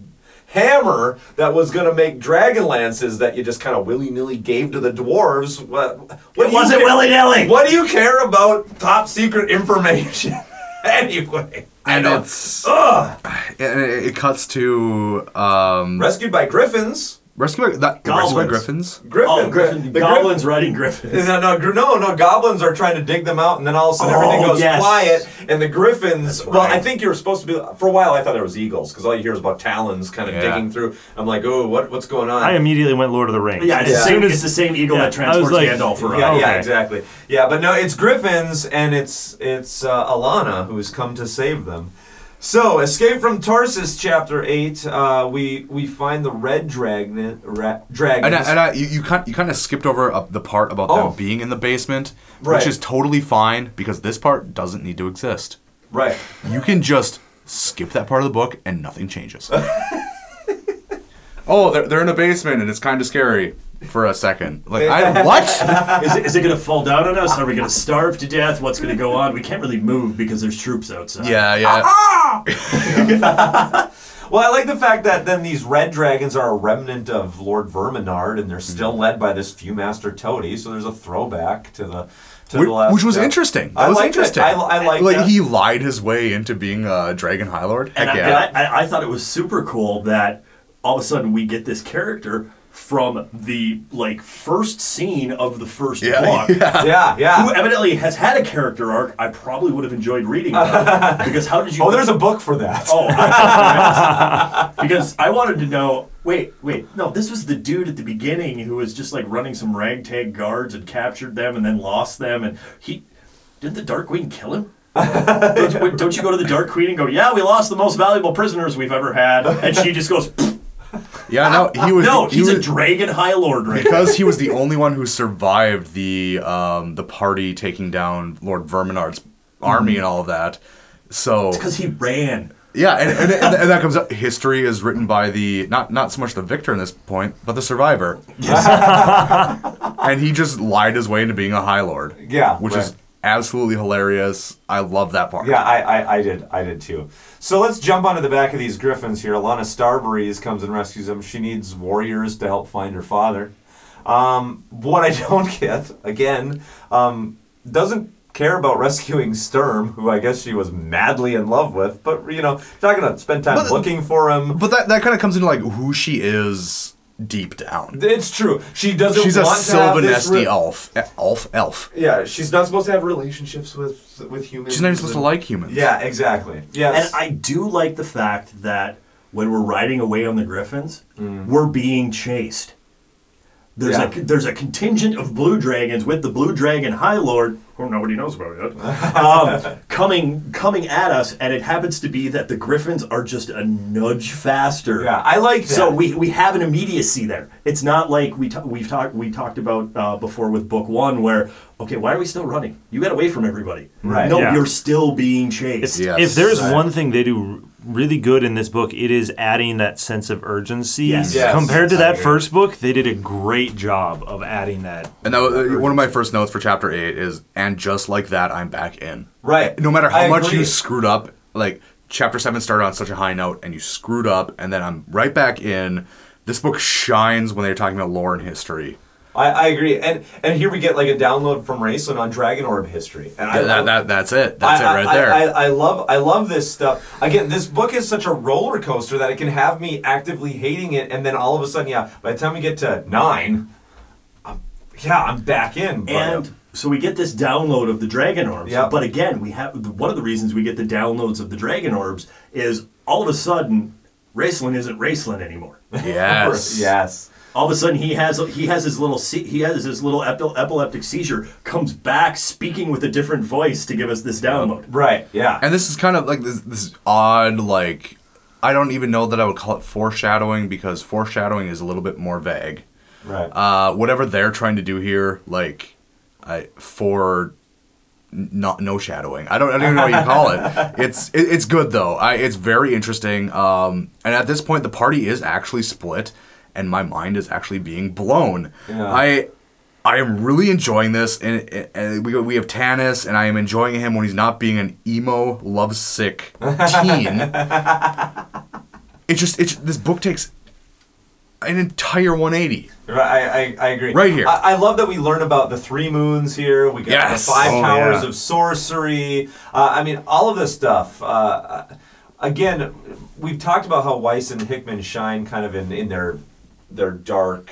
hammer that was going to make dragon lances that you just kind of willy nilly gave to the dwarves. What, what you wasn't willy-nilly. What do you care about top secret information? anyway, And it's Ugh. and it, it cuts to um rescued by griffins. Rescue by, that, rescue by Goblins. griffins. Griffin, Oh, Griffin, the goblins Griffin- riding griffins. No, no, gr- no, no. Goblins are trying to dig them out, and then all of a sudden Oh, everything goes yes. quiet. And the griffins. Well, I think you were supposed to be. For a while, I thought there was eagles because all you hear is about talons kind of Yeah. digging through. I'm like, oh, what, what's going on? I immediately went Lord of the Rings. Yeah, it's, as the same, soon it's as the same eagle yeah, that I was transports like- Gandalf around. yeah, yeah, Okay. exactly. Yeah, but no, it's griffins, and it's it's uh, Alhana who's come to save them. So, Escape from Tarsis, chapter eight. Uh, we we find the red dragon. Ra- dragons. And, I, and I, you, you kind you kind of skipped over uh, the part about Oh. them being in the basement, Right. which is totally fine because this part doesn't need to exist. right. You can just skip that part of the book and nothing changes. oh, they're, they're in a basement and it's kind of scary for a second. Like I what? Is it, is it going to fall down on us? Are we going to starve to death? What's going to go on? We can't really move because there's troops outside. yeah, yeah. Ah, well, I like the fact that then these red dragons are a remnant of Lord Verminaard, and they're still mm-hmm. led by this Fewmaster Toede. So there's a throwback to the to Which, the last. which was interesting. That I was liked it. interesting. I, I like like that. he lied his way into being a dragon high lord. Heck And, I, yeah. and I, I, I thought it was super cool that all of a sudden we get this character from the like first scene of the first Yeah, book. yeah, yeah. Who evidently has had a character arc I probably would have enjoyed reading about. because how did you Oh, there's a book for that. Oh, I- because I wanted to know. Wait, wait, no, this was the dude at the beginning who was just like running some ragtag guards and captured them and then lost them, and he did the Dark Queen kill him? don't, you, don't you go to the Dark Queen and go, yeah, we lost the most valuable prisoners we've ever had, and she just goes, "Pfft, yeah, no, he was. no, he he's a dragon high lord right because he was the only one who survived the um, the party taking down Lord Verminaard's army and all of that. So because he ran. yeah, and, and, and, and that comes up. History is written by the not not so much the victor in this point, but the survivor. and he just lied his way into being a high lord. Yeah, which is right. Absolutely hilarious. I love that part. Yeah, I, I, I did. I did too. So let's jump onto the back of these griffins here. Alhana Starbreeze comes and rescues them. She needs warriors to help find her father. Um, what I don't get, again, um, doesn't care about rescuing Sturm, who I guess she was madly in love with, but, you know, not going to spend time But- looking for him. But that that kind of comes into like who she is deep down. It's true. She doesn't She's a want to Silvanesti re- elf. Elf, elf. Yeah, she's not supposed to have relationships with with humans. She's not even supposed to like humans. Yeah, exactly. Yes. And I do like the fact that when we're riding away on the Griffins, Mm. we're being chased. There's Yeah. a there's a contingent of blue dragons with the blue dragon High Lord, who nobody knows about yet, um, coming coming at us, and it happens to be that the Griffins are just a nudge faster. Yeah, I like that. So we, we have an immediacy there. It's not like we ta- we've talked we talked about uh, before with book one, where okay, why are we still running? You got away from everybody. Right. No, Yeah. you're still being chased. Yes. If there's Right. one thing they do r- really good in this book, it is adding that sense of urgency. Yes. Yes, Compared to that first book, they did a great job of adding that. And that was, uh, one of my first notes for chapter eight is, and just like that, I'm back in. Right. No matter how I much agree. you screwed up, like chapter seven started on such a high note, and you screwed up, and then I'm right back in. This book shines when they're talking about lore and history. I, I agree, and and here we get like a download from Raistlin on Dragon Orb history, and I that, love- that, that's it. That's I, it right I- there. I, I, love I love this stuff. Again, this book is such a roller coaster that it can have me actively hating it, and then all of a sudden, yeah, by the time we get to nine, I'm, yeah, I'm back in. But, And so we get this download of the dragon orbs. Yep. But again, we have one of the reasons we get the downloads of the dragon orbs is all of a sudden Raistlin isn't Raistlin anymore. yes. yes, All of a sudden he has he has his little he has his little epi- epileptic seizure comes back speaking with a different voice to give us this download. right, yeah, And this is kind of like this, this odd, like, I don't even know that I would call it foreshadowing because foreshadowing is a little bit more vague. right. Uh, whatever they're trying to do here, like, I for not no shadowing. I don't, I don't even know what you call it. It's it, it's good though. I it's very interesting. Um, and at this point, the party is actually split, and my mind is actually being blown. Yeah. I. I am really enjoying this, and, and we, we have Tanis, and I am enjoying him when he's not being an emo, lovesick teen. it just, it's this book takes an entire 180. Right, I, I, I agree. Right here. I, I love that we learn about the three moons here. We got Yes. the five Oh, powers yeah. of sorcery. Uh, I mean, all of this stuff. Uh, again, we've talked about how Weis and Hickman shine kind of in, in their their dark,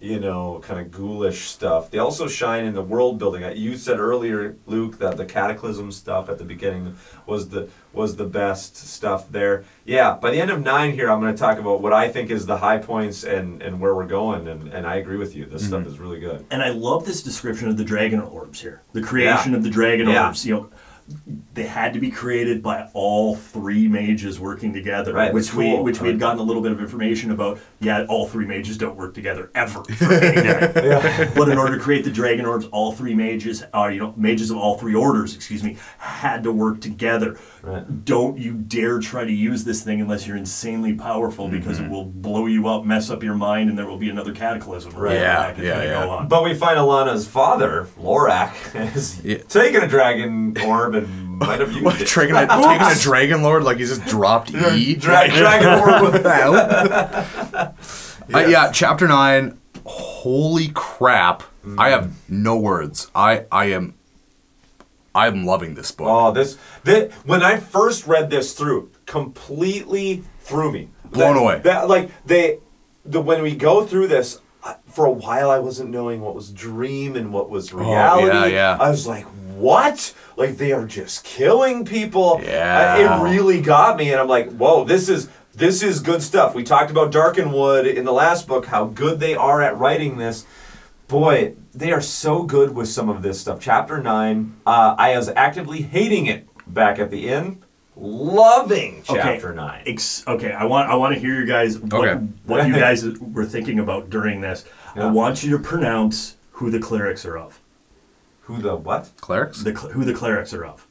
you know, kind of ghoulish stuff. They also shine in the world building. You said earlier, Luke, that the Cataclysm stuff at the beginning was the was the best stuff there. Yeah, by the end of nine here, I'm going to talk about what I think is the high points and, and where we're going, and, and I agree with you. This stuff mm-hmm. is really good. And I love this description of the dragon orbs here. The creation of the dragon Yeah. orbs. You know, they had to be created by all three mages working together, Right, which that's we which we had gotten a little bit of information about. Yeah, all three mages don't work together ever. anything. But in order to create the dragon orbs, all three mages, uh, you know, mages of all three orders, excuse me, had to work together. Right. Don't you dare try to use this thing unless you're insanely powerful, because Mm-hmm. it will blow you up, mess up your mind, and there will be another cataclysm. Right. Yeah, yeah, yeah. But we find Alhana's father, Lorac, is Yeah. taking a dragon orb and might have used What, it. taking a, taking a Dragon Lord like he's just dropped E? Dra- Dragon Lord. Uh, yeah, chapter nine. Holy crap! I have no words. I I am. I am loving this book. Oh, this, this when I first read this through, completely threw me. Blown That- away. That like they, the when we go through this, I- for a while I wasn't knowing what was dream and what was reality. Oh, yeah, yeah. I was like, what? Like they are just killing people. Yeah. I- it really got me, and I'm like, whoa, this is this is good stuff. We talked about Darkenwood in the last book, how good they are at writing this boy, they are so good with some of this stuff. Chapter nine, uh, I was actively hating it back at the end. loving chapter okay. nine. Ex- okay, I want I want to hear you guys what, Okay. what you guys were thinking about during this. Yeah. I want you to pronounce who the clerics are of. Who the what? Clerics. The cl- who the clerics are of.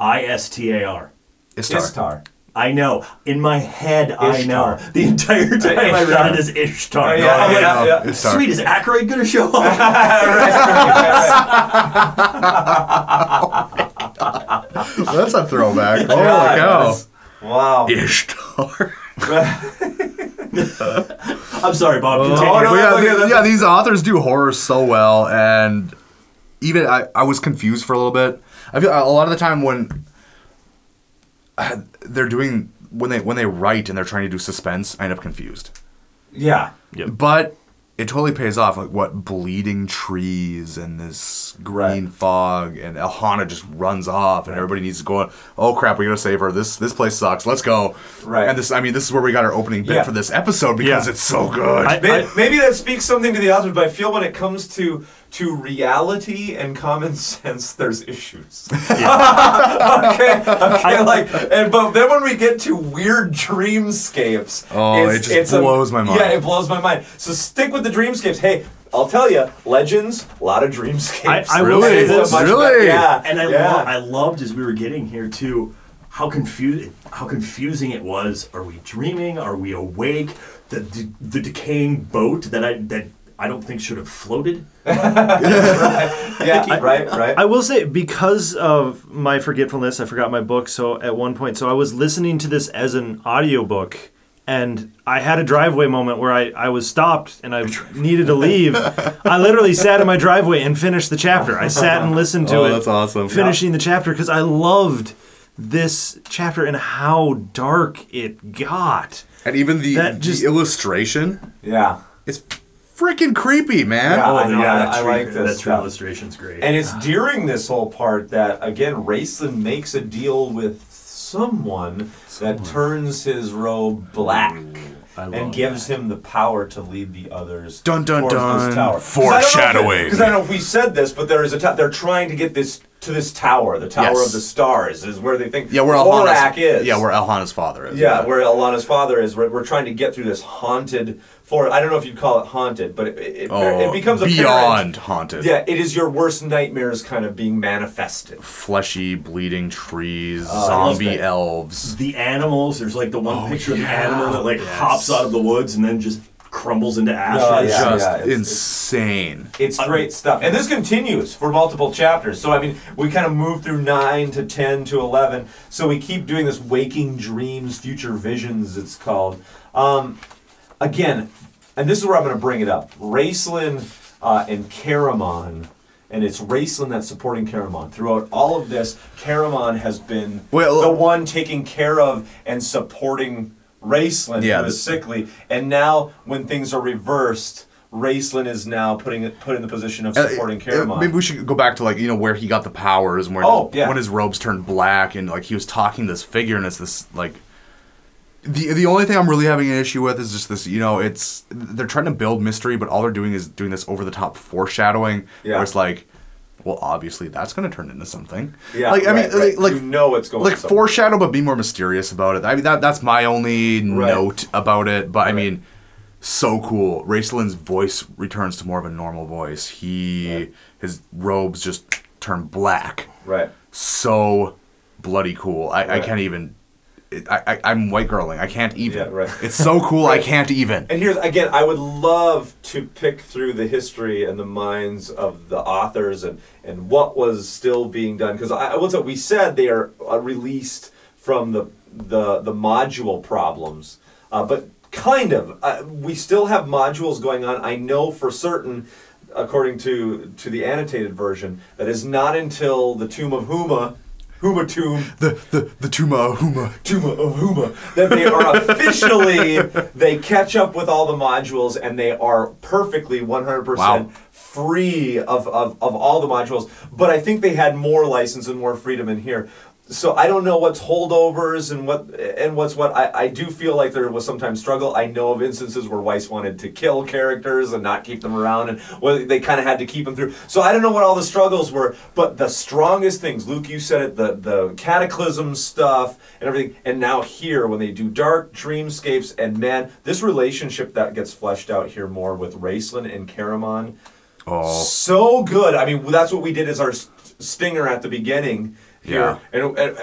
I S T A R. Istar. Istar. I know. In my head, I know. The entire uh, time I Ishtar. read it as Ishtar. Oh, yeah, I'm like, yeah, yeah. Istar. Sweet, is Ackroyd going to show up? That's a throwback. Holy Yeah, cow! yes. Wow. Ishtar. I'm sorry, Bob. Oh, continue. Oh, no, yeah, that's okay, the- that's yeah, these authors do horror so well, and even I, I was confused for a little bit. I feel a lot of the time when uh, they're doing when they when they write and they're trying to do suspense, I end up confused. Yeah. But it totally pays off. Like what bleeding trees and this green Right. fog, and Alhana just runs off, and everybody needs to go. Oh crap, we gotta save her. This this place sucks. Let's go. Right. And this, I mean, this is where we got our opening bit Yeah. for this episode because Yeah. it's so good. I- Maybe, maybe that speaks something to the authors, but I feel when it comes to to reality and common sense, there's issues. okay, okay, like, and but then when we get to weird dreamscapes, Oh, it just blows my mind. Yeah, it blows my mind. So stick with the dreamscapes. Hey, I'll tell you, legends, a lot of dreamscapes. I- I will say And this- much Really? better- Yeah, and I, yeah. lo- I loved as we were getting here too how confusing how confusing it was. Are we dreaming? Are we awake? The the, the decaying boat that I that I don't think should have floated. yeah, right, right. I will say because of my forgetfulness, I forgot my book. So at one point, so I was listening to this as an audiobook and I had a driveway moment where I, I was stopped and I needed to leave. I literally sat in my driveway and finished the chapter. I sat and listened to Oh, it. that's awesome. Finishing the chapter because I loved this chapter and how dark it got. And even the, That just- the illustration yeah. is freaking creepy, man. Yeah. Oh, I know, I- that I tree- like this That tree stuff. illustration's great. And it's during this whole part that again Raistlin makes a deal with someone, that turns his robe black and gives him the power to lead the others. Dun, dun, dun. This tower. Foreshadowing. Because I don't know if we said this, but there is a. ta- they're trying to get this to this tower. The Tower Yes. of the Stars is where they think yeah, where Lorac Alhana's is. Yeah, where Alhana's father is. Yeah, where Alhana's father is. We're, we're trying to get through this haunted forest. I don't know if you'd call it haunted, but it, it, Oh, it becomes apparent- beyond haunted. Yeah, it is your worst nightmares kind of being manifested. Fleshy, bleeding trees, I love zombie elves. the animals. There's like the one Oh, picture of the animal that like Yes. hops out of the woods and then just crumbles into ashes. Oh, yeah. Just it's- it's- insane. It's great stuff. And this continues for multiple chapters. So, I mean, we kind of move through 9 to 10 to 11. So, we keep doing this waking dreams, future visions, it's called. Um, again, and this is where I'm going to bring it up Raistlin uh, and Caramon. And it's Raistlin that's supporting Caramon. Throughout all of this, Caramon has been Well- the one taking care of and supporting Raistlin, Yeah, who is sickly. And now, when things are reversed, Raistlin is now putting it put in the position of Uh, supporting uh, Caramon. Maybe we should go back to like you know where he got the powers and where Oh, his, yeah. when his robes turned black and like he was talking to this figure and it's this like the the only thing I'm really having an issue with is just this you know it's they're trying to build mystery but all they're doing is doing this over the top foreshadowing Yeah. where it's like well obviously that's going to turn into something yeah, like I mean right, right. like, you know what's going to like somewhere. foreshadow but be more mysterious about it i mean that that's my only Right. note about it but i mean so cool raistlin's voice returns to more of a normal voice he his robes just turn black right. so bloody cool i, I can't even it, I, I I'm white girling. I can't even. Yeah, right. It's so cool. I can't even. And here's again, I would love to pick through the history and the minds of the authors and and what was still being done because I what's up? We said they are uh, released from the the the module problems, uh, but kind of uh, we still have modules going on. I know for certain. According to to the annotated version, that is not until the Tomb of Huma, Huma Tomb, The the the Tuma Huma. Tuma of Huma that they are officially they catch up with all the modules and they are perfectly 100% Wow. free of, of, of all the modules but i think they had more license and more freedom in here so i don't know what's holdovers and what and what's what. I, I do feel like there was sometimes struggle. I know of instances where weis wanted to kill characters and not keep them around and well, they kind of had to keep them through. So i don't know what all the struggles were but the strongest things luke you said it the, the cataclysm stuff and everything and now here when they do dark dreamscapes and man this relationship that gets fleshed out here more with raistlin and Caramon. Oh, so good. I mean, that's what we did as our stinger at the beginning here, Yeah. and, and, uh,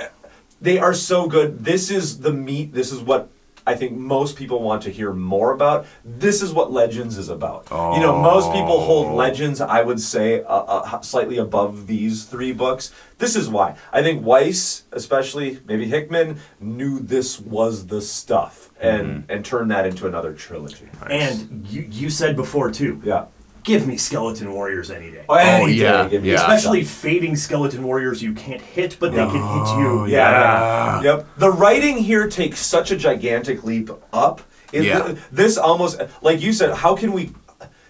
they are so good. This is the meat. This is what I think most people want to hear more about. This is what Legends is about. You know, most people hold Oh. Legends. I would say uh, uh, slightly above these three books. This is why I think Weis, especially maybe Hickman, knew this was the stuff and Mm-hmm. and turned that into another trilogy. And you, you said before too. Yeah. Give me skeleton warriors any day. Oh, any day, yeah, give me yeah. Especially fading skeleton warriors you can't hit, but they can hit you. Oh, yeah, yeah. Yep. The writing here takes such a gigantic leap up. It- Yeah. This almost, like you said, how can we?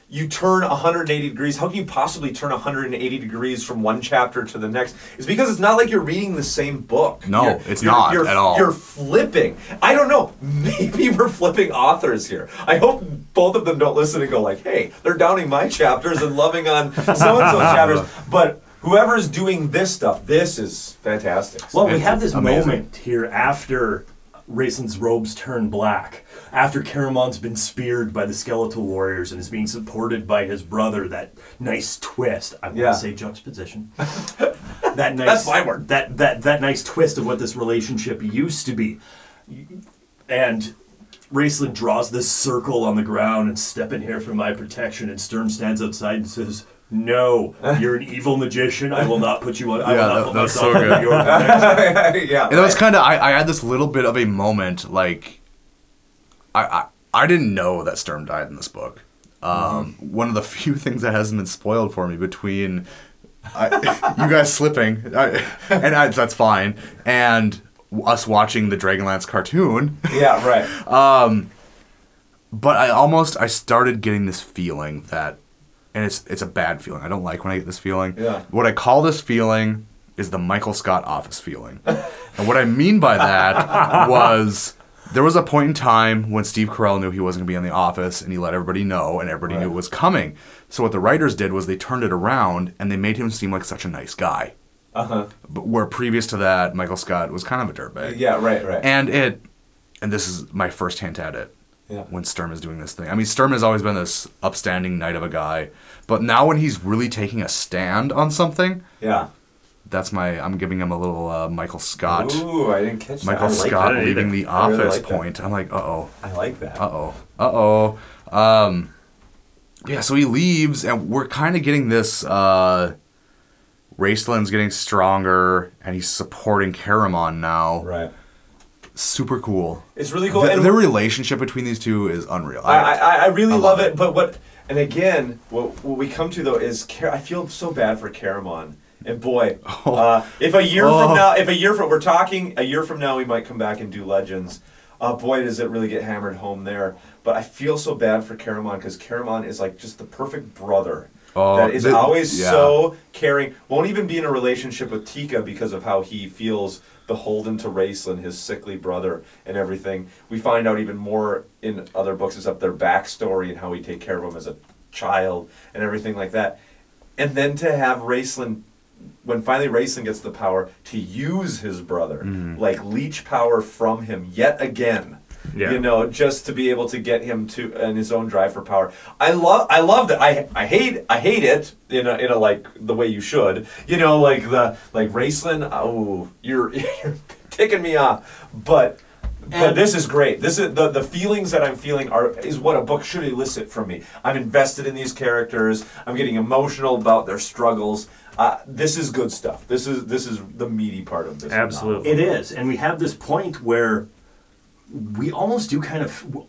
You turn 180 degrees. How can you possibly turn 180 degrees from one chapter to the next? It's because it's not like you're reading the same book. No, You're- it's you're- not you're- at all. You're flipping. I don't know. Maybe we're flipping authors here. I hope both of them don't listen and go like, "Hey, they're downing my chapters and loving on so and so chapters." But whoever's doing this stuff, this is fantastic. Well, we have this amazing. moment here after Raistlin's robes turn black, after Caramon's been speared by the skeletal warriors and is being supported by his brother. That nice twist. I want Yeah. to say juxtaposition. that nice. That's my word. That that that nice twist of what this relationship used to be, and. Raistlin draws this circle on the ground and step in here for my protection. And Sturm stands outside and says, "No, you're an evil magician. I will not put you on. I Yeah, will not that- put that's myself so good. your yeah. And that was kind of I, I had this little bit of a moment like I I, I didn't know that Sturm died in this book. Um, One of the few things that hasn't been spoiled for me between I, you guys slipping, I, and I, that's fine, and us watching the Dragonlance cartoon. yeah, right. um, But I almost I started getting this feeling that, and it's it's a bad feeling. I don't like when I get this feeling. Yeah. What I call this feeling is the Michael Scott office feeling, and what I mean by that was there was a point in time when Steve Carell knew he wasn't going to be in the office, and he let everybody know, and everybody knew it was coming. So what the writers did was they turned it around and they made him seem like such a nice guy. Uh huh. But where previous to that, Michael Scott was kind of a dirtbag. Yeah, right, right. And it, and this is my first hint at it. Yeah. When Sturm is doing this thing, I mean, Sturm has always been this upstanding knight of a guy, but now when he's really taking a stand on something, yeah. that's my. I'm giving him a little uh, Michael Scott. Ooh, I didn't catch Michael that. I like Scott that leaving the I really office like that. point. I'm like, uh oh, I like that. uh oh, uh oh. Um, yeah, so he leaves, and we're kind of getting this. Uh, Raistlin's getting stronger, and he's supporting Caramon now. Right. Super cool. It's really cool. The, and the relationship between these two is unreal. I, I, I really I love love it. it. But what, and again, what, what we come to though is, I feel so bad for Caramon. And boy, uh, if a year Oh. from now, if a year from we're talking a year from now, we might come back and do Legends. Uh, boy, does it really get hammered home there. But I feel so bad for Caramon because Caramon is like just the perfect brother. Oh, that is the- always yeah. so caring. Won't even be in a relationship with Tika because of how he feels beholden to Raistlin, his sickly brother, and everything. We find out even more in other books is up their backstory and how we take care of him as a child and everything like that. And then to have Raistlin, when finally Raistlin gets the power to use his brother, Mm-hmm. like leech power from him yet again. Yeah. You know, just to be able to get him to and his own drive for power. I love, I love that. I, I hate, I hate it in a, in a like the way you should. You know, like the like Raistlin. Oh, you're, you're ticking me off. But but this is great. This is the the feelings that I'm feeling are is what a book should elicit from me. I'm invested in these characters. I'm getting emotional about their struggles. Uh, this is good stuff. This is this is the meaty part of this. Absolutely. It is, and we have this point where we almost do kind of.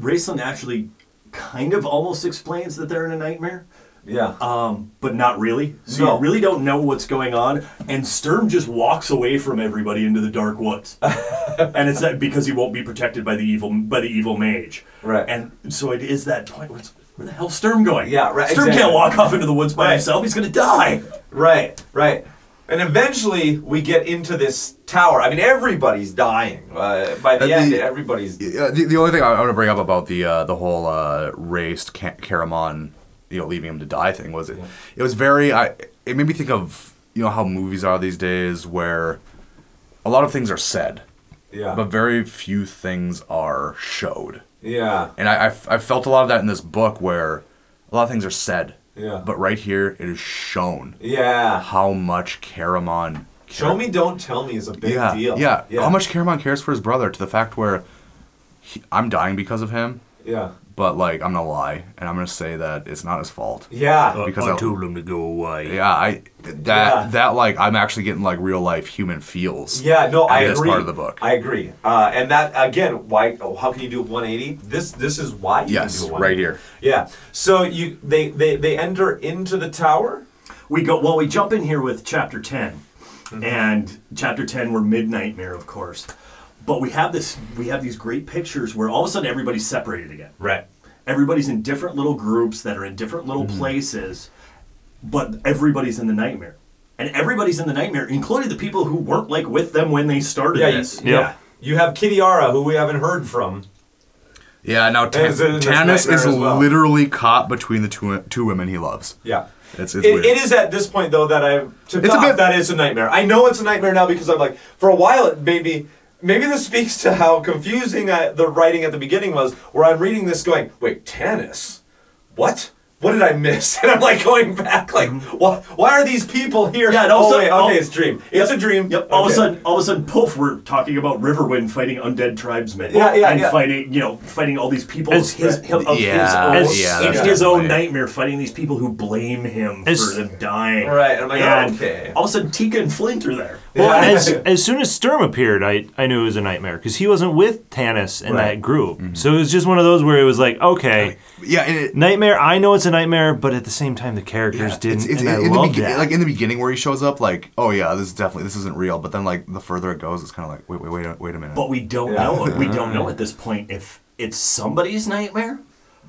Raistlin actually kind of almost explains that they're in a nightmare, Yeah. um, but not really. So No. you really don't know what's going on, and Sturm just walks away from everybody into the dark woods, and it's that because he won't be protected by the evil by the evil mage. Right. And so it is that point. Where, where the hell's Sturm going? Yeah, right, Sturm exactly. can't walk off into the woods by Right. himself. He's gonna die. Right, right. And eventually we get into this tower. I mean, everybody's dying. Uh, by the Uh, end, everybody's. Uh, the, the only thing I want to bring up about the uh, the whole uh, Raist Ka- Caramon, you know, leaving him to die thing was it. It was very. I it made me think of you know how movies are these days, where a lot of things are said, Yeah. but very few things are showed. yeah. And I I felt a lot of that in this book, where a lot of things are said, Yeah. but right here it is shown Yeah. how much Caramon. Show me, don't tell me is a big yeah, deal. Yeah, yeah. How much Caramon cares for his brother to the fact where he, I'm dying because of him, Yeah. But like I'm gonna lie and I'm gonna say that it's not his fault. Yeah. Because I I- told him to go away. Yeah, I that Yeah. that like I'm actually getting like real life human feels. Yeah, no, in I this agree. part of the book. I agree, uh, and that again, why? Oh, how can you do 180? This this is why you Yes, can do a right here. Yeah. So you they they they enter into the tower. We go well. We jump in here with chapter 10 and chapter ten we're mid nightmare, of course. But we have this. We have these great pictures where all of a sudden everybody's separated again. Right. Everybody's in different little groups that are in different little mm-hmm. places, but everybody's in the nightmare, and everybody's in the nightmare, including the people who weren't like with them when they started Yeah. You, this. yeah. You have Kitiara, who we haven't heard from. Yeah, now Tan- Is it in this Tanis is well? literally caught between the two two women he loves. Yeah. It's, it's It, weird. it is at this point though that I to It's a Doc, bit- that is a nightmare. I know it's a nightmare now because I'm like for a while it maybe maybe this speaks to how confusing I, the writing at the beginning was, where I'm reading this going, wait, Tanis, what? What did I miss? And I'm like going back, like, mm-hmm. why, why are these people here? Yeah, and all oh, sudden- wait, all- okay, oh, it's a dream. It's a dream. Yep. All of a sudden, all of a sudden, poof! We're talking about Riverwind fighting undead tribesmen. Yeah, yeah, and yeah. fighting, you know, fighting all these people As- his, his, of Yeah, his own, yeah, in that's his own nightmare, fighting these people who blame him As- for them dying. Right, I'm like, and oh, okay. All of a sudden, Tika and Flint are there. Well, as, as soon as Sturm appeared, I, I knew it was a nightmare because he wasn't with Tanis in Right. that group. Mm-hmm. So it was just one of those where it was like, okay, yeah, and it, nightmare. I know it's a nightmare, but at the same time, the characters Yeah, didn't. It's, it's and I in the love begin- that. like in the beginning where he shows up, like, oh yeah, this is definitely this isn't real. But then like the further it goes, it's kind of like, wait, wait, wait, a- wait a minute. But we don't Yeah. know. We don't know at this point if it's somebody's nightmare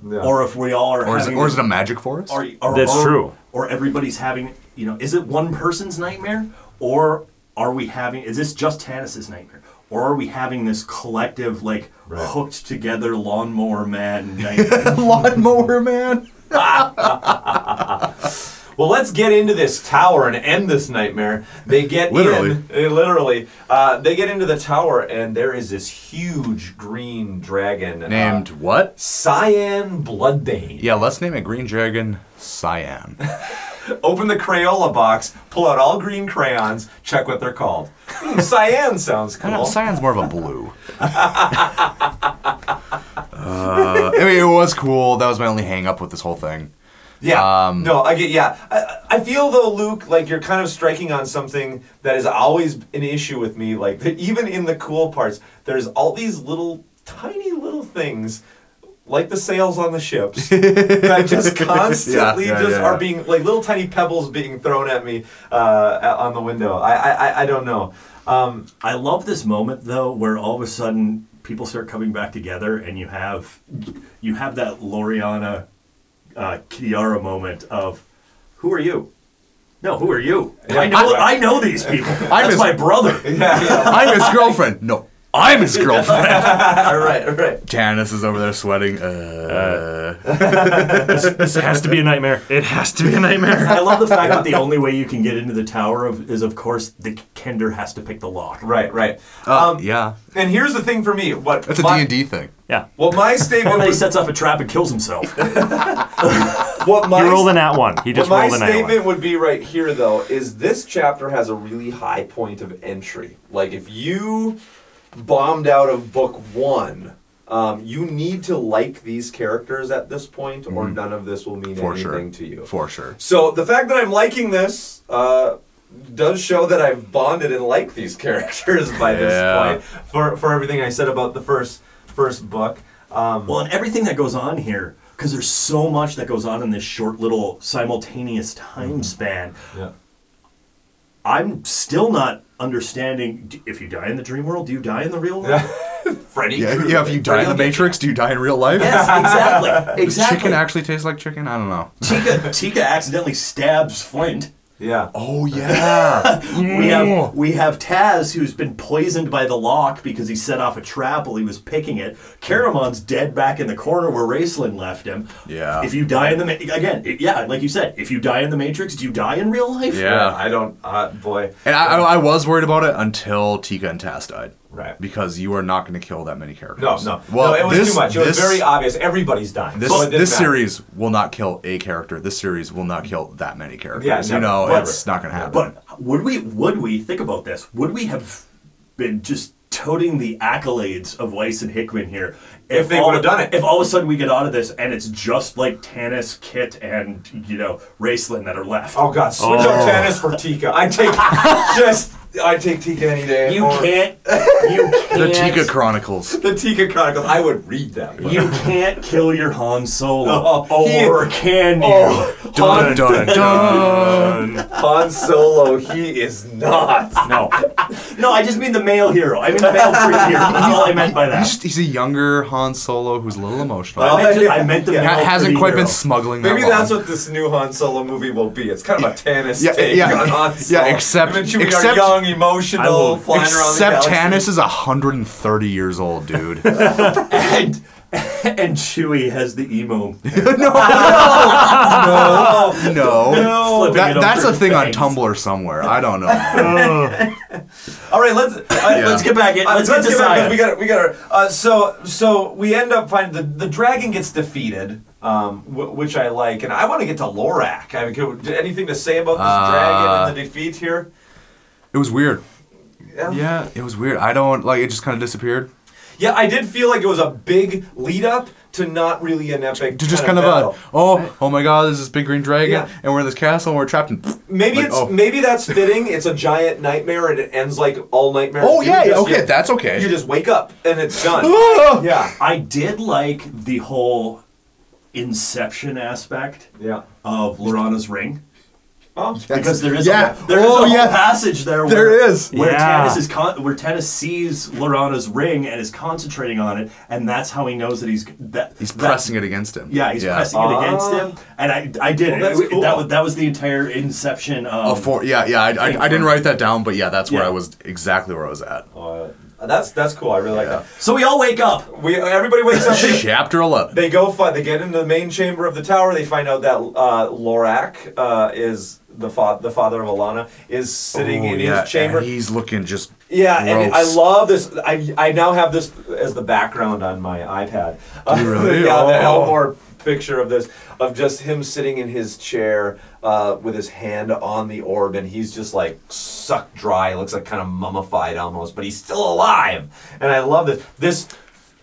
Yeah. or if we all are. or is it, having or is it a magic forest? Are, are, That's or- true. Or everybody's having, you know, is it one person's nightmare, or are we having? Is this just Tanis's nightmare, or are we having this collective, like, Right. hooked together lawnmower man nightmare? Lawnmower man. Well, let's get into this tower and end this nightmare. They get Literally. in, uh, literally. Uh, they get into the tower, and there is this huge green dragon Named uh, what? Cyan Bloodbane. Yeah, let's name it Green Dragon Cyan. Open the Crayola box, pull out all green crayons, check what they're called. Hmm, cyan sounds I don't know, cool. Cyan's more of a blue. uh, I mean, it was cool. That was my only hang up with this whole thing. Yeah. Um, no, I get. Yeah, I, I feel though, Luke, like you're kind of striking on something that is always an issue with me. Like even in the cool parts, there's all these little, tiny little things. Like the sails on the ships that just constantly Yeah, yeah, just yeah, are being like little tiny pebbles being thrown at me uh, on the window. I I, I- I don't know. Um, I love this moment though, where all of a sudden people start coming back together, and you have you have that Laurana uh, Kitiara moment of, "Who are you?" No, who are you? I know I know these people. That's his- my brother. yeah, yeah. I'm his girlfriend. No, I'm his girlfriend. all right, all right. Janice is over there sweating. Uh, This has to be a nightmare. It has to be a nightmare. I love the fact that the only way you can get into the tower of, is, of course, the Kender has to pick the lock. Right, right. uh, um, yeah, And here's the thing for me. What that's a my, D&D thing. Yeah. Well, my statement And then he sets off a trap and kills himself. what my He rolled a nat one. He just what my rolled a nat statement one. would be right here, though, is this chapter has a really high point of entry. Like, if you bombed out of book one, um, you need to like these characters at this point, or none of this will mean Mm-hmm. For anything sure. to you. For sure. So the fact that I'm liking this uh, does show that I've bonded and liked these characters by Yeah. this point for for everything I said about the first first book. Um, Well, and everything that goes on here, because there's so much that goes on in this short little simultaneous time span. yeah. I'm still not understanding. If you die in the dream world, do you die in the real world? Freddy. Yeah, Krueger. yeah. If you die in the Matrix, do you die in real life? yes, exactly. Does Exactly. chicken actually taste like chicken? I don't know. Tika, Tika accidentally stabs Flint. Yeah. Oh yeah. We have we have Tas who's been poisoned by the lock because he set off a trap while he was picking it. Caramon's dead back in the corner where Raistlin left him. Yeah. If you die in the ma- again, it- yeah, like you said, if you die in the Matrix, do you die in real life? Yeah. I don't. Uh, boy. And I, I, I was worried about it until Tika and Tas died. Right. Because you are not going to kill that many characters. No, no, Well, no. It was this, too much. It was this- very obvious. Everybody's dying. This, So this matter. series will not kill a character. This series will not kill that many characters. Yeah, you know, Never. it's not going to happen. But would we would we think about this? Would we have been just toting the accolades of Weis and Hickman here If they all- would've done it. If all of a sudden we get out of this and it's just like Tanis, Kit, and you know Raistlin that are left. Oh God! Switch up oh. Tanis for Tika. I take just. I take Tika any day. You or- can't. You can't. the Tika Chronicles. The Tika Chronicles. I would read them. You can't kill your Han Solo, Oh, he- or can oh, you? Oh, Dun, dun, dun. Han Solo. He is not. No, no. I just mean the male hero. I mean the male free hero. That's all I meant by that. He's, he's a younger Han Solo who's a little emotional. I meant, yeah. I meant the Yeah. male Ha- hasn't quite hero. been smuggling that Maybe long. that's what this new Han Solo movie will be. It's kind of a Tanis Yeah, take yeah, on Han yeah, Solo. except- Him and Chewie except- are young, I emotional, will- flying around the Except galaxy. Tanis is 130 years old, dude. and and Chewie has the emo. no, no. Flipping That, that's a thing on. Tumblr somewhere. I don't know. All right, let's uh, Let's get back in. Uh, Let's, get to get back, 'cause Saya. We got we got uh, so so we end up finding the the dragon gets defeated, um, w- which I like, and I want to get to Lorac. I mean, could, anything to say about this Uh, dragon and the defeat here? It was weird. Yeah. Yeah, it was weird. I don't like. It just kind of disappeared. Yeah, I did feel like it was a big lead up to not really an epic. To just kind kind of a oh oh my god, there's this big green dragon, Yeah. and we're in this castle, and we're trapped in. Maybe like, it's oh. maybe that's fitting. It's a giant nightmare and it ends like all nightmares. Oh yeah, Just okay, you- that's okay. You just wake up and it's done. Ah! yeah, I did like the whole Inception aspect yeah. of Laurana's ring. Oh, Because there is Yeah. a, there is Oh, a whole yeah. passage there where, There is. where Yeah. Tanis is con- where Tanis sees Laurana's ring and is concentrating on it, and that's how he knows that he's that He's that- pressing it against him. Yeah, he's pressing it against Ah. him, and I I did Well, it. that's cool. That was that was the entire Inception. Um, Oh, for yeah, yeah. I, I, I didn't write that down, but yeah, that's where Yeah. I was exactly where I was at. Uh, that's that's cool. I really like that. so we all wake up. We everybody wakes up. They, Chapter eleven. they go find. They get into the main chamber of the tower. They find out that uh, Lorac uh, is the fa- the father of Alhana is sitting Oh, in yeah, his chamber. and he's looking just Yeah, and I Gross. love this. I, I now have this as the background on my iPad. You really? yeah, the Oh. Elmore picture of this of just him sitting in his chair uh, with his hand on the orb, and he's just like sucked dry. Looks like kind of mummified almost, but he's still alive. And I love this. This.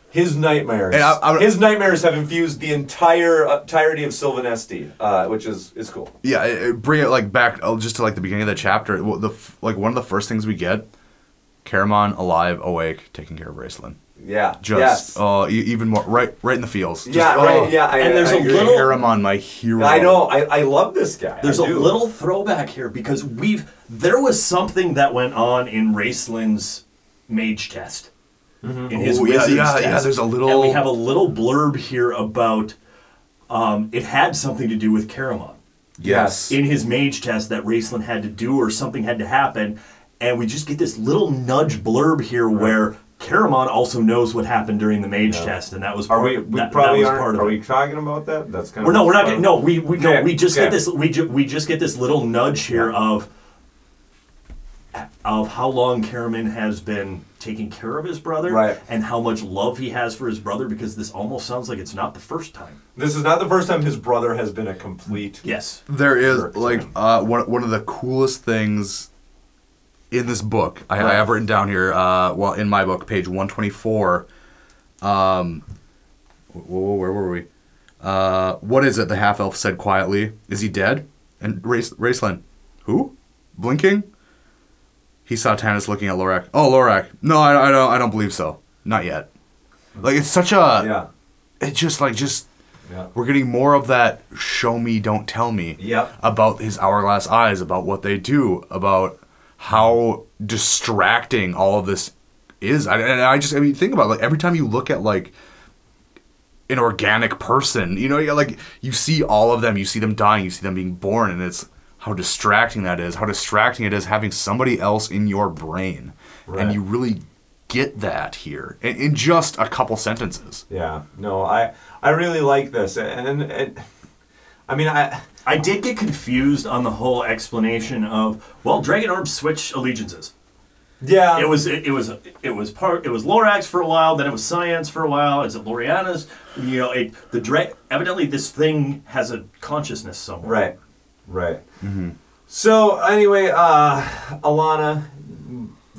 His nightmares. I- I- his nightmares have infused the entire uh, entirety of Silvanesti, uh, which is is cool. yeah. it- it- bring it like back oh, just to like the beginning of the chapter. The like one of the first things we get, Caramon alive, awake, taking care of Raistlin. Yeah. Just yes. uh, e- even more right, right in the feels. Just, yeah. oh, Right. Yeah. I, And there's I a agree. little- Caramon, my hero. I know. I, I love this guy. There's I a do. little throwback here because we've there was something that went on in Raistlin's mage test. In his Oh, yeah, yeah, test. yeah, there's a little- and we have a little blurb here about um, it had something to do with Caramon Yes. in his mage test that Raistlin had to do or something had to happen, and we just get this little nudge blurb here where Caramon also knows what happened during the mage test, and that was Are part, we? We that, probably that was part of Are it. we talking about that? That's kind We're of. no, we're not. Getting, no, we we no, we just okay. get this. We ju- we just get this little nudge here of of how long Caramon has been taking care of his brother, Right. and how much love he has for his brother. Because this almost sounds like it's not the first time. This is not the first time his brother has been a complete. Yes. There is like uh, one one of the coolest things in this book. I, I have written down here. Uh, well, in my book, page one twenty four. Um, wh- wh- where were we? Uh, what is it? The half elf said quietly. Is he dead? And Race Raistlin, who? Blinking. He saw Tanis looking at Lorac. Oh, Lorac. No, I, I don't. I don't believe so. Not yet. Like it's such a. Yeah. It's just like just Yeah. we're getting more of that show me, don't tell me Yep. about his hourglass eyes, about what they do, about how distracting all of this is. I, and I just, I mean, think about it, like every time you look at like an organic person, you know, like you see all of them, you see them dying, you see them being born, and it's how distracting that is, how distracting it is having somebody else in your brain, Right. and you really get that here in, in just a couple sentences. Yeah. No, I I really like this, and, and, and I mean I. I did get confused on the whole explanation of well, Dragon Orb switch allegiances. Yeah. It was it, it was it was part it was Lorac's for a while, then it was Cyan's for a while. Is it Laurana's? You know, it the dra- evidently this thing has a consciousness somewhere. Right. Right. So anyway, uh, Alhana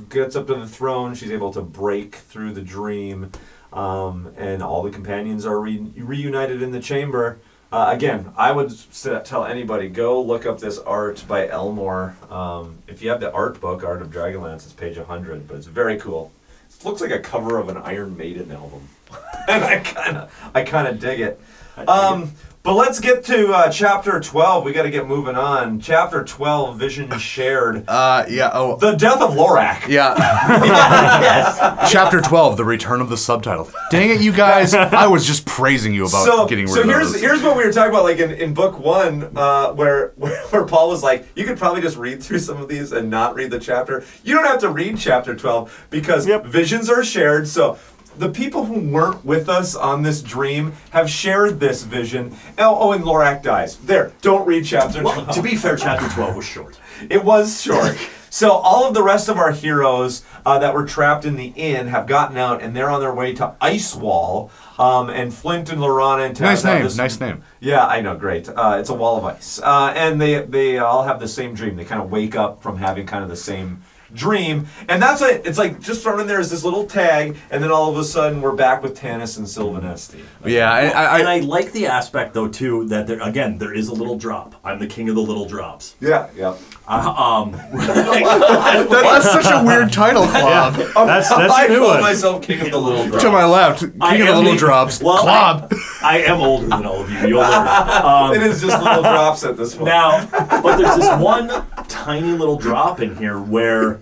gets up to the throne. She's able to break through the dream, um, and all the companions are re- reunited in the chamber. Uh, again, I would s- tell anybody go look up this art by Elmore. Um, if you have the art book, Art of Dragonlance, it's page 100, but it's very cool. It looks like a cover of an Iron Maiden album, and I kind of, I kind of dig it. Um, but let's get to uh, chapter 12. We got to get moving on. Chapter 12, Vision Shared. Uh, yeah. Oh, The death of Lorac. yeah. yes. Chapter 12, The Return of the Subtitle. Dang it, you guys. I was just praising you about So, getting rid so of here's those. here's what we were talking about, like in, in book one, uh, where, where where Paul was like, you could probably just read through some of these and not read the chapter. You don't have to read chapter twelve because visions are shared. So the people who weren't with us on this dream have shared this vision. Oh, oh and Lorac dies. There, don't read chapter Well, twelve. to be fair, chapter twelve was short. It was short. so all of the rest of our heroes uh, that were trapped in the inn have gotten out, and they're on their way to Icewall. Um, and Flint and Laurana and Tas Nice have name, this- nice name. Yeah, I know, great. Uh, it's a wall of ice, uh, and they they all have the same dream. They kind of wake up from having kind of the same dream, and that's it. It's like just thrown in there as this little tag, and then all of a sudden we're back with Tanis and Silvanesti. Yeah, I, I, and I, I like the aspect though too that there again there is a little drop. I'm the king of the little drops. Yeah, yeah. Uh, um, that's such a weird title, Clob. That's that's I a new call one. myself king of the little drops. to my left, King I of the am Little the- Drops. Well, Clob. I, I am older than all of you. You'll learn. Um, it is just little drops at this point. Now, but there's this one tiny little drop in here where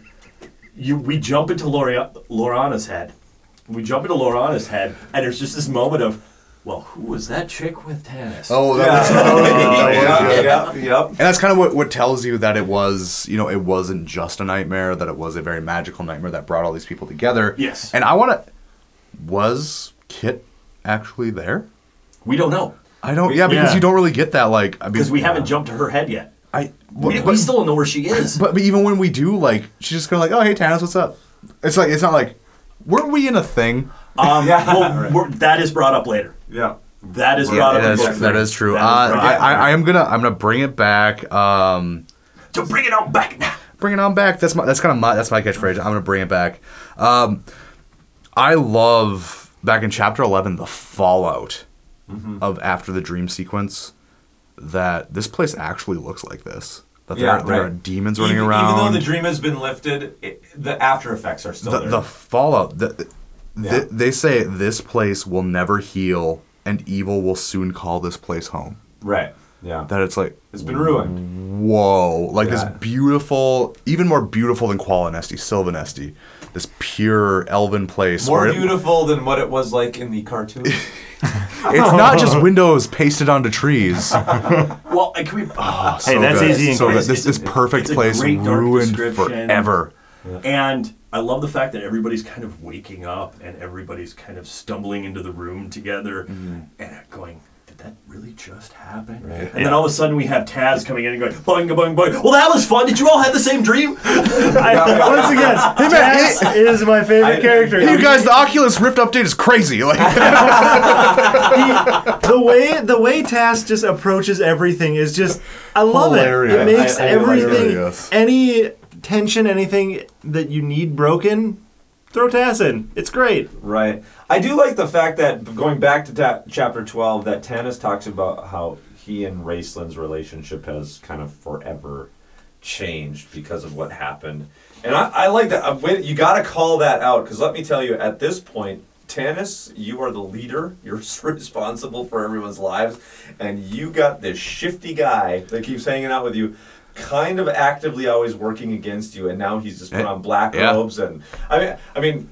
you we jump into Lori- Laurana's head. We jump into Laurana's head, and there's just this moment of, well, who was that chick with Tanis? Oh, that Yeah. was, that was- that was yeah, good. yeah, yep. And that's kind of what, what tells you that it was, you know, it wasn't just a nightmare, that it was a very magical nightmare that brought all these people together. Yes. And I want to. Was Kit actually there? we don't know I don't. Yeah, because Yeah. you don't really get that. Like, I mean, because we haven't jumped to her head yet. I. We, but, we still don't know where she is. but, but even when we do, like, she's just kind of like, "Oh, hey, Tanis, what's up?" It's like it's not like, weren't we in a thing? Um, Yeah. well, we're, that is brought up later. Yeah. That is Yeah, brought up. in is, book that three. is true. That Uh, brought I, up. I, I am gonna I'm gonna bring it back. Um, to bring it on back now. bring it on back. That's my that's kind of my that's my catchphrase. I'm gonna bring it back. Um, I love back in chapter 11 the fallout Mm-hmm. of after the dream sequence that this place actually looks like this. That there, Yeah, there are demons running even, around. Even though the dream has been lifted, it, the after effects are still the, there. the fallout. The, Yeah. th- they say this place will never heal, and evil will soon call this place home. right. Yeah. That it's like It's been ruined. whoa, like Yeah. this beautiful, even more beautiful than Qualinesti, Silvanesti, this pure elven place. More where it- beautiful than what it was like in the cartoon. it's not just windows pasted onto trees. Well, can we? Oh, ah, hey, that's good. easy and So good. This this perfect place ruined forever. And I love the fact that everybody's kind of waking up and everybody's kind of stumbling into the room together Mm-hmm. and going, did that really just happen? And then all of a sudden we have Tas coming in and going, boing, boing, boing. Well, that was fun. Did you all have the same dream? I, once again, Hey man, Tas is my favorite character. hey, you guys, the Oculus Rift update is crazy. Like, the way the way Tas just approaches everything is just I love Hilarious. it. It makes I- I- everything hilarious. any tension, anything that you need broken, throw Tas in. It's great. Right. I do like the fact that going back to ta- chapter 12, that Tanis talks about how he and Raistlin's relationship has kind of forever changed because of what happened. And I, I like that. uh, wait, You got to call that out because let me tell you, at this point, Tanis, you are the leader. You're responsible for everyone's lives. And you got this shifty guy that keeps hanging out with you. Kind of actively always working against you, and now he's just put Eh, on black yeah. robes, and I mean, I mean,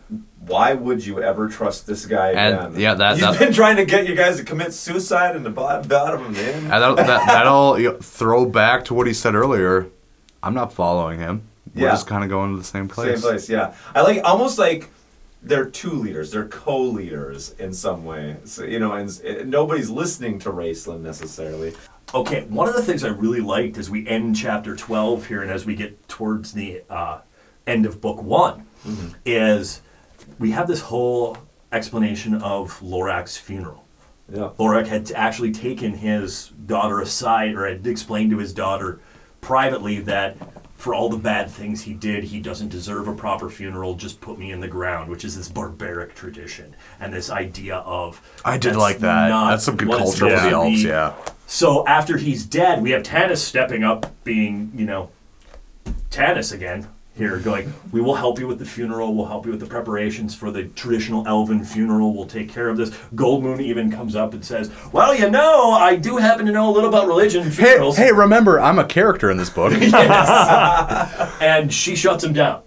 why would you ever trust this guy And, again? yeah, that- he's that- been trying to get you guys to commit suicide in the bot- bottom him in. and that'll, that, that'll you know, throw back to what he said earlier. I'm not following him. We're Yeah. just kind of going to the same place. Same place, yeah. I like almost like they're two leaders. They're co-leaders in some way. So, you know, and, and nobody's listening to Raistlin necessarily. Okay, one of the things I really liked as we end chapter 12 here and as we get towards the uh, end of book one is we have this whole explanation of Lorac's funeral. Yeah. Lorac had actually taken his daughter aside or had explained to his daughter privately that for all the bad things he did, he doesn't deserve a proper funeral. Just put me in the ground, which is this barbaric tradition and this idea of. I did like that. That's some good culture for the elves. Yeah. So after he's dead, we have Tanis stepping up, being, you know, Tanis again here, going, We will help you with the funeral. We'll help you with the preparations for the traditional elven funeral. We'll take care of this. Goldmoon even comes up and says, Well, you know, I do happen to know a little about religion and Hey, funerals. hey, remember, I'm a character in this book. and she shuts him down.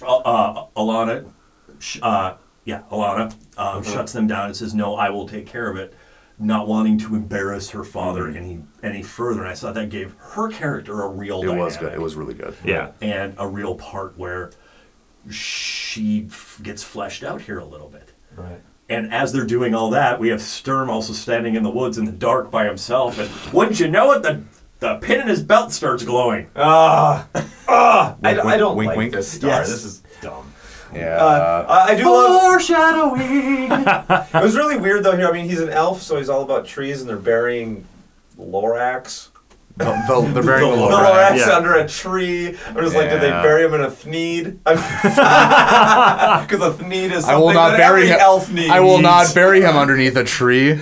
Uh, uh, Alhana, sh- uh, yeah, Alhana um, shuts them down and says, "No, I will take care of it." Not wanting to embarrass her father any any further, and I thought that gave her character a real. it was good. It was really good. Yeah. and a real part where she f- gets fleshed out here a little bit. Right. And as they're doing all that, we have Sturm also standing in the woods in the dark by himself, and wouldn't you know it, the the pin in his belt starts glowing. Ah, ah! I, I don't wink, like wink. this star. Yes. This is dumb. Yeah. Uh, I I do love. Foreshadowing. It was really weird though. Here, I mean, he's an elf, so he's all about trees, and they're burying Lorax. the, the, they're burying the The Lorax. Lorax Yeah. under a tree. I'm just like, did they bury him in a thneed? Because a thneed is something I will not that bury every him. elf needs. I will not bury him underneath a tree.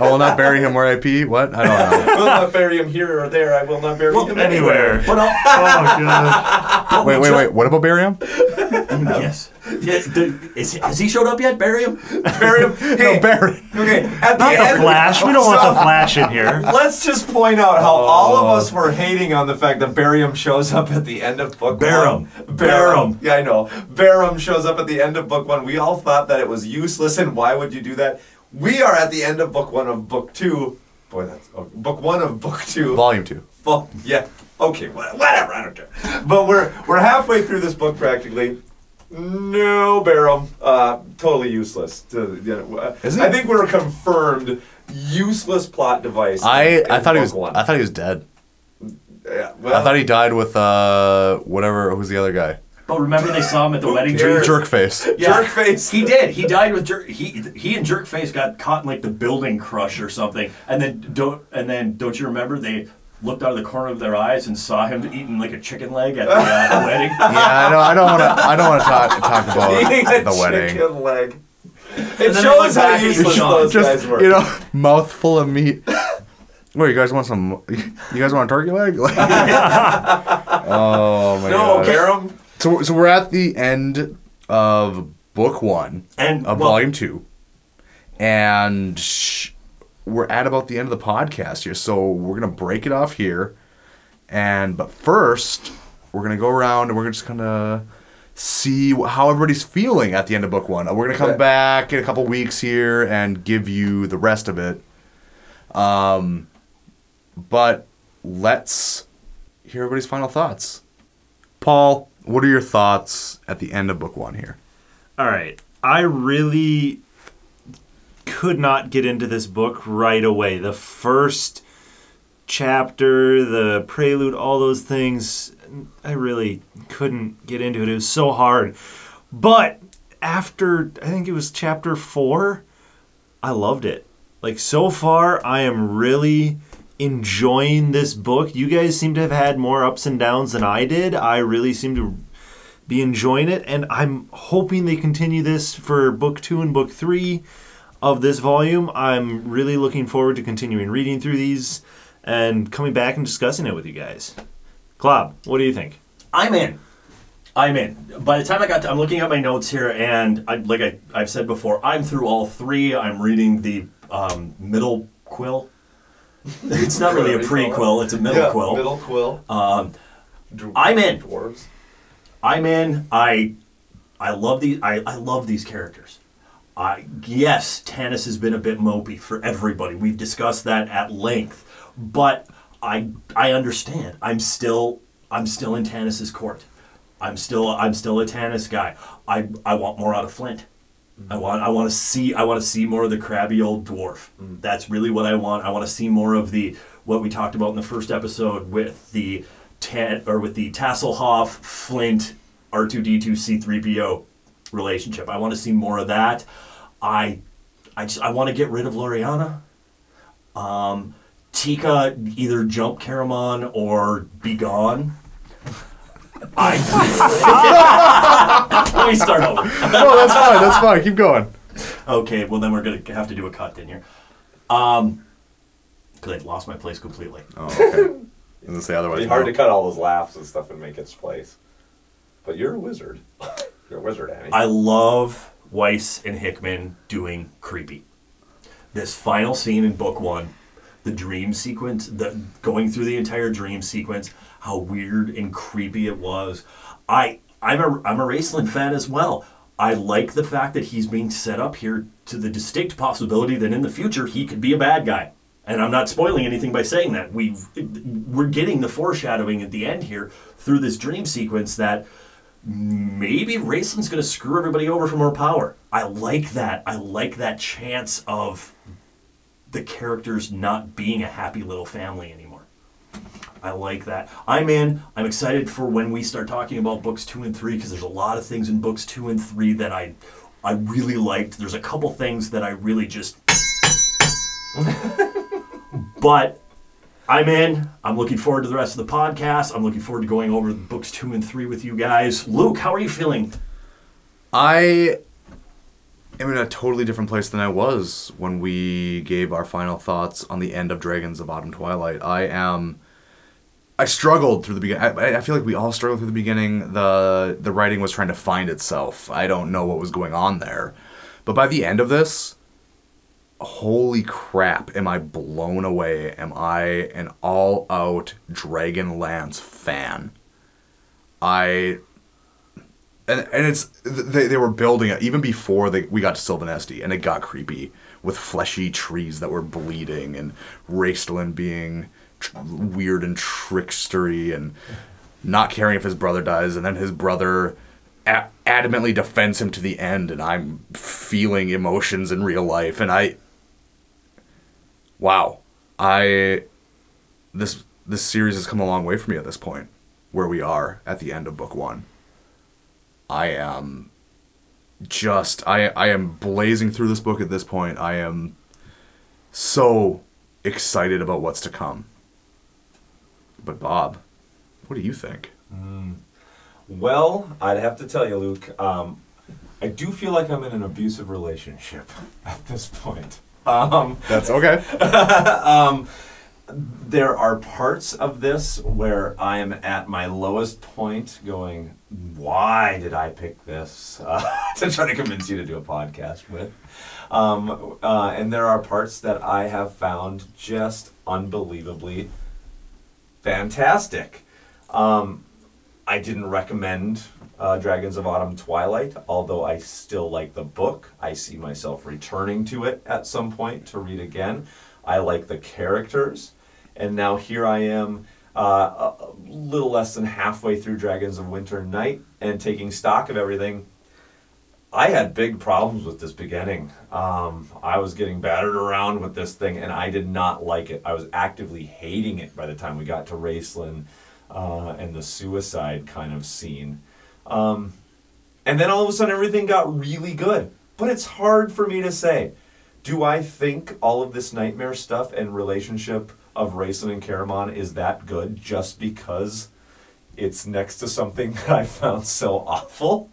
I will not bury him where I pee. What? I don't know. I will not bury him here or there. I will not bury him anywhere. Anywhere. But I'll- oh god. Wait, wait, wait. What about bury him? Mm, yes. yes. d- Is, has he showed up yet? Bury him. Bury him. Hey, No, bury. okay. At the Not the end, Flash. We don't want the Flash in here. Let's just point out how all of us oh. were hating on the fact that Berem shows up at the end of book Berem. one. Berem. Yeah, I know. Berem shows up at the end of book one. We all thought that it was useless, and why would you do that? We are at the end of book one of book two. Boy, that's oh, book one of book two. Volume two. Well, yeah. Okay, whatever. I don't care. But we're we're halfway through this book practically. No, Berem. Uh, totally useless. To, you know, uh, I think we're confirmed useless plot device. I I thought he was One. I thought he was dead. yeah, well, I thought he died with uh whatever. Who's the other guy? But remember, they saw him at the wedding. cares? Jerk face. Yeah. Jerkface. He did. He died with jerk. He he and jerk face got caught in like the building crush or something. And then don't and then don't you remember they looked out of the corner of their eyes and saw him eating like a chicken leg at the uh, wedding. Yeah, I don't. I don't want to. I don't want to talk talk about Eating a the wedding. chicken leg. It shows how back and useless it's those guys Just were. you know, mouthful of meat. What you guys want some? You guys want a turkey leg? Oh my no, god. Berem. So so we're at the end of book one And of well, volume two, and sh- we're at about the end of the podcast here. So we're gonna break it off here, and but first we're gonna go around and we're just gonna see how everybody's feeling at the end of book one. We're gonna come back in a couple weeks here and give you the rest of it. Um, but let's hear everybody's final thoughts. Paul, what are your thoughts at the end of book one here? All right. I really could not get into this book right away. The first chapter, the prelude, all those things, I really couldn't get into it. It was so hard. But after, I think it was chapter four, I loved it. Like, so far, I am really enjoying this book. You guys seem to have had more ups and downs than I did. I really seem to be enjoying it, and I'm hoping they continue this for book two and book three of this volume. I'm really looking forward to continuing reading through these and coming back and discussing it with you guys. Klob, what do you think? I'm in. I'm in. By the time I got to, I'm looking at my notes here, and I, like I, I've said before, I'm through all three. I'm reading the um, middle quill. It's not really a prequel; it's a middle Yeah, quill. Middle quill. Um, I'm in. Dwarves. I'm in. I I love these. I, I love these characters. I yes, Tanis has been a bit mopey for everybody. We've discussed that at length, but I I understand. I'm still I'm still in Tanis's court. I'm still I'm still a Tanis guy. I I want more out of Flint. I want I want to see I want to see more of the crabby old dwarf. That's really what I want. I want to see more of the what we talked about in the first episode with the tan or with the Tasslehoff Flint R2D2 C3PO relationship. I want to see more of that. I I just I want to get rid of Laurana. Um, Tika either jump Caramon or be gone. I let me start over. Oh, that's fine. That's fine. Keep going. Okay, well then we're gonna have to do a cut in here. Um, because I lost my place completely. Oh, okay. And say otherwise. It'd be hard to cut all those laughs and stuff and make its place. But you're a wizard. you're a wizard, Annie. I love Weis and Hickman doing creepy. This final scene in book one, the dream sequence, the going through the entire dream sequence, how weird and creepy it was. I I'm a I'm a Raistlin fan as well. I like the fact that he's being set up here to the distinct possibility that in the future he could be a bad guy. And I'm not spoiling anything by saying that. We we're getting the foreshadowing at the end here through this dream sequence that maybe Raistlin's going to screw everybody over for more power. I like that. I like that chance of the characters not being a happy little family anymore. I like that. I'm in. I'm excited for when we start talking about books two and three because there's a lot of things in books two and three that I, I really liked. There's a couple things that I really just. but I'm in. I'm looking forward to the rest of the podcast. I'm looking forward to going over books two and three with you guys. Luke, how are you feeling? I am in a totally different place than I was when we gave our final thoughts on the end of Dragons of Autumn Twilight. I am. I struggled through the beginning. I, feel like we all struggled through the beginning. the The writing was trying to find itself. I don't know what was going on there, but by the end of this, holy crap! Am I blown away? Am I an all out Dragonlance fan? I and and it's they, they were building it even before they we got to Silvanesti and it got creepy with fleshy trees that were bleeding and Raistlin being weird and trickstery and not caring if his brother dies and then his brother a- adamantly defends him to the end and I'm feeling emotions in real life and I wow I this this series has come a long way for me at this point where we are at the end of book 1 I am just I I am blazing through this book at this point. I am so excited about what's to come. But Bob, what do you think? Well, I'd have to tell you, Luke, um, I do feel like I'm in an abusive relationship at this point. Um, That's okay. um, there are parts of this where I am at my lowest point going, why did I pick this uh, to try to convince you to do a podcast with? Um, uh, and there are parts that I have found just unbelievably fantastic. Um, I didn't recommend uh, Dragons of Autumn Twilight, although I still like the book. I see myself returning to it at some point to read again. I like the characters, and now here I am uh, a little less than halfway through Dragons of Winter Night and taking stock of everything, I had big problems with this beginning. Um, I was getting battered around with this thing, and I did not like it. I was actively hating it by the time we got to Raistlin uh, and the suicide kind of scene. Um, and then all of a sudden, everything got really good. But it's hard for me to say. Do I think all of this nightmare stuff and relationship of Raistlin and Caramon is that good just because it's next to something that I found so awful?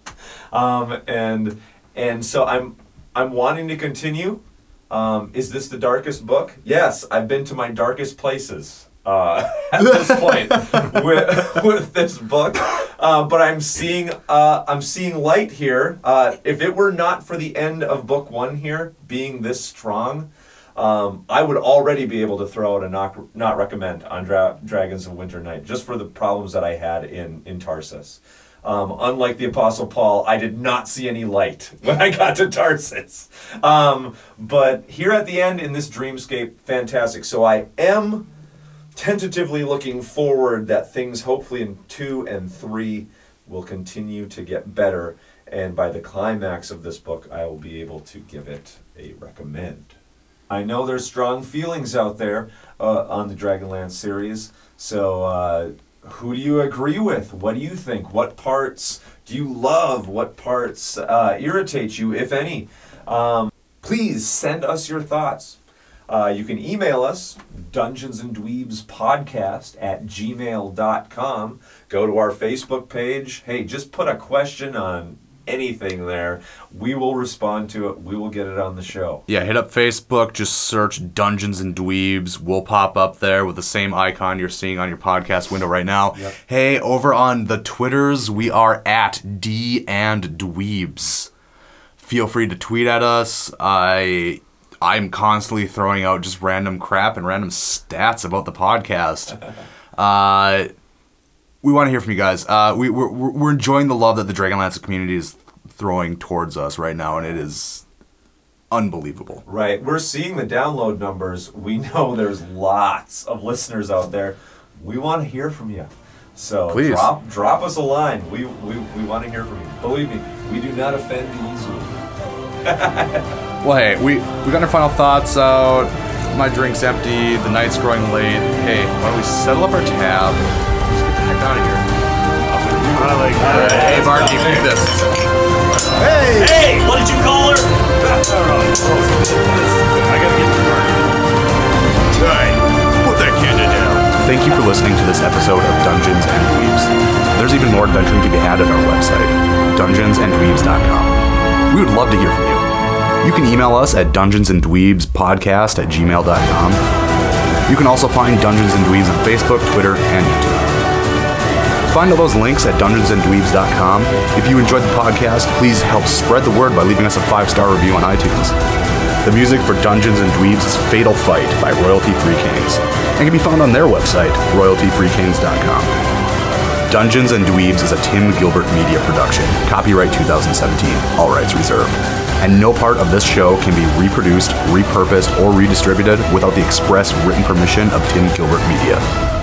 Um, and and so I'm I'm wanting to continue. Um, is this the darkest book? Yes, I've been to my darkest places uh, at this point with, with this book. Uh, but I'm seeing uh, I'm seeing light here. Uh, if it were not for the end of book one here being this strong, um, I would already be able to throw out a not, not recommend on Dra- Dragons of Winter Night just for the problems that I had in in Tarsis. Um, unlike the Apostle Paul, I did not see any light when I got to Tarsus. Um, but here at the end in this dreamscape, fantastic. So I am tentatively looking forward that things hopefully in two and three will continue to get better. And by the climax of this book, I will be able to give it a recommend. I know there's strong feelings out there uh, on the Dragonlance series. So, uh, who do you agree with? What do you think? What parts do you love? What parts uh, irritate you, if any? Um, please send us your thoughts. Uh, you can email us, Dungeons and Dweebs Podcast at gmail.com. Go to our Facebook page. Hey, just put a question on anything there. We will respond to it. We will get it on the show. Yeah, hit up Facebook, just search Dungeons and Dweebs. We'll pop up there with the same icon you're seeing on your podcast window right now. Yep. Hey, over on the Twitters, we are at D and Dweebs. Feel free to tweet at us. I I'm constantly throwing out just random crap and random stats about the podcast. uh, we want to hear from you guys. Uh, we, we're, we're enjoying the love that the Dragonlance community is throwing towards us right now, and it is unbelievable. Right. We're seeing the download numbers. We know there's lots of listeners out there. We want to hear from you. So Please. drop drop us a line. We, we, we want to hear from you. Believe me, we do not offend easily. Well, hey, we we got our final thoughts out. My drink's empty. The night's growing late. Hey, why don't we settle up our tab? Out of here. I like that. Hey, Barky, pick this. Hey, Hey! what did you call her? I gotta get to work. Hey, put that candy down. Thank you for listening to this episode of Dungeons and Dweebs. There's even more adventuring to be had at our website, dungeonsanddweebs.com. We would love to hear from you. You can email us at dungeonsanddweebspodcast at gmail.com. You can also find Dungeons and Dweebs on Facebook, Twitter, and YouTube. Find all those links at dungeonsanddweebs.com. If you enjoyed the podcast, please help spread the word by leaving us a five-star review on iTunes. The music for Dungeons and Dweebs is Fatal Fight by Royalty Free Kings and can be found on their website, royaltyfreekings.com. Dungeons and Dweebs is a Tim Gilbert media production. Copyright 2017. All rights reserved. And no part of this show can be reproduced, repurposed, or redistributed without the express written permission of Tim Gilbert Media.